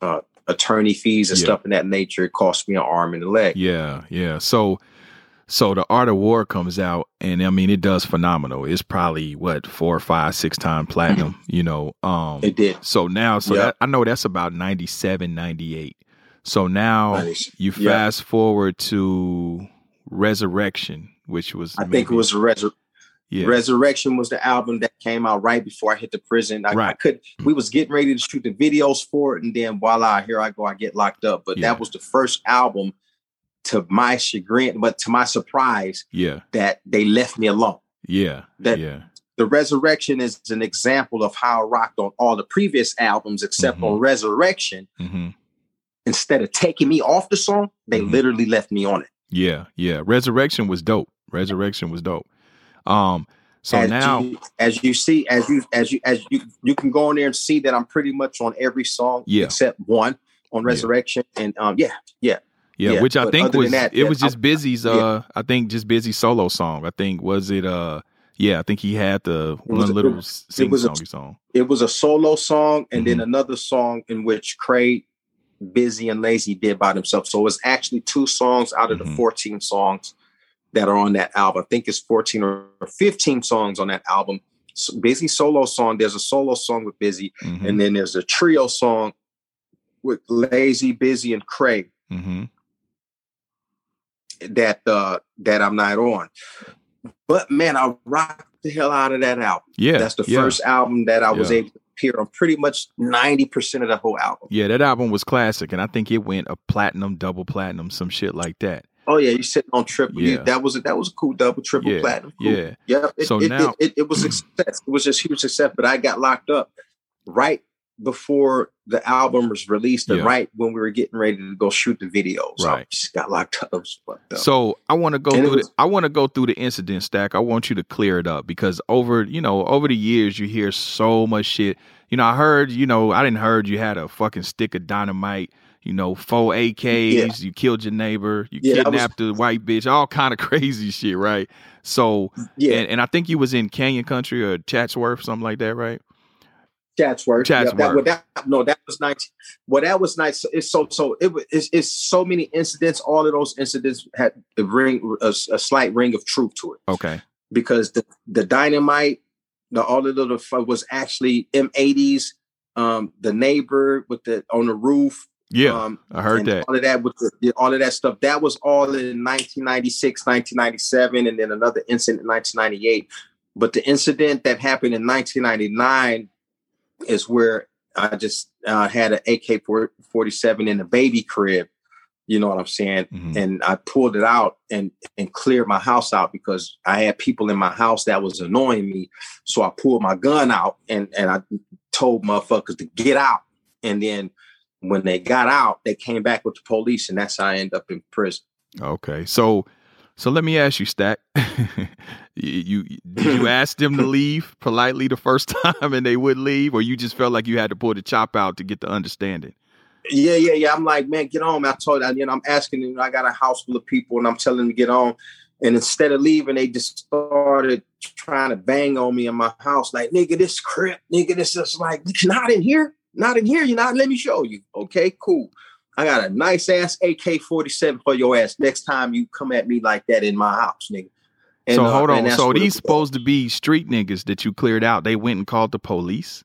[SPEAKER 4] uh, attorney fees and
[SPEAKER 2] Yeah.
[SPEAKER 4] stuff in that nature. It cost me an arm and a leg.
[SPEAKER 2] Yeah, yeah. So so the Art of War comes out and I mean it does phenomenal. It's probably what four, five, six time platinum, you know. Um
[SPEAKER 4] It did.
[SPEAKER 2] so now so
[SPEAKER 4] Yeah.
[SPEAKER 2] that, I know that's about 97, 98. So now
[SPEAKER 4] Nice.
[SPEAKER 2] you fast forward to Resurrection, which was
[SPEAKER 4] I think it
[SPEAKER 2] maybe-
[SPEAKER 4] was Resur-
[SPEAKER 2] yeah.
[SPEAKER 4] Resurrection was the album that came out right before I hit the prison. I, I could we was getting ready to shoot the videos for it, and then voila, here I go, I get locked up. But
[SPEAKER 2] Yeah.
[SPEAKER 4] that was the first album to my chagrin, but to my surprise,
[SPEAKER 2] yeah.
[SPEAKER 4] that they left me alone.
[SPEAKER 2] Yeah.
[SPEAKER 4] That-
[SPEAKER 2] yeah.
[SPEAKER 4] The Resurrection is an example of how I rocked on all the previous albums, except
[SPEAKER 2] Mhm.
[SPEAKER 4] on Resurrection.
[SPEAKER 2] hmm
[SPEAKER 4] Instead of taking me off the song, they
[SPEAKER 2] Mhm.
[SPEAKER 4] literally left me on it.
[SPEAKER 2] Yeah. Yeah. Resurrection was dope. Resurrection was dope. Um so
[SPEAKER 4] as
[SPEAKER 2] now
[SPEAKER 4] you, as you see, as you as you as you you can go in there and see that I'm pretty much on every song
[SPEAKER 2] Yeah.
[SPEAKER 4] except one on
[SPEAKER 2] Yeah.
[SPEAKER 4] Resurrection. And um yeah, yeah.
[SPEAKER 2] Yeah,
[SPEAKER 4] Yeah,
[SPEAKER 2] which I think was
[SPEAKER 4] that,
[SPEAKER 2] it
[SPEAKER 4] yeah,
[SPEAKER 2] was just
[SPEAKER 4] I-
[SPEAKER 2] Bizzy's
[SPEAKER 4] yeah.
[SPEAKER 2] uh I think just Bizzy solo song. I think was it uh yeah, I think he had the one little
[SPEAKER 4] it-
[SPEAKER 2] sing
[SPEAKER 4] was a-
[SPEAKER 2] song.
[SPEAKER 4] It was a solo song and then
[SPEAKER 2] Mhm.
[SPEAKER 4] another song in which Cray, Busy, and Layzie did by themselves. So it was actually two songs out of
[SPEAKER 2] Mhm.
[SPEAKER 4] the 14 songs that are on that album. I think it's 14 or 15 songs on that album. So Bizzy solo song. There's a solo song with Bizzy,
[SPEAKER 2] Mhm,
[SPEAKER 4] and then there's a trio song with Layzie, Bizzy, and Cray.
[SPEAKER 2] mhm.
[SPEAKER 4] that uh that I'm not on. But man, I rocked the hell out of that album.
[SPEAKER 2] Yeah.
[SPEAKER 4] That's the
[SPEAKER 2] yeah.
[SPEAKER 4] first album that I was
[SPEAKER 2] Yeah.
[SPEAKER 4] able to appear on pretty much 90% of the whole album.
[SPEAKER 2] Yeah, that album was classic and I think it went a platinum, double platinum, some shit like that.
[SPEAKER 4] Oh yeah, you sitting on triple.
[SPEAKER 2] Yeah.
[SPEAKER 4] Yeah. That was a that was a cool double, triple
[SPEAKER 2] Yeah,
[SPEAKER 4] platinum. Cool.
[SPEAKER 2] yeah.
[SPEAKER 4] Yep. It,
[SPEAKER 2] So
[SPEAKER 4] it,
[SPEAKER 2] now-
[SPEAKER 4] it, it, was mm. success. It was just huge success. But I got locked up right before the album was released and
[SPEAKER 2] Yeah.
[SPEAKER 4] right when we were getting ready to go shoot the videos. I
[SPEAKER 2] Right.
[SPEAKER 4] just got locked up. I up.
[SPEAKER 2] So I want to go
[SPEAKER 4] And
[SPEAKER 2] through
[SPEAKER 4] was-
[SPEAKER 2] the I want to go through the incident stack. I want you to clear it up because over you know over the years you hear so much shit. You know I heard you know I didn't heard you had a fucking stick of dynamite. You know four AKs. You killed your neighbor. You
[SPEAKER 4] Yeah, that was-
[SPEAKER 2] kidnapped the white bitch. All kind of crazy shit, right? So
[SPEAKER 4] yeah.
[SPEAKER 2] and, and I think you was in Canyon Country or Chatsworth, something like that, right?
[SPEAKER 4] Chatsworth.
[SPEAKER 2] Chatsworth.
[SPEAKER 4] Yeah, that, well, that, no, that was nice. Well, that was nice. It's so so. It was it's, it's so many incidents. All of those incidents had a ring a, a slight ring of truth to it.
[SPEAKER 2] Okay.
[SPEAKER 4] Because the the dynamite, the all of the was actually M80s. Um, the neighbor with the on the roof.
[SPEAKER 2] Yeah,
[SPEAKER 4] um,
[SPEAKER 2] I heard that.
[SPEAKER 4] All of that with the, all of that stuff. That was all in 1996, 1997, and then another incident in 1998. But the incident that happened in 1999 is where I just uh, had an AK 47 in the baby crib. You know what I'm saying?
[SPEAKER 2] Mhm.
[SPEAKER 4] And I pulled it out and and cleared my house out because I had people in my house that was annoying me. So I pulled my gun out and and I told motherfuckers to get out. And then when they got out, they came back with the police, and that's how I ended up in prison.
[SPEAKER 2] Okay, so so let me ask you, Stack. you, you did you ask them to leave politely the first time and they would leave, or you just felt like you had to pull the chop out to get the understanding?
[SPEAKER 4] Yeah, yeah, yeah. I'm like, man, get on. I told you know, I'm asking them, I got a house full of people and I'm telling them to get on. And instead of leaving, they just started trying to bang on me in my house. Like, nigga, this crap, nigga, this is like, it's not in here, not in here. You're not, let me show you. Okay, cool. I got a nice ass AK 47 for your ass next time you come at me like that in my house, nigga. And,
[SPEAKER 2] so
[SPEAKER 4] uh,
[SPEAKER 2] hold on. So these supposed to be street niggas that you cleared out. They went and called the police.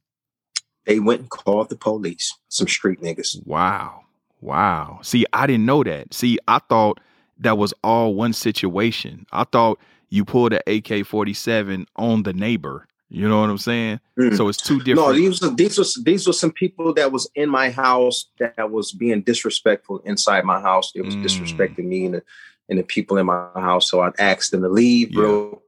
[SPEAKER 4] They went and called the police, some street niggas.
[SPEAKER 2] Wow. Wow. See, I didn't know that. See, I thought that was all one situation. I thought you pulled an AK 47 on the neighbor. You know what I'm saying?
[SPEAKER 4] Mm.
[SPEAKER 2] So it's two different.
[SPEAKER 4] No, these were these was these were some people that was in my house that was being disrespectful inside my house. It was
[SPEAKER 2] Mm.
[SPEAKER 4] disrespecting me and the and the people in my house. So I asked them to leave
[SPEAKER 2] Yeah.
[SPEAKER 4] real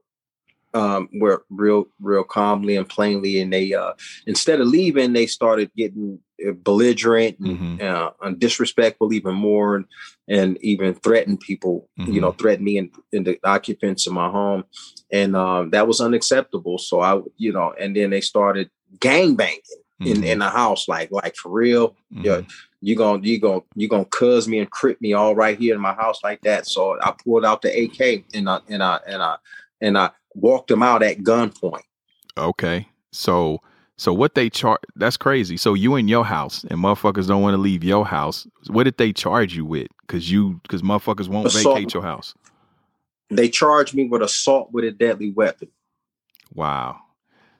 [SPEAKER 4] um were real real calmly and plainly and they uh instead of leaving they started getting belligerent and,
[SPEAKER 2] Mhm.
[SPEAKER 4] uh, and disrespectful even more and, and even threaten people you
[SPEAKER 2] Mm-hmm.
[SPEAKER 4] know threaten me and, and the occupants of my home and um that was unacceptable so i you know and then they started gang banging in
[SPEAKER 2] Mhm.
[SPEAKER 4] in the house like like for real
[SPEAKER 2] Mhm.
[SPEAKER 4] yeah you gonna you're gonna you gonna cuz me and crip me all right here in my house like that so i pulled out the ak and i and i and i and i walked them out at gunpoint
[SPEAKER 2] Okay. So so what they charge that's crazy. So you in your house and motherfuckers don't want to leave your house. What did they charge you with? Cause you cause motherfuckers won't
[SPEAKER 4] Assault.
[SPEAKER 2] vacate your house.
[SPEAKER 4] they charged me with assault with a deadly weapon
[SPEAKER 2] Wow.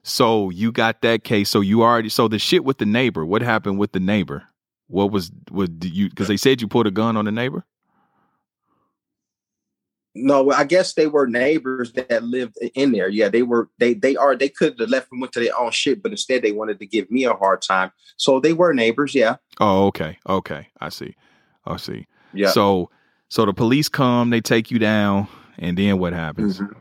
[SPEAKER 2] So you got that case. So you already so the shit with the neighbor, what happened with the neighbor? What was what did you because they said you put a gun on the neighbor?
[SPEAKER 4] No, I guess they were neighbors that lived in there. Yeah, they were. They they are. They could have left and went to their own shit, but instead they wanted to give me a hard time. So they were neighbors. Yeah,
[SPEAKER 2] Oh, okay. Okay. I see. I see.
[SPEAKER 4] yeah.
[SPEAKER 2] So so the police come, they take you down, and then what happens?
[SPEAKER 4] Mhm.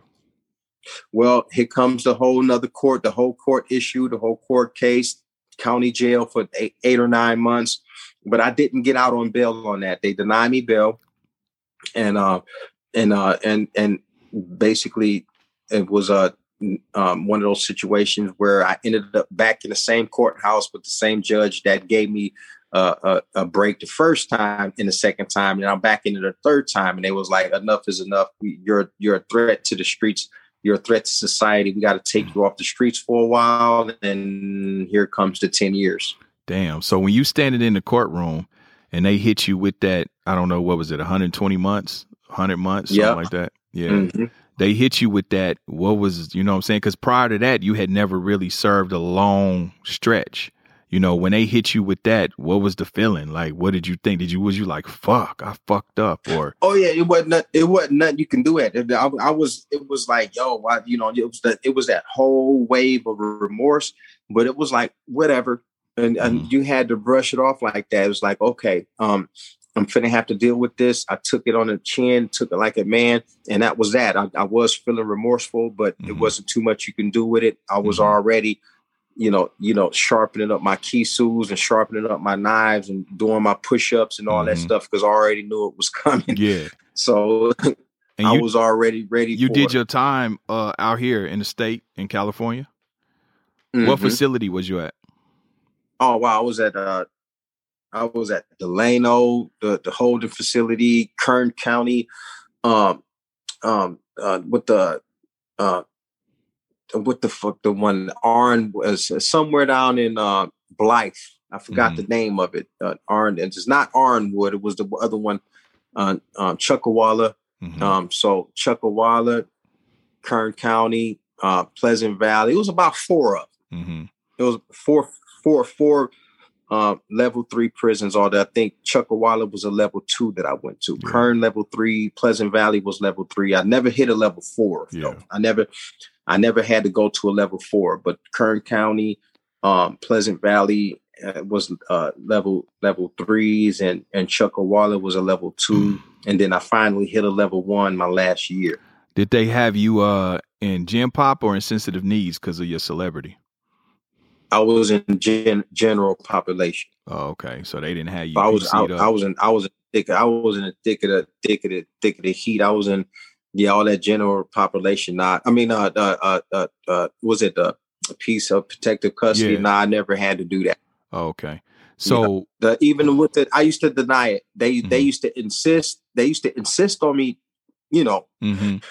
[SPEAKER 4] Well, here comes the whole another court. The whole court issue, the whole court case, county jail for eight, eight or nine months. But I didn't get out on bail on that. They denied me bail, and uh, and uh, and and basically it was a um, one of those situations where I ended up back in the same courthouse with the same judge that gave me uh, a, a break the first time and the second time, and I'm back into the third time, and they was like, "Enough is enough. You're you're a threat to the streets. You're a threat to society. We got to take you off the streets for a while." And here comes the ten years.
[SPEAKER 2] Damn. So when you standing in the courtroom and they hit you with that, I don't know, what was it, 120 months, 100 months, something
[SPEAKER 4] Yeah.
[SPEAKER 2] like that? Yeah.
[SPEAKER 4] Mhm.
[SPEAKER 2] They hit you with that. What was, you know what I'm saying? Because prior to that, you had never really served a long stretch. You know, when they hit you with that, what was the feeling? Like, what did you think? Did you, was you like, fuck, I fucked up? Or,
[SPEAKER 4] Oh yeah, it wasn't not, it wasn't nothing you can do at it. I, I was it was like yo, why you know it was the, it was that whole wave of remorse, but it was like whatever, and and
[SPEAKER 2] Mhm.
[SPEAKER 4] you had to brush it off like that. It was like okay, um, I'm finna have to deal with this. I took it on the chin, took it like a man, and that was that. I, I was feeling remorseful, but it
[SPEAKER 2] Mhm.
[SPEAKER 4] wasn't too much you can do with it. I was
[SPEAKER 2] Mhm.
[SPEAKER 4] already. You know, you know, sharpening up my kisus and sharpening up my knives and doing my push-ups and all that
[SPEAKER 2] Mhm.
[SPEAKER 4] stuff because I already knew it was coming.
[SPEAKER 2] yeah.
[SPEAKER 4] So
[SPEAKER 2] And
[SPEAKER 4] I
[SPEAKER 2] you,
[SPEAKER 4] was already ready.
[SPEAKER 2] you did
[SPEAKER 4] it.
[SPEAKER 2] your time uh, out here in the state in California. What
[SPEAKER 4] Mhm.
[SPEAKER 2] facility was you at?
[SPEAKER 4] Oh wow, I was at uh, I was at Delano, the the holding facility, Kern County, um, um, uh, with the uh, what the fuck the one Arn was somewhere down in uh Blythe. I forgot
[SPEAKER 2] Mm-hmm.
[SPEAKER 4] the name of it. Uh, Arn, it's not Arnwood. It was the other one, uh, um, Chuckawalla.
[SPEAKER 2] Mhm.
[SPEAKER 4] Um, so Chuckawalla, Kern County, uh, Pleasant Valley. It was about four of. them.
[SPEAKER 2] Mhm.
[SPEAKER 4] It was four, four, four uh, level three prisons. All that I think Chuckawalla was a level two that I went to.
[SPEAKER 2] Yeah.
[SPEAKER 4] Kern level three, Pleasant Valley was level three. I never hit a level four. though.
[SPEAKER 2] Yeah.
[SPEAKER 4] I never, I never had to go to a level four. But Kern County, um, Pleasant Valley uh, was uh, level level threes, and and Chuckawalla was a level two. and then I finally hit a level one my last year.
[SPEAKER 2] Did they have you uh in Gen Pop or in sensitive needs because of your celebrity?
[SPEAKER 4] I was in gen, general population.
[SPEAKER 2] Oh, okay. So they didn't have you.
[SPEAKER 4] I was I, I was in I was in thick I was in the thick of the thick of the thick of the heat. I was in yeah all that general population. Not I mean uh uh uh, uh, uh was it the a piece of protective custody?
[SPEAKER 2] Yeah.
[SPEAKER 4] Nah, I never had to do that.
[SPEAKER 2] Oh, okay. So
[SPEAKER 4] The even with it, I used to deny it. They they
[SPEAKER 2] Mhm.
[SPEAKER 4] used to insist. They used to insist on me, you know,
[SPEAKER 2] mhm.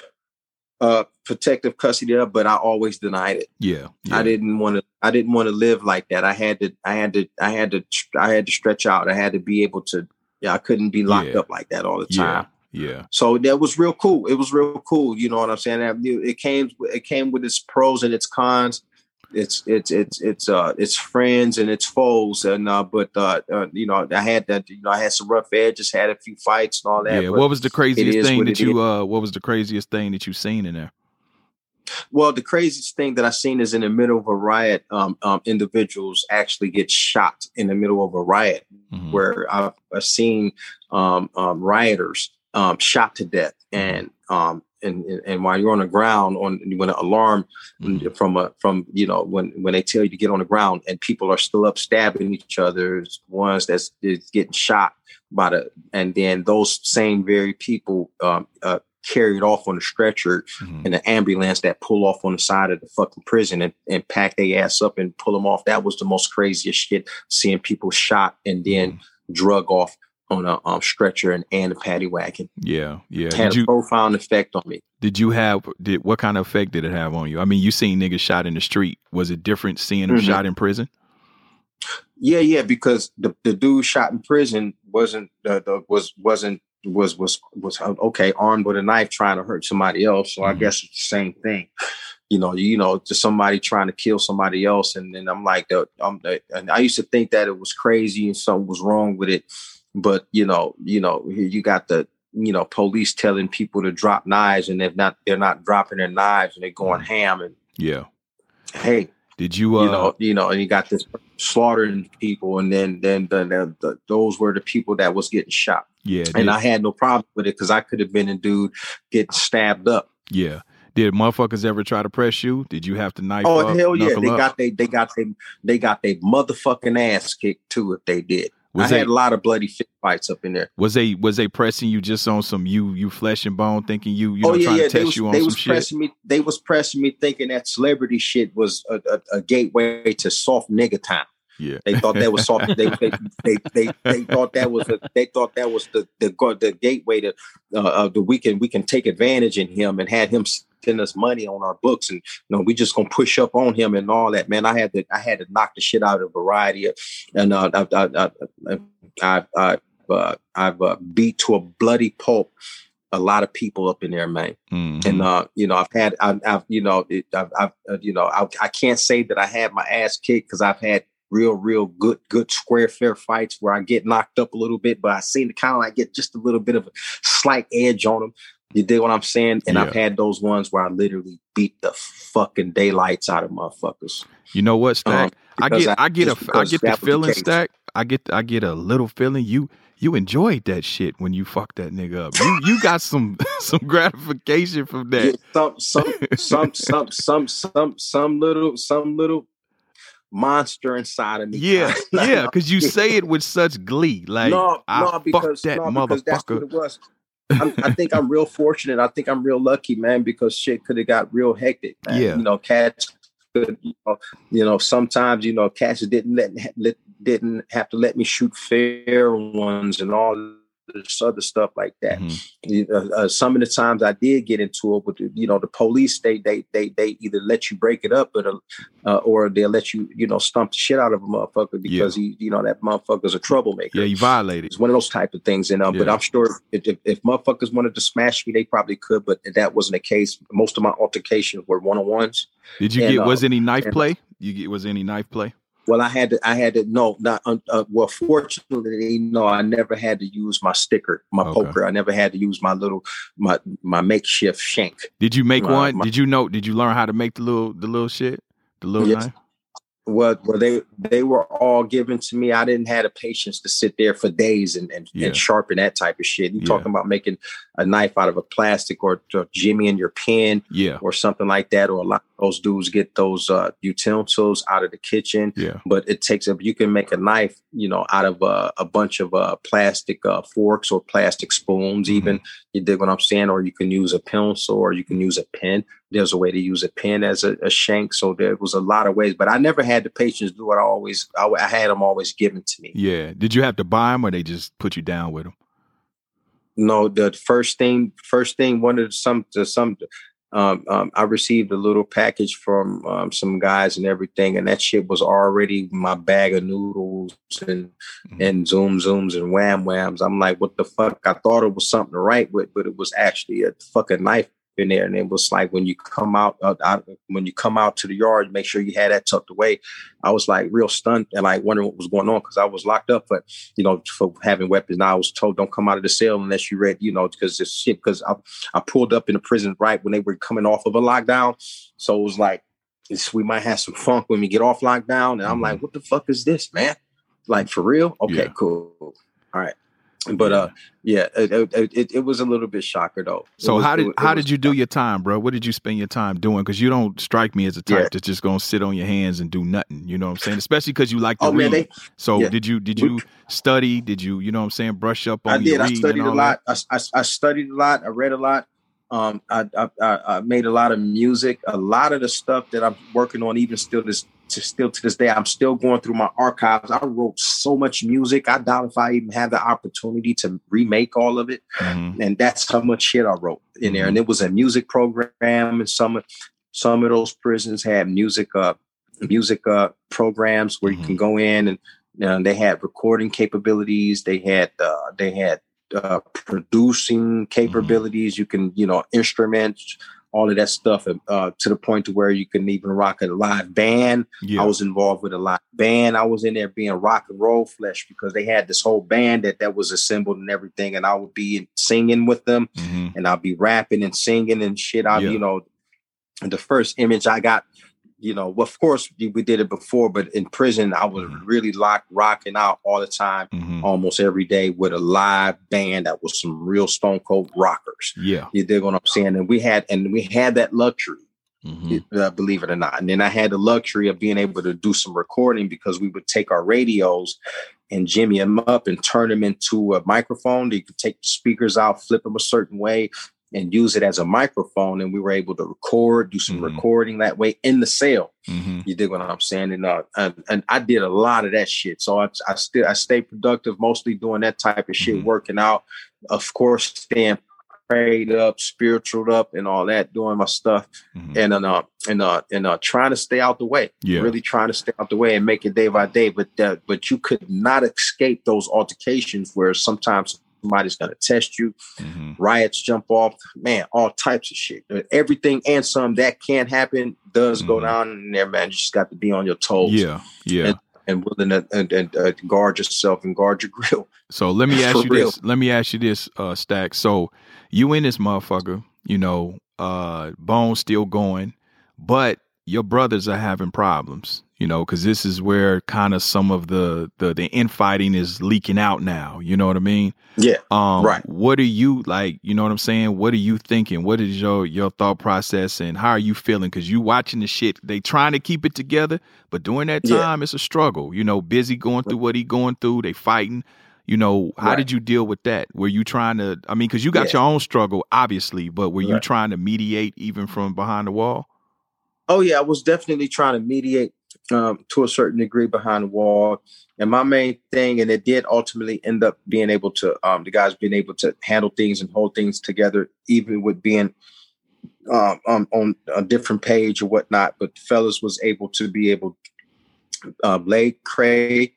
[SPEAKER 4] Uh protective custody, but I always denied it.
[SPEAKER 2] yeah, yeah.
[SPEAKER 4] I didn't want to. I didn't want to live like that. I had to. I had to. I had to. I had to stretch out. I had to be able to. Yeah, I couldn't be locked
[SPEAKER 2] Yeah.
[SPEAKER 4] up like that all the time.
[SPEAKER 2] yeah.
[SPEAKER 4] So that was real cool. It was real cool. You know what I'm saying? It came. It came with its pros and its cons. It's it's it's it's uh it's friends and it's foes and uh but uh, uh you know I had that you know I had some rough edges had a few fights and all that.
[SPEAKER 2] yeah. What was the craziest thing that you uh what was the craziest thing that you seen in there?
[SPEAKER 4] Well, the craziest thing that I've seen is in the middle of a riot, um, um, individuals actually get shot in the middle of a riot,
[SPEAKER 2] Mhm.
[SPEAKER 4] where I've, I've seen um, um, rioters um, shot to death, and um, and and- and while you're on the ground, on when an alarm
[SPEAKER 2] Mhm.
[SPEAKER 4] from a from you know when when they tell you to get on the ground, and people are still up stabbing each other, ones that's is getting shot by the, and then those same very people um, uh, carried off on a stretcher
[SPEAKER 2] Mhm.
[SPEAKER 4] in an ambulance that pull off on the side of the fucking prison and, and pack their ass up and pull them off. That was the most craziest shit. Seeing people shot and then
[SPEAKER 2] Mm-hmm.
[SPEAKER 4] drug off on a um, stretcher and, and a paddy wagon
[SPEAKER 2] Yeah, yeah.
[SPEAKER 4] had
[SPEAKER 2] Did
[SPEAKER 4] a
[SPEAKER 2] you
[SPEAKER 4] profound effect on me.
[SPEAKER 2] did you have did what kind of effect did it have on you? I mean, you seen niggas shot in the street. Was it different seeing them
[SPEAKER 4] Mhm.
[SPEAKER 2] shot in prison?
[SPEAKER 4] Yeah, yeah, because the, the dude shot in prison wasn't the, the was wasn't was was was uh, okay armed with a knife trying to hurt somebody else. So I
[SPEAKER 2] Mhm.
[SPEAKER 4] guess it's the same thing. You know, you know, just somebody trying to kill somebody else, and then I'm like, the, I'm, the, and I used to think that it was crazy and something was wrong with it, but you know, you know, you got the you know police telling people to drop knives, and they're not they're not dropping their knives, and they're going ham, and
[SPEAKER 2] Yeah.
[SPEAKER 4] hey,
[SPEAKER 2] Did you uh
[SPEAKER 4] you know, you know, and you got this slaughtering people, and then then the, the, the, those were the people that was getting shot,
[SPEAKER 2] yeah, did,
[SPEAKER 4] and I had no problem with it because I could have been a dude getting stabbed up.
[SPEAKER 2] yeah. Did motherfuckers ever try to press you? Did you have to knife
[SPEAKER 4] Oh
[SPEAKER 2] up,
[SPEAKER 4] hell yeah, they
[SPEAKER 2] up?
[SPEAKER 4] got they they got they they got their motherfucking ass kicked too if they did.
[SPEAKER 2] Was
[SPEAKER 4] I
[SPEAKER 2] they-
[SPEAKER 4] had a lot of bloody fist fights up in there.
[SPEAKER 2] Was they was they pressing you just on some you you flesh and bone, thinking you you know
[SPEAKER 4] oh yeah,
[SPEAKER 2] trying
[SPEAKER 4] yeah.
[SPEAKER 2] to test
[SPEAKER 4] was,
[SPEAKER 2] you on
[SPEAKER 4] they
[SPEAKER 2] some
[SPEAKER 4] was
[SPEAKER 2] shit?
[SPEAKER 4] pressing me. They was pressing me, thinking that celebrity shit was a, a, a gateway to soft nigga time.
[SPEAKER 2] Yeah,
[SPEAKER 4] They thought that was soft. they, they, they, they, they thought that was a, they thought that was the the, the gateway to uh, uh, the we can we can take advantage in him and had him send us money on our books and you know we just gonna push up on him and all that man. I had to I had to knock the shit out of a variety of and uh, I, I, I, I, I, uh, I've uh, beat to a bloody pulp a lot of people up in there, man
[SPEAKER 2] Mhm.
[SPEAKER 4] and uh, you know, I've had, I've, I've you know, it, I've, I've uh, you know, I, I can't say that I had my ass kicked because I've had real, real good, good square fair fights where I get knocked up a little bit, but I seem to kind of like get just a little bit of a slight edge on them. You dig what I'm saying? And I've had those ones where I literally beat the fucking daylights out of motherfuckers.
[SPEAKER 2] You know what, Stack?
[SPEAKER 4] Um,
[SPEAKER 2] I
[SPEAKER 4] because
[SPEAKER 2] get
[SPEAKER 4] I-
[SPEAKER 2] I, get a I get the
[SPEAKER 4] that the
[SPEAKER 2] feeling. Stack. I get I get a little feeling you you enjoyed that shit when you fucked that nigga up. You you got some some gratification from that.
[SPEAKER 4] Yeah, some, some, some, some, some, some, some little, some little monster inside of me.
[SPEAKER 2] Yeah, yeah, because you say it with such glee. Like
[SPEAKER 4] no,
[SPEAKER 2] I
[SPEAKER 4] no,
[SPEAKER 2] fucked that
[SPEAKER 4] no, because
[SPEAKER 2] motherfucker.
[SPEAKER 4] I'm, I think I'm real fortunate. I think I'm real lucky, man, because shit could have got real hectic, man.
[SPEAKER 2] Yeah.
[SPEAKER 4] You know, cats could, you know, you know, sometimes, you know, cats didn't let, let didn't have to let me shoot fair ones and all other stuff like that.
[SPEAKER 2] Mhm.
[SPEAKER 4] You know, uh, some of the times I did get into it with the, you know the police. They they they they either let you break it up, but uh, or they'll let you you know stump the shit out of a motherfucker because he you know that motherfucker's a troublemaker.
[SPEAKER 2] Yeah, you violated.
[SPEAKER 4] It's one of those type of things, and um, but I'm sure if, if, if motherfuckers wanted to smash me, they probably could, but that wasn't the case. Most of my altercations were one on ones.
[SPEAKER 2] Did you
[SPEAKER 4] and,
[SPEAKER 2] get? Was
[SPEAKER 4] uh,
[SPEAKER 2] any knife
[SPEAKER 4] and-
[SPEAKER 2] play? You get? Was any knife play?
[SPEAKER 4] Well, I had to. I had to. No, not. Uh, well, fortunately, no. I never had to use my sticker, my
[SPEAKER 2] Okay.
[SPEAKER 4] poker. I never had to use my little, my my makeshift shank.
[SPEAKER 2] Did you make
[SPEAKER 4] Uh,
[SPEAKER 2] one?
[SPEAKER 4] my-
[SPEAKER 2] did you know? Did you learn how to make the little the little shit? The little
[SPEAKER 4] Yes.
[SPEAKER 2] knife?
[SPEAKER 4] Well, well, they they were all given to me. I didn't have the patience to sit there for days and and,
[SPEAKER 2] Yeah.
[SPEAKER 4] and sharpen that type of shit. You
[SPEAKER 2] Yeah.
[SPEAKER 4] talking about making a knife out of a plastic or, or Jimmy in your pen
[SPEAKER 2] Yeah.
[SPEAKER 4] or something like that, or a lot of those dudes get those uh, utensils out of the kitchen.
[SPEAKER 2] Yeah.
[SPEAKER 4] but it takes a you can make a knife you know out of uh, a bunch of uh, plastic uh, forks or plastic spoons
[SPEAKER 2] Mm-hmm.
[SPEAKER 4] even you dig what i'm saying? Or you can use a pencil or you can use a pen. There's a way to use a pen as a, a shank. So there was a lot of ways but i never had the patience to do it. I always i, I had them always given to me.
[SPEAKER 2] Yeah. Did you have to buy them or they just put you down with them?
[SPEAKER 4] no the first thing first thing one of the, some the, some um, um, I received a little package from um, some guys and everything, and that shit was already my bag of noodles and
[SPEAKER 2] Mhm.
[SPEAKER 4] and zoom zooms and wham whams. I'm like, what the fuck? I thought it was something to write with, but it was actually a fucking knife in there. And it was like when you come out, uh, out when you come out to the yard, make sure you had that tucked away. I was like real stunned and like wondering what was going on because I was locked up, but you know, for having weapons. Now I was told don't come out of the cell unless you read, you know, because it's shit. Because I, I pulled up in the prison right when they were coming off of a lockdown, so it was like we might have some funk when we get off lockdown. And I'm like, what the fuck is this, man? Like for real? Okay,
[SPEAKER 2] Yeah.
[SPEAKER 4] cool. All right. But uh, yeah, it, it, it, was a little bit shocker though.
[SPEAKER 2] So
[SPEAKER 4] was-
[SPEAKER 2] how did
[SPEAKER 4] it
[SPEAKER 2] how did you do your time, bro? What did you spend your time doing? Because you don't strike me as a type
[SPEAKER 4] Yeah.
[SPEAKER 2] that's just gonna sit on your hands and do nothing. You know what I'm saying? Especially because you like to
[SPEAKER 4] Oh
[SPEAKER 2] read.
[SPEAKER 4] man, they
[SPEAKER 2] so
[SPEAKER 4] yeah.
[SPEAKER 2] did you did you study? Did you you know what I'm saying? Brush up on
[SPEAKER 4] I
[SPEAKER 2] your
[SPEAKER 4] did. I studied a lot. I, I, I studied a lot. I read a lot. Um, I, I, I, I made a lot of music. A lot of the stuff that I'm working on, even still this, to still to this day, I'm still going through my archives. I wrote so much music. I doubt if I even have the opportunity to remake all of it.
[SPEAKER 2] Mhm.
[SPEAKER 4] And that's how much shit I wrote in there. And it was a music program, and some of some of those prisons had music uh music uh programs where you
[SPEAKER 2] Mhm.
[SPEAKER 4] can go in and you know, they had recording capabilities. They had uh, they had uh, producing capabilities. You can you know instruments, all of that stuff, uh, to the point to where you can even rock a live band.
[SPEAKER 2] Yeah.
[SPEAKER 4] I was involved with a live band. I was in there being rock and roll flesh because they had this whole band that that was assembled and everything, and I would be singing with them,
[SPEAKER 2] Mhm.
[SPEAKER 4] and I'd be rapping and singing and shit. I
[SPEAKER 2] Yeah.
[SPEAKER 4] you know, the first image I got. You know, of course we did it before, but in prison I was
[SPEAKER 2] Mhm.
[SPEAKER 4] really locked, rocking out all the time
[SPEAKER 2] Mhm.
[SPEAKER 4] almost every day with a live band that was some real stone cold rockers.
[SPEAKER 2] Yeah.
[SPEAKER 4] You dig what I'm saying? And we had and we had that luxury,
[SPEAKER 2] Mhm.
[SPEAKER 4] uh, believe it or not. And then I had the luxury of being able to do some recording because we would take our radios and jimmy them up and turn them into a microphone. You could take the speakers out, flip them a certain way, and use it as a microphone. And we were able to record, do some
[SPEAKER 2] Mhm.
[SPEAKER 4] recording that way in the cell.
[SPEAKER 2] Mhm.
[SPEAKER 4] You dig what I'm saying? And uh, and, and I did a lot of that shit. So I, I still I stay productive, mostly doing that type of shit,
[SPEAKER 2] Mhm.
[SPEAKER 4] working out, of course, staying prayed up, spiritual up, and all that, doing my stuff,
[SPEAKER 2] Mhm.
[SPEAKER 4] and uh and uh and uh trying to stay out the way.
[SPEAKER 2] Yeah.
[SPEAKER 4] Really trying to stay out the way and make it day by day. But that but you could not escape those altercations where sometimes somebody's gonna test you,
[SPEAKER 2] Mhm.
[SPEAKER 4] riots jump off, man, all types of shit. Everything and some that can happen does go
[SPEAKER 2] Mhm.
[SPEAKER 4] down in there, man. You just got to be on your toes
[SPEAKER 2] Yeah. Yeah.
[SPEAKER 4] and willing to and, and uh, guard yourself and guard your grill.
[SPEAKER 2] So let me ask you
[SPEAKER 4] real.
[SPEAKER 2] this. Let me ask you this, uh, Stack. So you in this motherfucker, you know, uh, Bones still going, but your brothers are having problems, you know, because this is where kind of some of the, the the infighting is leaking out now. You know what I mean?
[SPEAKER 4] Yeah,
[SPEAKER 2] Um,
[SPEAKER 4] Right.
[SPEAKER 2] What are you like? You know what I'm saying? What are you thinking? What is your your thought process, and how are you feeling? Because you watching the shit. They trying to keep it together, but during that
[SPEAKER 4] Yeah.
[SPEAKER 2] time, it's a struggle. You know, Bizzy going through what he going through. They fighting. You know, how
[SPEAKER 4] Right.
[SPEAKER 2] did you deal with that? Were you trying to? I mean, because you got
[SPEAKER 4] Yeah.
[SPEAKER 2] your own struggle, obviously, but were you
[SPEAKER 4] Right.
[SPEAKER 2] trying to mediate even from behind the wall?
[SPEAKER 4] Oh yeah, I was definitely trying to mediate um, to a certain degree behind the wall. And my main thing, and it did ultimately end up being able to, um, the guys being able to handle things and hold things together, even with being um, um, on a different page or whatnot. But fellas was able to be able, um, Lay Cray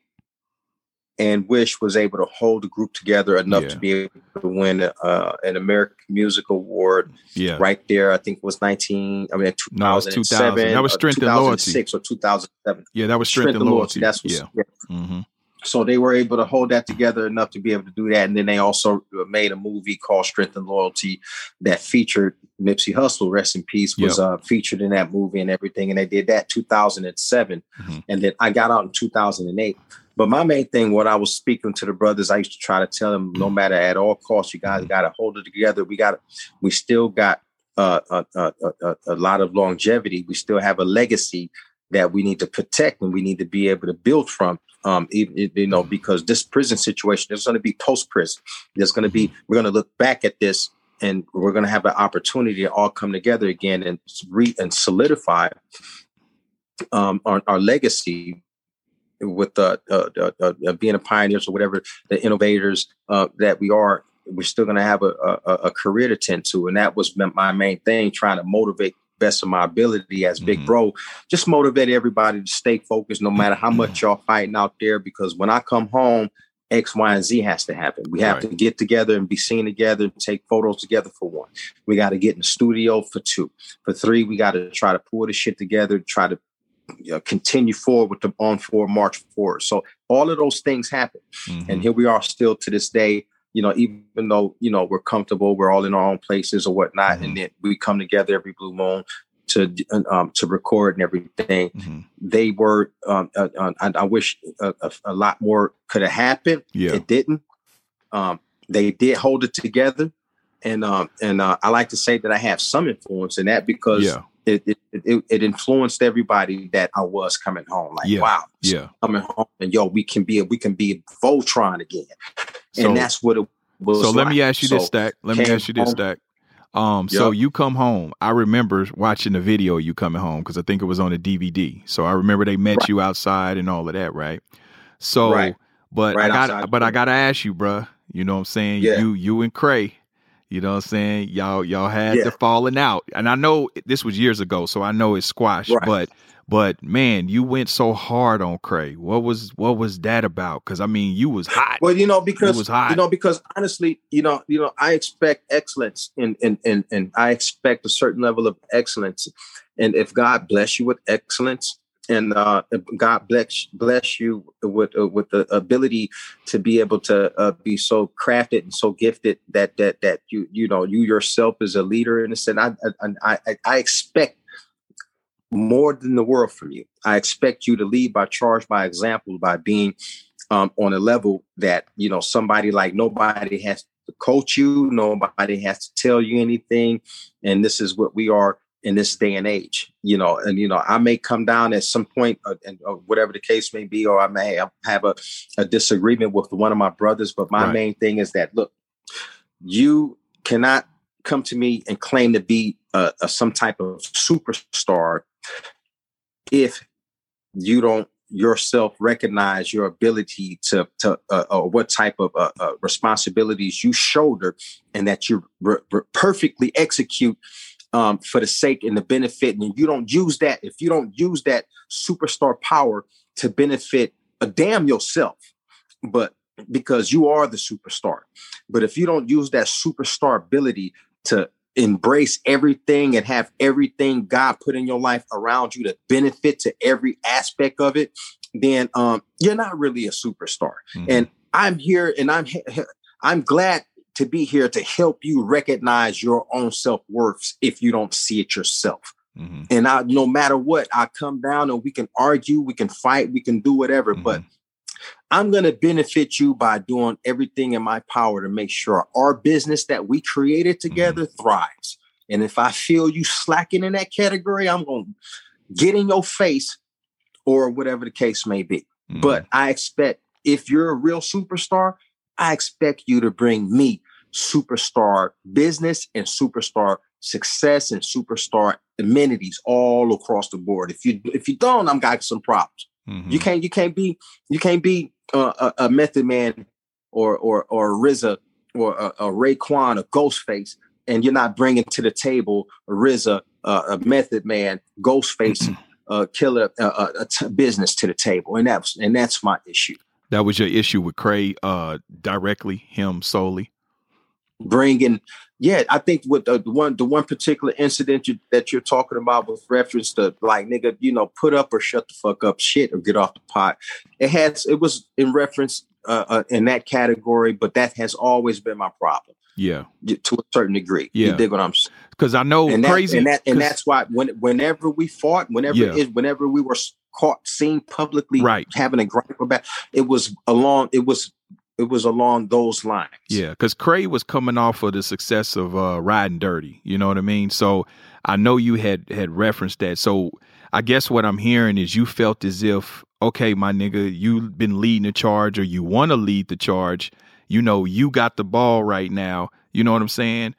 [SPEAKER 4] and Wish was able to hold the group together enough
[SPEAKER 2] Yeah.
[SPEAKER 4] to be able to win uh, an American Music Award.
[SPEAKER 2] Yeah.
[SPEAKER 4] Right there, I think it was 19, I mean,
[SPEAKER 2] No, it's 2000. That was Strength and Loyalty.
[SPEAKER 4] 2006 or 2007.
[SPEAKER 2] Yeah, that was strength, and loyalty.
[SPEAKER 4] That's what's,
[SPEAKER 2] yeah.
[SPEAKER 4] yeah.
[SPEAKER 2] Mm-hmm.
[SPEAKER 4] So they were able to hold that together enough to be able to do that. And then they also made a movie called Strength and Loyalty that featured Nipsey Hussle, rest in peace, was
[SPEAKER 2] Yep.
[SPEAKER 4] uh, featured in that movie and everything. And they did that 2007.
[SPEAKER 2] Mhm.
[SPEAKER 4] And then I got out in 2008. But my main thing, what I was speaking to the brothers, I used to try to tell them, no mm. matter at all costs, you guys mm. got to hold it together. We got, we still got uh, a, a, a, a lot of longevity. We still have a legacy that we need to protect and we need to be able to build from. Um, even, you know, mm. because this prison situation, there's going to be post prison. There's going to be, mm-hmm. we're going to look back at this and we're going to have an opportunity to all come together again and re and solidify um, our, our legacy with uh, uh, uh, uh, being a pioneers or whatever the innovators uh, that we are. We're still going to have a, a, a career to tend to, and that was my main thing, trying to motivate best of my ability as big
[SPEAKER 2] Mhm.
[SPEAKER 4] bro. Just motivate everybody to stay focused, no matter how much y'all fighting out there. Because when I come home, X, Y, and Z has to happen. We have
[SPEAKER 2] Right.
[SPEAKER 4] to get together and be seen together and take photos together for one. We got to get in the studio for two. For three, we got to try to pull this shit together, try to you know, continue forward with the on forward, march forward. So all of those things happen.
[SPEAKER 2] Mm-hmm.
[SPEAKER 4] And here we are still to this day, you know, even though, you know, we're comfortable, we're all in our own places or whatnot.
[SPEAKER 2] Mm-hmm.
[SPEAKER 4] And then we come together every blue moon to um, to record and everything.
[SPEAKER 2] Mm-hmm.
[SPEAKER 4] They were, um, uh, uh, I, I wish a, a, a lot more could have happened.
[SPEAKER 2] Yeah.
[SPEAKER 4] It didn't. Um, they did hold it together. And um, and uh, I like to say that I have some influence in that because
[SPEAKER 2] Yeah.
[SPEAKER 4] It, it, it it influenced everybody that I was coming home. Like,
[SPEAKER 2] Yeah.
[SPEAKER 4] wow,
[SPEAKER 2] Yeah.
[SPEAKER 4] coming home and yo, we can be we can be Voltron again,
[SPEAKER 2] So-
[SPEAKER 4] and that's what it was.
[SPEAKER 2] So let me ask you this, Stack. Let me ask you this,
[SPEAKER 4] home-
[SPEAKER 2] Stack. Um, so you come home. I remember watching the video of you coming home because I think it was on a DVD. So I remember they met
[SPEAKER 4] Right.
[SPEAKER 2] you outside and all of that, right? So,
[SPEAKER 4] Right.
[SPEAKER 2] but
[SPEAKER 4] Right
[SPEAKER 2] I got, but I gotta ask you, bruh. You know what I'm saying?
[SPEAKER 4] Yeah.
[SPEAKER 2] You, you and Cray. You know what I'm saying? Y'all, y'all had
[SPEAKER 4] Yeah.
[SPEAKER 2] the falling out, and I know this was years ago, so I know it's squashed.
[SPEAKER 4] Right.
[SPEAKER 2] But, but man, you went so hard on Cray. What was, what was that about? Because I mean, you was hot.
[SPEAKER 4] Well, you know, because
[SPEAKER 2] was hot.
[SPEAKER 4] you know, because honestly, you know, you know, I expect excellence, and and and and I expect a certain level of excellence, and if God bless you with excellence, and uh, God bless bless you with uh, with the ability to be able to uh, be so crafted and so gifted that that that you you know you yourself as a leader in a sense, I I I, I expect more than the world from you. I expect you to lead by charge, by example, by being um, on a level that you know somebody like nobody has to coach you, nobody has to tell you anything, and this is what we are in this day and age. You know, and you know I may come down at some point, uh, and uh, whatever the case may be, or I may have, have a, a disagreement with one of my brothers. But my
[SPEAKER 2] Right.
[SPEAKER 4] main thing is that look, you cannot come to me and claim to be a, a, some type of superstar if you don't yourself recognize your ability to to uh, or what type of uh, uh, responsibilities you shoulder and that you re- re- perfectly execute um, for the sake and the benefit and you don't use that if you don't use that superstar power to benefit a damn yourself but because you are the superstar but if you don't use that superstar ability to embrace everything and have everything God put in your life around you to benefit to every aspect of it, then um, you're not really a superstar.
[SPEAKER 2] Mhm.
[SPEAKER 4] And I'm here, and I'm I'm glad to be here to help you recognize your own self worth if you don't see it yourself.
[SPEAKER 2] Mhm.
[SPEAKER 4] And I, no matter what, I come down and we can argue, we can fight, we can do whatever, but
[SPEAKER 2] Mhm.
[SPEAKER 4] I'm going to benefit you by doing everything in my power to make sure our business that we created together thrives. And if I feel you slacking in that category, I'm going to get in your face or whatever the case may be. But I expect if you're a real superstar, I expect you to bring me superstar business and superstar success and superstar amenities all across the board. If you if you don't, I'm got some problems.
[SPEAKER 2] Mhm.
[SPEAKER 4] You can't you can't be you can't be uh, a, a Method Man or or or a RZA or a, a Raekwon or Ghostface, and you're not bringing to the table a RZA, uh, a Method Man, Ghostface, uh, Killah, uh, uh, a t- business to the table, and that's and that's my issue.
[SPEAKER 2] That was your issue with Cray uh directly, him solely.
[SPEAKER 4] bringing yeah i think with the one the one particular incident you, that you're talking about with reference to like nigga you know put up or shut the fuck up shit or get off the pot it has it was in reference uh, uh in that category but that has always been my problem
[SPEAKER 2] Yeah.
[SPEAKER 4] to a certain degree
[SPEAKER 2] Yeah.
[SPEAKER 4] you dig what i'm saying
[SPEAKER 2] Because I know
[SPEAKER 4] and that,
[SPEAKER 2] crazy.
[SPEAKER 4] and that and that's why when whenever we fought whenever
[SPEAKER 2] Yeah.
[SPEAKER 4] it, whenever we were caught seen publicly
[SPEAKER 2] Right.
[SPEAKER 4] having a gripe about it was along it was it was along those lines
[SPEAKER 2] Yeah, because Cray was coming off of the success of uh, Riding Dirty. You know what I mean? So I know you had had referenced that. So I guess what I'm hearing is you felt as if, okay, my nigga, you've been leading the charge or you want to lead the charge. You know, you got the ball right now. You know what I'm saying?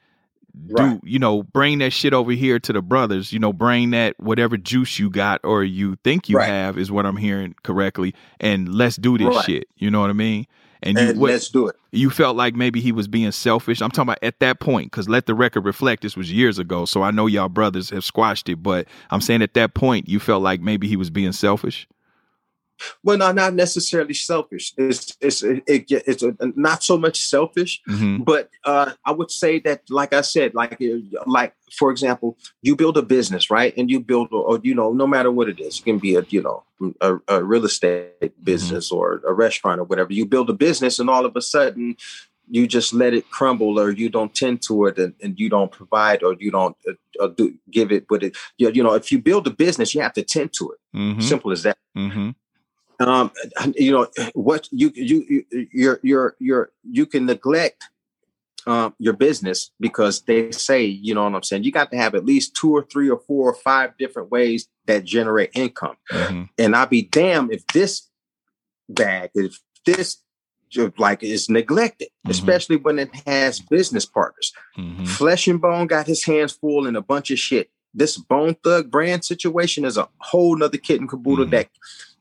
[SPEAKER 4] Right.
[SPEAKER 2] Do you know? Bring that shit over here to the brothers. You know, bring that whatever juice you got or you think you
[SPEAKER 4] Right.
[SPEAKER 2] have is what I'm hearing correctly, and let's do this
[SPEAKER 4] Right.
[SPEAKER 2] shit. You know what I mean? And you
[SPEAKER 4] and
[SPEAKER 2] what,
[SPEAKER 4] let's do it
[SPEAKER 2] you felt like maybe he was being selfish. I'm talking about at that point, because let the record reflect this was years ago. So I know y'all brothers have squashed it, but I'm saying at that point you felt like maybe he was being selfish.
[SPEAKER 4] Well, no, not necessarily selfish. It's it's it, it, it's a, not so much selfish,
[SPEAKER 2] Mm-hmm.
[SPEAKER 4] but uh, I would say that, like I said, like uh, like for example, you build a business, right? And you build, or you know, no matter what it is, it can be a you know a, a real estate business or a restaurant or whatever. You build a business, and all of a sudden. You just let it crumble, or you don't tend to it, and, and you don't provide, or you don't uh, uh, do, give it. But it, you, you know, if you build a business, you have to tend to it.
[SPEAKER 2] Mm-hmm.
[SPEAKER 4] Simple as that
[SPEAKER 2] Mm-hmm.
[SPEAKER 4] Um you know what you you you you're you're you're you can neglect um your business because they say you know what i'm saying you got to have at least two or three or four or five different ways that generate income
[SPEAKER 2] Mm-hmm.
[SPEAKER 4] and i'll be damned if this bag if this like is neglected
[SPEAKER 2] Mhm.
[SPEAKER 4] especially when it has business partners
[SPEAKER 2] Mm-hmm.
[SPEAKER 4] Flesh-N-Bone got his hands full in a bunch of shit. This Bone Thug brand situation is a whole nother kit and caboodle
[SPEAKER 2] Mhm.
[SPEAKER 4] that,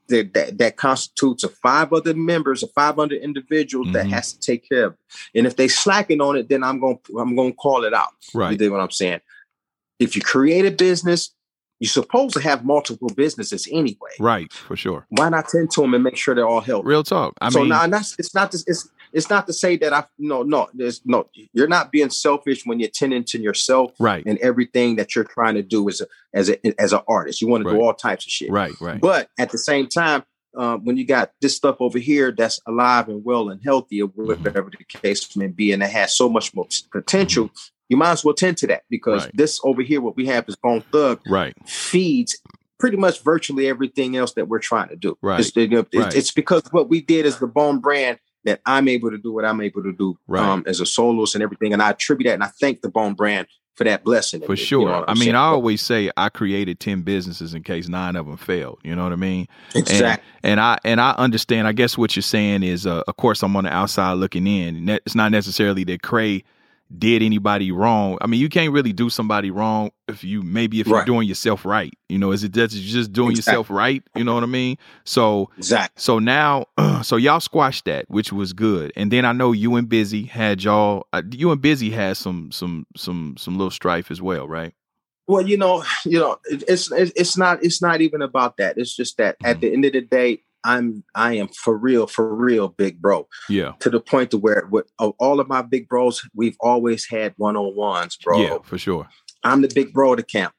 [SPEAKER 4] that that that constitutes of five other members, of five hundred individuals that
[SPEAKER 2] Mhm.
[SPEAKER 4] has to take care of. it. And if they slacking on it, then I'm going to I'm going to call it out.
[SPEAKER 2] Right.
[SPEAKER 4] You dig what I'm saying? If you create a business, you're supposed to have multiple businesses anyway.
[SPEAKER 2] Right. For sure.
[SPEAKER 4] Why not tend to them and make sure they're all healthy?
[SPEAKER 2] Real talk. I
[SPEAKER 4] so
[SPEAKER 2] mean,
[SPEAKER 4] now that's it's not this it's it's not to say that I no no there's no you're not being selfish when you're tending to yourself
[SPEAKER 2] right.
[SPEAKER 4] and everything that you're trying to do as a as a as an artist. You want to do all types of shit.
[SPEAKER 2] Right. Right.
[SPEAKER 4] But at the same time, um, when you got this stuff over here that's alive and well and healthy, or
[SPEAKER 2] Mm-hmm.
[SPEAKER 4] whatever the case may be, and it has so much more potential, you might as well tend to that because
[SPEAKER 2] Right.
[SPEAKER 4] this over here, what we have is Bone Thug,
[SPEAKER 2] Right.
[SPEAKER 4] feeds pretty much virtually everything else that we're trying to do.
[SPEAKER 2] Right.
[SPEAKER 4] It's,
[SPEAKER 2] Right.
[SPEAKER 4] it's because what we did is the Bone brand that I'm able to do what I'm able to do
[SPEAKER 2] Right.
[SPEAKER 4] um, as a soloist and everything. And I attribute that and I thank the Bone brand for that blessing.
[SPEAKER 2] For
[SPEAKER 4] You know
[SPEAKER 2] sure.
[SPEAKER 4] what
[SPEAKER 2] I
[SPEAKER 4] I'm
[SPEAKER 2] mean,
[SPEAKER 4] saying?
[SPEAKER 2] I always say I created 10 businesses in case nine of them failed. You know what I mean?
[SPEAKER 4] exactly.
[SPEAKER 2] And I and I understand. I guess what you're saying is, uh, of course, I'm on the outside looking in. It's not necessarily that Cray did anybody wrong. I mean, you can't really do somebody wrong if you maybe if you're doing yourself right. You know, is it that you're just doing
[SPEAKER 4] Exactly.
[SPEAKER 2] yourself right? You know what I mean? So
[SPEAKER 4] Exactly.
[SPEAKER 2] so now, so y'all squashed that, which was good. And then I know you and Bizzy had y'all. Uh, you and Bizzy had some some some some little strife as well, right?
[SPEAKER 4] Well, you know, you know, it's it's it's not it's not even about that. It's just that
[SPEAKER 2] Mm-hmm.
[SPEAKER 4] at the end of the day, I'm I am for real, for real, big bro.
[SPEAKER 2] Yeah,
[SPEAKER 4] To the point to where with all of my big bros, we've always had one on ones, bro.
[SPEAKER 2] yeah, for sure.
[SPEAKER 4] I'm the big bro of the camp,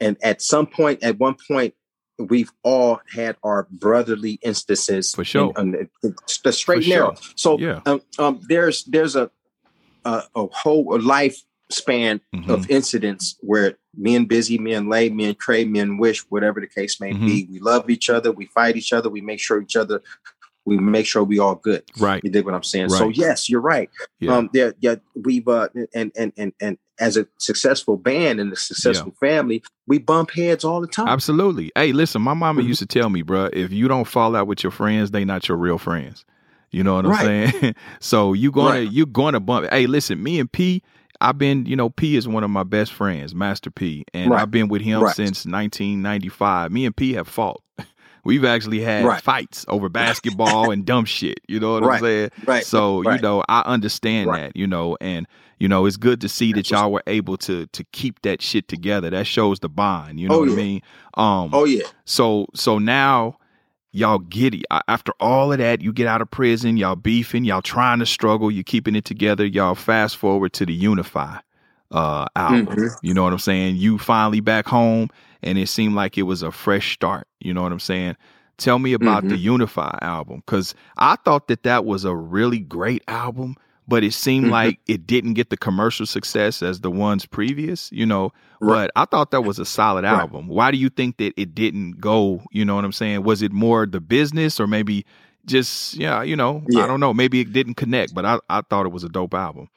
[SPEAKER 4] and at some point, at one point, we've all had our brotherly instances
[SPEAKER 2] For sure.
[SPEAKER 4] and- and it's the straight
[SPEAKER 2] For
[SPEAKER 4] and narrow.
[SPEAKER 2] sure.
[SPEAKER 4] So
[SPEAKER 2] Yeah.
[SPEAKER 4] um, um, there's there's a a, a whole life span
[SPEAKER 2] Mhm.
[SPEAKER 4] of incidents where men Bizzy, men and Lay, me and Trey, me Wish, whatever the case may be,
[SPEAKER 2] Mm-hmm.
[SPEAKER 4] we love each other, we fight each other, we make sure each other, we make sure we all good.
[SPEAKER 2] Right.
[SPEAKER 4] You dig what I'm saying? So yes, you're right.
[SPEAKER 2] Yeah.
[SPEAKER 4] Um, there, yeah, we've uh, and and and and as a successful band and a successful family, we bump heads all the time.
[SPEAKER 2] Absolutely. Hey, listen, my mama
[SPEAKER 4] Mhm.
[SPEAKER 2] used to tell me, bruh, if you don't fall out with your friends, they not your real friends. You know what I'm
[SPEAKER 4] Right.
[SPEAKER 2] saying? so you gonna
[SPEAKER 4] Right.
[SPEAKER 2] you gonna bump. Hey, listen, me and P, I've been, you know, P is one of my best friends, Master P, and
[SPEAKER 4] Right.
[SPEAKER 2] I've been with him
[SPEAKER 4] Right.
[SPEAKER 2] since 1995. Me and P have fought. We've actually had
[SPEAKER 4] Right.
[SPEAKER 2] fights over basketball and dumb shit. You know what I'm saying?
[SPEAKER 4] Right.
[SPEAKER 2] So, you know, I understand that, you know, and you know, it's good to see that y'all were able to to keep that shit together. That shows the bond, you know
[SPEAKER 4] Oh,
[SPEAKER 2] what I
[SPEAKER 4] yeah.
[SPEAKER 2] mean? Um
[SPEAKER 4] Oh yeah.
[SPEAKER 2] so so now y'all giddy. After all of that, you get out of prison, y'all beefing, y'all trying to struggle, you keeping it together. Y'all fast forward to the Uni5 uh album.
[SPEAKER 4] Mhm.
[SPEAKER 2] You know what I'm saying? You finally back home and it seemed like it was a fresh start. You know what I'm saying? Tell me about the Uni5 album cuz I thought that that was a really great album, but it seemed
[SPEAKER 4] Mhm.
[SPEAKER 2] like it didn't get the commercial success as the ones previous, you know.
[SPEAKER 4] Right.
[SPEAKER 2] But I thought that was a solid
[SPEAKER 4] Right.
[SPEAKER 2] album. Why do you think that it didn't go? You know what I'm saying? Was it more the business or maybe just yeah, you know, I don't know. Maybe it didn't connect, but I, I thought it was a dope album.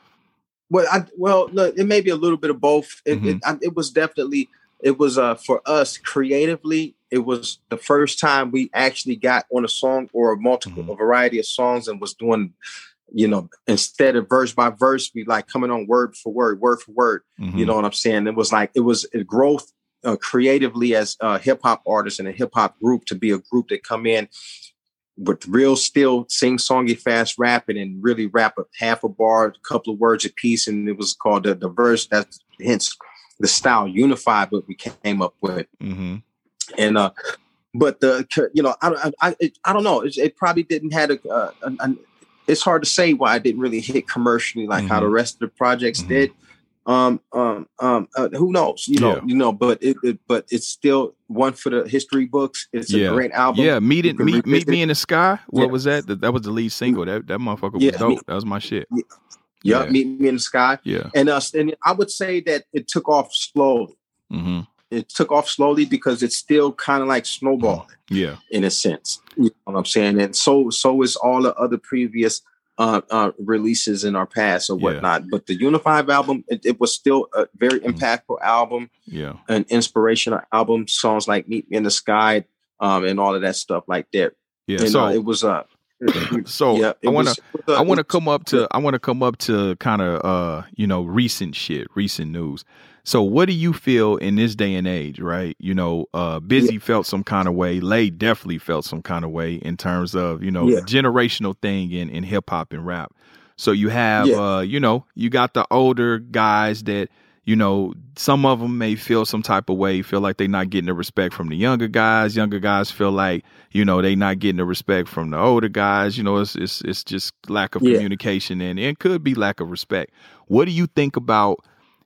[SPEAKER 4] Well, I well, look, it may be a little bit of both. It
[SPEAKER 2] Mm-hmm.
[SPEAKER 4] it, I, it was definitely it was uh for us creatively. It was the first time we actually got on a song or a multiple
[SPEAKER 2] Mm-hmm.
[SPEAKER 4] a variety of songs and was doing, you know, instead of verse by verse, we like coming on word for word, word for word.
[SPEAKER 2] Mm-hmm.
[SPEAKER 4] You know what I'm saying? It was like it was a growth uh, creatively as a hip hop artist and a hip hop group to be a group that come in with real still sing songy fast rapping and really rap a half a bar, a couple of words a piece, and it was called the, the verse. That's hence the style unified, but we came up with
[SPEAKER 2] Mm-hmm.
[SPEAKER 4] and uh but the you know i don't i i, I don't know it, it probably didn't had a, uh, an, an it's hard to say why it didn't really hit commercially like how the
[SPEAKER 2] Mm-hmm.
[SPEAKER 4] rest of the projects did um um um uh, who knows you know
[SPEAKER 2] Yeah.
[SPEAKER 4] you know but it, it but it's still one for the history books it's
[SPEAKER 2] Yeah.
[SPEAKER 4] a great album
[SPEAKER 2] Yeah, meet it, meet, meet me in the sky. What
[SPEAKER 4] Yeah.
[SPEAKER 2] was that? that? That was the lead single. That that motherfucker was dope.
[SPEAKER 4] me-
[SPEAKER 2] that was my shit.
[SPEAKER 4] Yup,
[SPEAKER 2] Yeah.
[SPEAKER 4] meet me in the sky
[SPEAKER 2] Yeah.
[SPEAKER 4] and us and i would say that it took off slowly
[SPEAKER 2] Mm-hmm.
[SPEAKER 4] It took off slowly because it's still kind of like snowballing
[SPEAKER 2] Yeah.
[SPEAKER 4] in a sense. You know what I'm saying? And so so is all the other previous uh, uh, releases in our past or
[SPEAKER 2] Yeah.
[SPEAKER 4] whatnot. But the Unified album, it, it was still a very
[SPEAKER 2] Mm.
[SPEAKER 4] impactful album,
[SPEAKER 2] Yeah.
[SPEAKER 4] an inspirational album. Songs like "Meet Me in the Sky" um, and all of that stuff like that.
[SPEAKER 2] Yeah.
[SPEAKER 4] And,
[SPEAKER 2] so
[SPEAKER 4] uh, it was uh,
[SPEAKER 2] so
[SPEAKER 4] yeah,
[SPEAKER 2] I want to
[SPEAKER 4] uh,
[SPEAKER 2] I want to come up to I want to come up to kind of uh you know recent shit, recent news. So what do you feel in this day and age, right? You know, uh Bizzy felt some kind of way, Lay definitely felt some kind of way in terms of, you know,
[SPEAKER 4] Yeah.
[SPEAKER 2] the generational thing in in hip hop and rap. So you have
[SPEAKER 4] Yeah.
[SPEAKER 2] uh you know, you got the older guys that you know, some of them may feel some type of way, feel like they're not getting the respect from the younger guys. Younger guys feel like, you know, they not getting the respect from the older guys. You know, it's it's it's just lack of
[SPEAKER 4] Yeah.
[SPEAKER 2] communication and it could be lack of respect. What do you think about,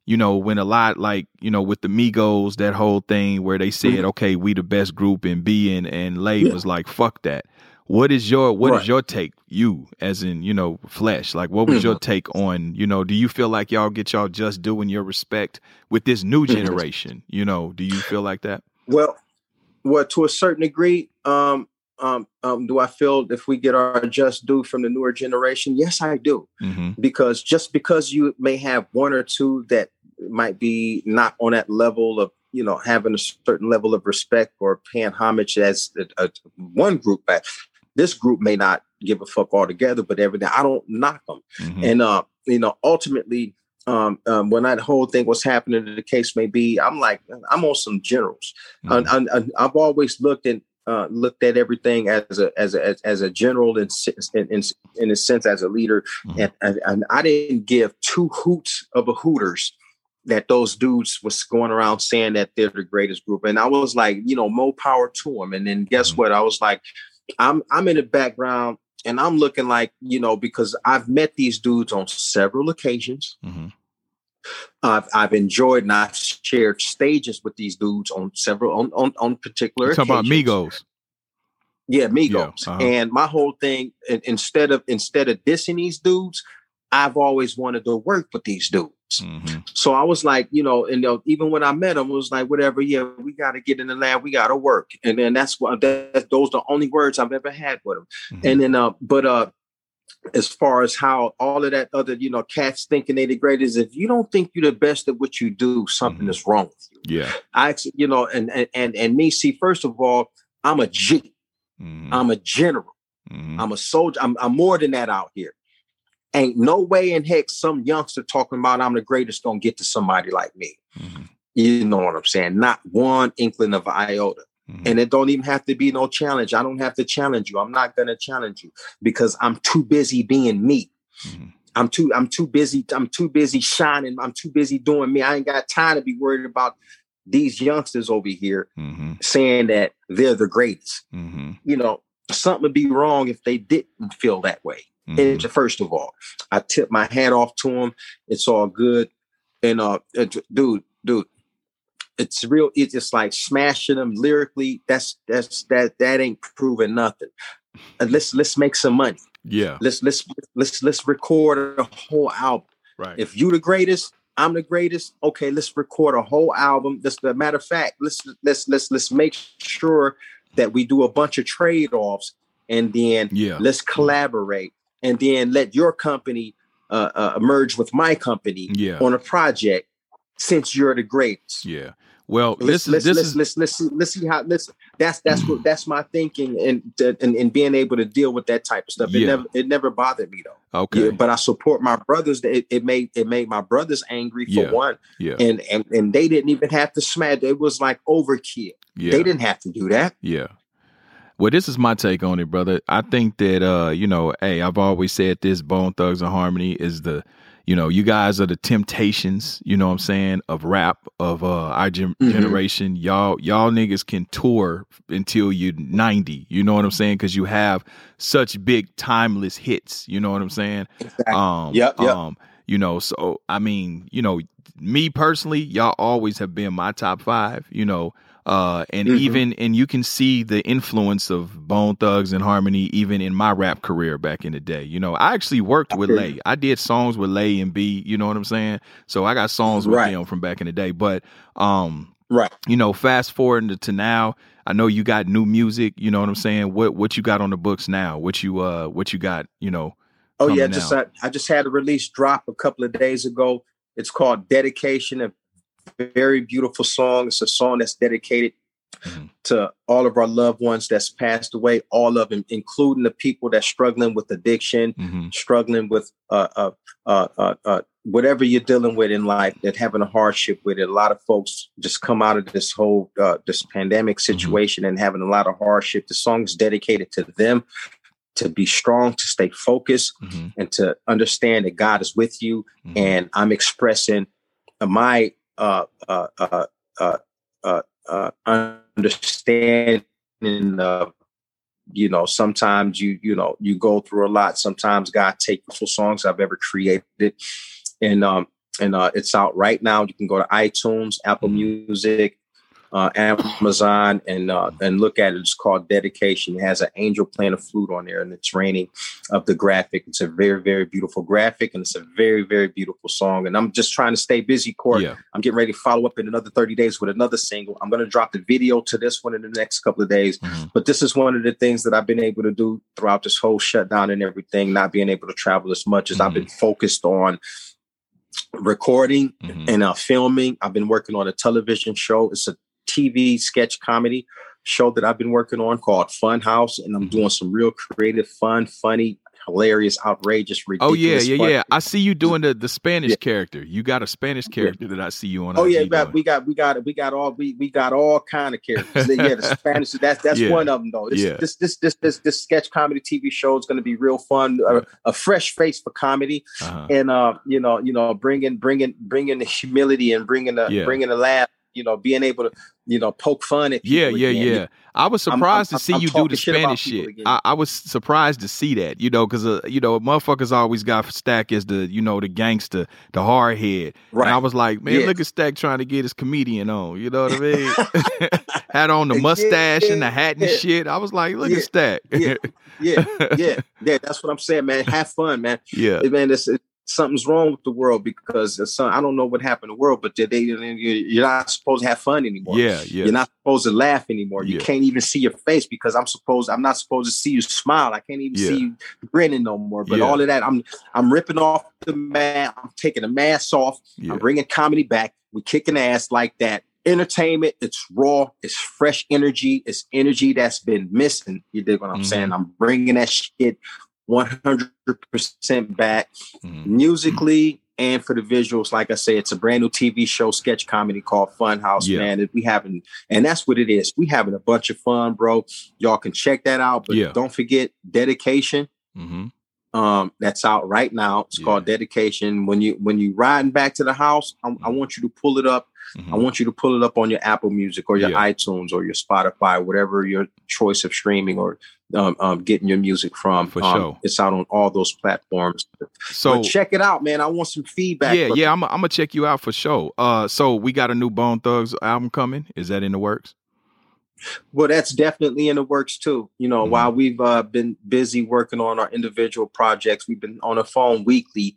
[SPEAKER 2] you know, when a lot like, you know, with the Migos, that whole thing where they said, okay, we the best group and B and, and Lay
[SPEAKER 4] Mm-hmm. Yeah.
[SPEAKER 2] was like, fuck that. What is your what is
[SPEAKER 4] Right.
[SPEAKER 2] your take, you as in, you know, flesh? Like what was
[SPEAKER 4] Mm-hmm.
[SPEAKER 2] your take on, you know, do you feel like y'all get y'all just doing your respect with this new
[SPEAKER 4] Mhm.
[SPEAKER 2] generation? You know, do you feel like that?
[SPEAKER 4] Well, well, to a certain degree, um, um, um, do I feel if we get our just due from the newer generation? Yes, I do.
[SPEAKER 2] Mm-hmm.
[SPEAKER 4] because just because you may have one or two that might be not on that level of you know having a certain level of respect or paying homage as a, a- one group back this group may not give a fuck altogether but everything i don't knock them
[SPEAKER 2] Mm-hmm.
[SPEAKER 4] and uh you know ultimately um, um when that whole thing was happening the case may be i'm like i'm on some generals
[SPEAKER 2] Mm-hmm.
[SPEAKER 4] and i've always looked at uh, looked at everything as a as a as, a general in, in in a sense as a leader
[SPEAKER 2] Mhm.
[SPEAKER 4] and, and and I didn't give two hoots of a hooters that those dudes was going around saying that they're the greatest group and I was like you know more power to them and then guess
[SPEAKER 2] Mhm.
[SPEAKER 4] what I was like I'm I'm in the background and I'm looking like you know because I've met these dudes on several occasions
[SPEAKER 2] Mhm.
[SPEAKER 4] I've I've enjoyed and I've shared stages with these dudes on several on on, on particular
[SPEAKER 2] talk about. Migos.
[SPEAKER 4] Yeah, Migos.
[SPEAKER 2] uh-huh.
[SPEAKER 4] And my whole thing, instead of instead of dissing these dudes, I've always wanted to work with these dudes.
[SPEAKER 2] Mm-hmm.
[SPEAKER 4] So I was like, you know, and know, even when I met them, it was like, whatever, yeah, we got to get in the lab, we got to work, and then that's what that, those are the only words I've ever had with them.
[SPEAKER 2] Mhm.
[SPEAKER 4] And then, uh, but uh, as far as how all of that other, you know, cats thinking they the greatest, if you don't think you're the best at what you do, something
[SPEAKER 2] Mhm.
[SPEAKER 4] is wrong with you.
[SPEAKER 2] Yeah.
[SPEAKER 4] I, actually- you know, and and and, and me, see, first of all, I'm a G,
[SPEAKER 2] Mhm.
[SPEAKER 4] I'm a general.
[SPEAKER 2] Mhm.
[SPEAKER 4] I'm a soldier. I'm, I'm more than that out here. Ain't no way in heck some youngster talking about I'm the greatest gonna get to somebody like me. Mm-hmm. You know what I'm saying? Not one inkling of iota. Mm-hmm. And it don't even have to be no challenge. I don't have to challenge you. I'm not gonna challenge you because I'm too busy being me. Mm-hmm. I'm too I'm too busy. I'm too busy shining. I'm too busy doing me. I ain't got time to be worried about these youngsters over here mm-hmm. saying that they're the greatest. Mm-hmm. You know, something would be wrong if they didn't feel that way. Mm-hmm. And first of all, I tip my hat off to him. It's all good. And uh, dude, dude, it's real. It's just like smashing them lyrically. That's that's that that ain't proving nothing. Uh, let's let's make some money.
[SPEAKER 2] Yeah.
[SPEAKER 4] Let's let's let's let's record a whole album.
[SPEAKER 2] Right.
[SPEAKER 4] If you the greatest, I'm the greatest. Okay, let's record a whole album. This the matter of fact, let's let's let's let's make sure that we do a bunch of trade-offs and then
[SPEAKER 2] yeah.
[SPEAKER 4] let's collaborate and then let your company uh, uh, merge with my company
[SPEAKER 2] yeah.
[SPEAKER 4] on a project since you're the greatest.
[SPEAKER 2] Yeah. Well,
[SPEAKER 4] let's,
[SPEAKER 2] this
[SPEAKER 4] let's,
[SPEAKER 2] this
[SPEAKER 4] let's,
[SPEAKER 2] is
[SPEAKER 4] let's let's see let's see how let's that's that's what that's my thinking and and, and being able to deal with that type of stuff. It
[SPEAKER 2] Yeah.
[SPEAKER 4] never it never bothered me though.
[SPEAKER 2] okay.
[SPEAKER 4] Yeah, but I support my brothers. It, it made it made my brothers angry for
[SPEAKER 2] Yeah.
[SPEAKER 4] one,
[SPEAKER 2] yeah.
[SPEAKER 4] and and and they didn't even have to smash. It was like overkill.
[SPEAKER 2] Yeah.
[SPEAKER 4] They didn't have to do that.
[SPEAKER 2] Yeah. Well, this is my take on it, brother. I think that uh, you know, hey, I've always said this Bone Thugs-N-Harmony is the you know, you guys are the temptations, you know what I'm saying, of rap of uh our gen-
[SPEAKER 4] Mhm.
[SPEAKER 2] generation. Y'all y'all niggas can tour until you're 90, you know what I'm saying? Cuz you have such big timeless hits, you know what I'm saying?
[SPEAKER 4] Exactly.
[SPEAKER 2] Um,
[SPEAKER 4] Yep, yep.
[SPEAKER 2] um, you know, so I mean, you know, me personally, y'all always have been my top five, you know, uh, and
[SPEAKER 4] Mhm.
[SPEAKER 2] even and you can see the influence of Bone Thugs-N-Harmony even in my rap career back in the day. You know, I actually worked with Lay. I did songs with Lay and B. You know what I'm saying? So I got songs with
[SPEAKER 4] Right.
[SPEAKER 2] them from back in the day. But um,
[SPEAKER 4] Right.
[SPEAKER 2] you know, fast forward to, to now, I know you got new music. You know what I'm saying? What what you got on the books now? What you uh what you got? You know?
[SPEAKER 4] Oh yeah, just? I, I just had a release drop a couple of days ago. It's called Dedication, a very beautiful song. It's a song that's dedicated
[SPEAKER 2] Mhm.
[SPEAKER 4] to all of our loved ones that's passed away, all of them, including the people that's struggling with addiction,
[SPEAKER 2] Mhm.
[SPEAKER 4] struggling with uh, uh, uh, uh, uh, whatever you're dealing with in life, that having a hardship with it. A lot of folks just come out of this whole uh, this pandemic situation and having a lot of hardship. The song is dedicated to them to be strong, to stay focused,
[SPEAKER 2] Mhm.
[SPEAKER 4] and to understand that God is with you.
[SPEAKER 2] Mhm.
[SPEAKER 4] And I'm expressing my uh, uh, uh, uh, uh, uh, understanding of you know sometimes you you know you go through a lot. Sometimes god take full songs i've ever created. And um and uh it's out right now. You can go to itunes apple music uh amazon and uh and look at it it's called dedication it has an angel playing a flute on there and it's raining of the graphic it's a very very beautiful graphic and it's a very very beautiful song and i'm just trying to stay busy court
[SPEAKER 2] Yeah.
[SPEAKER 4] i'm getting ready to follow up in another 30 days with another single i'm going to drop the video to this one in the next couple of days
[SPEAKER 2] Mhm.
[SPEAKER 4] but this is one of the things that I've been able to do throughout this whole shutdown and everything, not being able to travel as much as I've been focused on recording
[SPEAKER 2] Mhm.
[SPEAKER 4] and uh, filming. I've been working on a television show. It's a TV sketch comedy show that I've been working on called Fun House, and I'm doing some real creative, fun, funny, hilarious, outrageous,
[SPEAKER 2] Oh yeah, yeah,
[SPEAKER 4] fun-
[SPEAKER 2] yeah. I see you doing the the Spanish
[SPEAKER 4] Yeah.
[SPEAKER 2] character. You got a Spanish character that I see you on.
[SPEAKER 4] Oh yeah,
[SPEAKER 2] IG
[SPEAKER 4] we got, we got we got we got all we we got all kind of characters. yeah, the Spanish. That's that's
[SPEAKER 2] Yeah.
[SPEAKER 4] one of them though. This,
[SPEAKER 2] Yeah.
[SPEAKER 4] this this this this this sketch comedy TV show is going to be real fun. A, a fresh face for comedy,
[SPEAKER 2] Uh-huh.
[SPEAKER 4] and uh, you know, you know, bringing bringing bringing the humility and bringing the
[SPEAKER 2] Yeah.
[SPEAKER 4] bringing the laugh. You know, being able to you know poke fun at
[SPEAKER 2] Yeah, yeah,
[SPEAKER 4] again.
[SPEAKER 2] yeah. I was surprised
[SPEAKER 4] I'm-
[SPEAKER 2] to see
[SPEAKER 4] I'm
[SPEAKER 2] you do the
[SPEAKER 4] shit
[SPEAKER 2] Spanish shit. I, I was surprised to see that, you know, because uh, you know, motherfuckers always got Stack as the, you know, the gangster, the hard head.
[SPEAKER 4] Right.
[SPEAKER 2] And I was like, man,
[SPEAKER 4] Yeah.
[SPEAKER 2] look at Stack trying to get his comedian on. You know what I mean? Had on the
[SPEAKER 4] Yeah,
[SPEAKER 2] mustache and the hat and
[SPEAKER 4] yeah.
[SPEAKER 2] shit. I was like, look
[SPEAKER 4] Yeah,
[SPEAKER 2] at Stack.
[SPEAKER 4] yeah, yeah, yeah, yeah. That's what I'm saying, man. Have fun, man.
[SPEAKER 2] yeah.
[SPEAKER 4] Man, it's, it, something's wrong with the world because some, I don't know what happened in the world, but they, they you're not supposed to have fun anymore.
[SPEAKER 2] Yeah, yeah.
[SPEAKER 4] You're not supposed to laugh anymore. You
[SPEAKER 2] Yeah.
[SPEAKER 4] can't even see your face because I'm supposed I'm not supposed to see you smile. I can't even
[SPEAKER 2] Yeah.
[SPEAKER 4] see you grinning no more. But
[SPEAKER 2] Yeah.
[SPEAKER 4] all of that, I'm I'm ripping off the mask. I'm taking the mask off. I'm bringing comedy back. We're kicking ass like that. Entertainment. It's raw. It's fresh energy. It's energy that's been missing. You dig what I'm
[SPEAKER 2] Mhm.
[SPEAKER 4] saying? I'm bringing that shit 100% back
[SPEAKER 2] Mm-hmm.
[SPEAKER 4] musically and for the visuals. Like I say, it's a brand new TV show, sketch comedy called Funhouse,
[SPEAKER 2] Yeah.
[SPEAKER 4] man. We having, and that's what it is. We having a bunch of fun, bro. Y'all can check that out, but
[SPEAKER 2] Yeah.
[SPEAKER 4] don't forget dedication.
[SPEAKER 2] Mm-hmm.
[SPEAKER 4] Um, that's out right now. It's
[SPEAKER 2] Yeah.
[SPEAKER 4] called dedication. When you when you riding back to the house, I, I want you to pull it up.
[SPEAKER 2] Mhm.
[SPEAKER 4] I want you to pull it up on your Apple Music or your
[SPEAKER 2] Yeah.
[SPEAKER 4] iTunes or your Spotify, whatever your choice of streaming or um, um, getting your music from.
[SPEAKER 2] For
[SPEAKER 4] Um,
[SPEAKER 2] sure.
[SPEAKER 4] It's out on all those platforms.
[SPEAKER 2] So
[SPEAKER 4] but check it out, man. I want some feedback.
[SPEAKER 2] yeah, yeah, I'm I'm gonna check you out for sure. Uh, so we got a new Bone Thugs album coming. Is that in the works?
[SPEAKER 4] Well, that's definitely in the works too. You know,
[SPEAKER 2] Mhm.
[SPEAKER 4] while we've uh, been busy working on our individual projects, we've been on the phone weekly,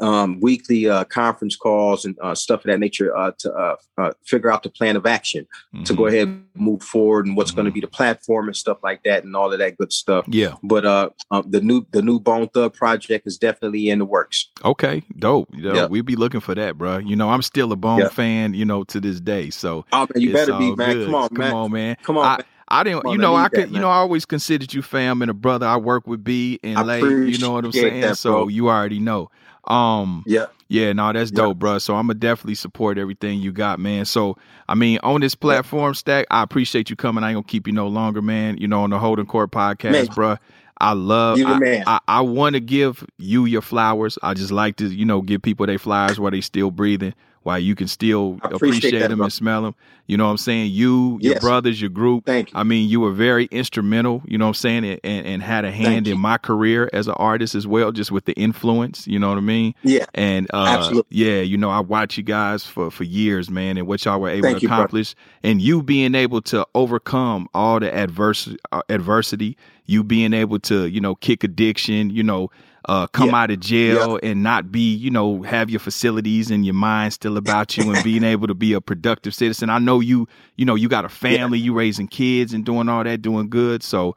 [SPEAKER 4] um, weekly uh, conference calls and uh, stuff of that nature uh, to uh, uh, figure out the plan of action to
[SPEAKER 2] Mhm.
[SPEAKER 4] go ahead and move forward and what's going to be the platform and stuff like that and all of that good stuff.
[SPEAKER 2] Yeah.
[SPEAKER 4] But uh, uh, the new the new Bone Thug project is definitely in the works.
[SPEAKER 2] Okay. Dope. You know,
[SPEAKER 4] Yeah.
[SPEAKER 2] We'd be looking for that, bro. You know, I'm still a Bone
[SPEAKER 4] Yeah.
[SPEAKER 2] fan. You know, to this day. So
[SPEAKER 4] Oh man, you better be man.
[SPEAKER 2] good.
[SPEAKER 4] Come on,
[SPEAKER 2] Come
[SPEAKER 4] man.
[SPEAKER 2] on, man.
[SPEAKER 4] Come on,
[SPEAKER 2] I,
[SPEAKER 4] man.
[SPEAKER 2] I didn't,
[SPEAKER 4] on,
[SPEAKER 2] you know, I
[SPEAKER 4] that,
[SPEAKER 2] could, you know, I always considered you fam and a brother. I work with B and
[SPEAKER 4] I
[SPEAKER 2] Lay. You know what I'm saying?
[SPEAKER 4] that,
[SPEAKER 2] so you already know. Um,
[SPEAKER 4] Yeah.
[SPEAKER 2] yeah, no, that's dope, bro. So I'm gonna definitely support everything you got, man. So I mean, on this platform stack, I appreciate you coming. I ain't gonna keep you no longer, man. You know, on the Holding Court podcast,
[SPEAKER 4] Man.
[SPEAKER 2] bro. I love. I. I, I want to give you your flowers. I just like to, you know, give people their flowers while they still breathing, while you can still
[SPEAKER 4] I appreciate
[SPEAKER 2] appreciate them and smell them. You know what I'm saying? You, your
[SPEAKER 4] Yes.
[SPEAKER 2] brothers, your group.
[SPEAKER 4] Thank you.
[SPEAKER 2] I mean, you were very instrumental, you know what I'm saying, and, and, and had a hand
[SPEAKER 4] you.
[SPEAKER 2] in my career as an artist as well, just with the influence, you know what I mean?
[SPEAKER 4] Yeah.
[SPEAKER 2] And uh
[SPEAKER 4] Absolutely.
[SPEAKER 2] yeah, you know, I watch you guys for for years, man, and what y'all were able
[SPEAKER 4] Thank
[SPEAKER 2] to
[SPEAKER 4] you,
[SPEAKER 2] accomplish and you being able to overcome all the adversity uh, adversity, you being able to, you know, kick addiction, you know, uh, come
[SPEAKER 4] Yeah.
[SPEAKER 2] out of jail and not be, you know, have your facilities and your mind still about you and being able to be a productive citizen. I know you, you know, you got a family, you raising kids and doing all that, doing good. So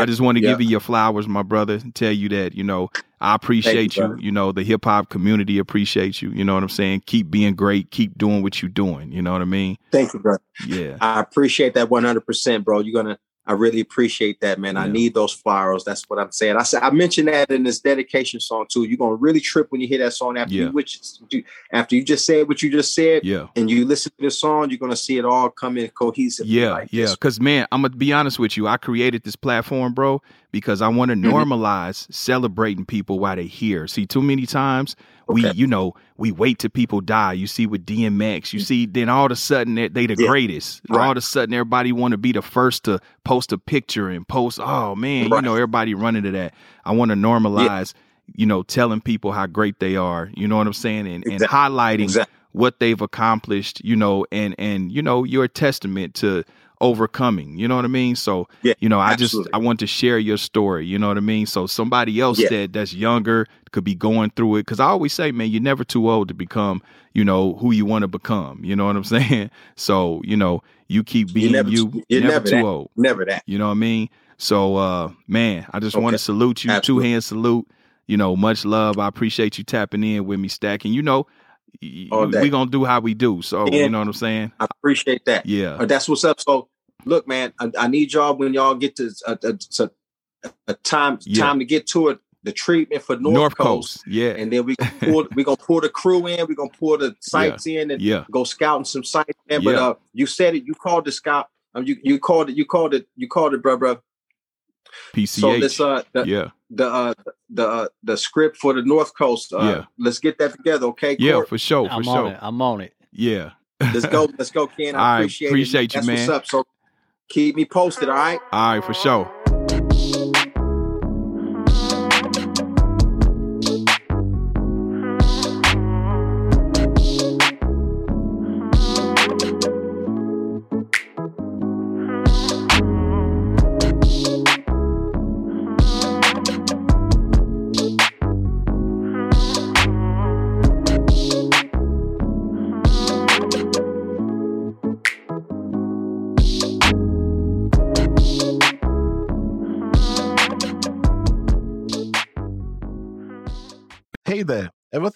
[SPEAKER 2] I just want to
[SPEAKER 4] Yeah.
[SPEAKER 2] give you your flowers, my brother, and tell you that, you know, I appreciate you.
[SPEAKER 4] brother.
[SPEAKER 2] You know, the hip hop community appreciates you. You know what I'm saying? Keep being great. Keep doing what you're doing. You know what I mean?
[SPEAKER 4] Thank you, brother.
[SPEAKER 2] Yeah.
[SPEAKER 4] I appreciate that 100%, bro. You're going to, I really appreciate that, man. I need those flowers. That's what I'm saying. I said, I mentioned that in this dedication song too. You're going to really trip when you hear that song after
[SPEAKER 2] Yeah.
[SPEAKER 4] you, which, you, after you just said what you just said
[SPEAKER 2] Yeah.
[SPEAKER 4] and you listen to the song, you're going to see it all come in cohesive.
[SPEAKER 2] Yeah,
[SPEAKER 4] like
[SPEAKER 2] yeah.
[SPEAKER 4] this.
[SPEAKER 2] Because man, I'm gonna be honest with you. I created this platform, bro, because I want to
[SPEAKER 4] Mm-hmm.
[SPEAKER 2] normalize celebrating people while they're here. See, too many times we,
[SPEAKER 4] Okay.
[SPEAKER 2] you know, we wait till people die. You see with DMX, you see, then all of a sudden they, they the
[SPEAKER 4] Mm-hmm. Yeah.
[SPEAKER 2] greatest. All of a sudden everybody want to be the first to post a picture and post. Oh man, you know, everybody running to that. I want to normalize. You know, telling people how great they are. You know what I'm saying, and, and highlighting
[SPEAKER 4] Exactly.
[SPEAKER 2] what they've accomplished, you know, and and you know, you're a testament to overcoming. You know what I mean? So,
[SPEAKER 4] Yeah,
[SPEAKER 2] you know, I just. I want to share your story. You know what I mean? So somebody else
[SPEAKER 4] Yeah.
[SPEAKER 2] that that's younger could be going through it. Because I always say, man, you're never too old to become, you know, who you want to become. You know what I'm saying? So, you know, you keep being
[SPEAKER 4] never
[SPEAKER 2] you.
[SPEAKER 4] too- you're
[SPEAKER 2] never,
[SPEAKER 4] never
[SPEAKER 2] too
[SPEAKER 4] that.
[SPEAKER 2] old.
[SPEAKER 4] Never that.
[SPEAKER 2] You know what I mean? So, uh, man, I just want to salute you, two hand salute. You know, much love. I appreciate you tapping in with me, stacking. You know,
[SPEAKER 4] All day.
[SPEAKER 2] we gonna do how we do. So
[SPEAKER 4] Yeah.
[SPEAKER 2] you know what I'm saying?
[SPEAKER 4] I appreciate that.
[SPEAKER 2] Yeah,
[SPEAKER 4] that's what's up. So, look, man, I, I need y'all when y'all get to a, a, a, a time
[SPEAKER 2] Yeah.
[SPEAKER 4] time to get to it. The treatment for North,
[SPEAKER 2] North,
[SPEAKER 4] Coast.
[SPEAKER 2] Coast. Yeah,
[SPEAKER 4] and then we gonna pull we gonna pull the crew in. We're gonna pull the sites in and
[SPEAKER 2] yeah,
[SPEAKER 4] go scouting some sites. Man. But
[SPEAKER 2] Yeah.
[SPEAKER 4] uh, you said it. You called the scout. Um, you you called it. You called it. You called it, bro, bro.
[SPEAKER 2] PCH.
[SPEAKER 4] So this uh the
[SPEAKER 2] yeah,
[SPEAKER 4] the uh, the uh, the script for the North Coast. Uh,
[SPEAKER 2] Yeah.
[SPEAKER 4] Let's get that together, okay?
[SPEAKER 2] yeah, for sure, for
[SPEAKER 9] I'm
[SPEAKER 2] sure.
[SPEAKER 9] on it. I'm on it.
[SPEAKER 2] Yeah,
[SPEAKER 4] Let's go. Let's go, Ken.
[SPEAKER 2] All
[SPEAKER 4] I appreciate,
[SPEAKER 2] appreciate
[SPEAKER 4] it.
[SPEAKER 2] you,
[SPEAKER 4] That's
[SPEAKER 2] man.
[SPEAKER 4] what's up. So keep me posted. All right.
[SPEAKER 2] All right, for sure.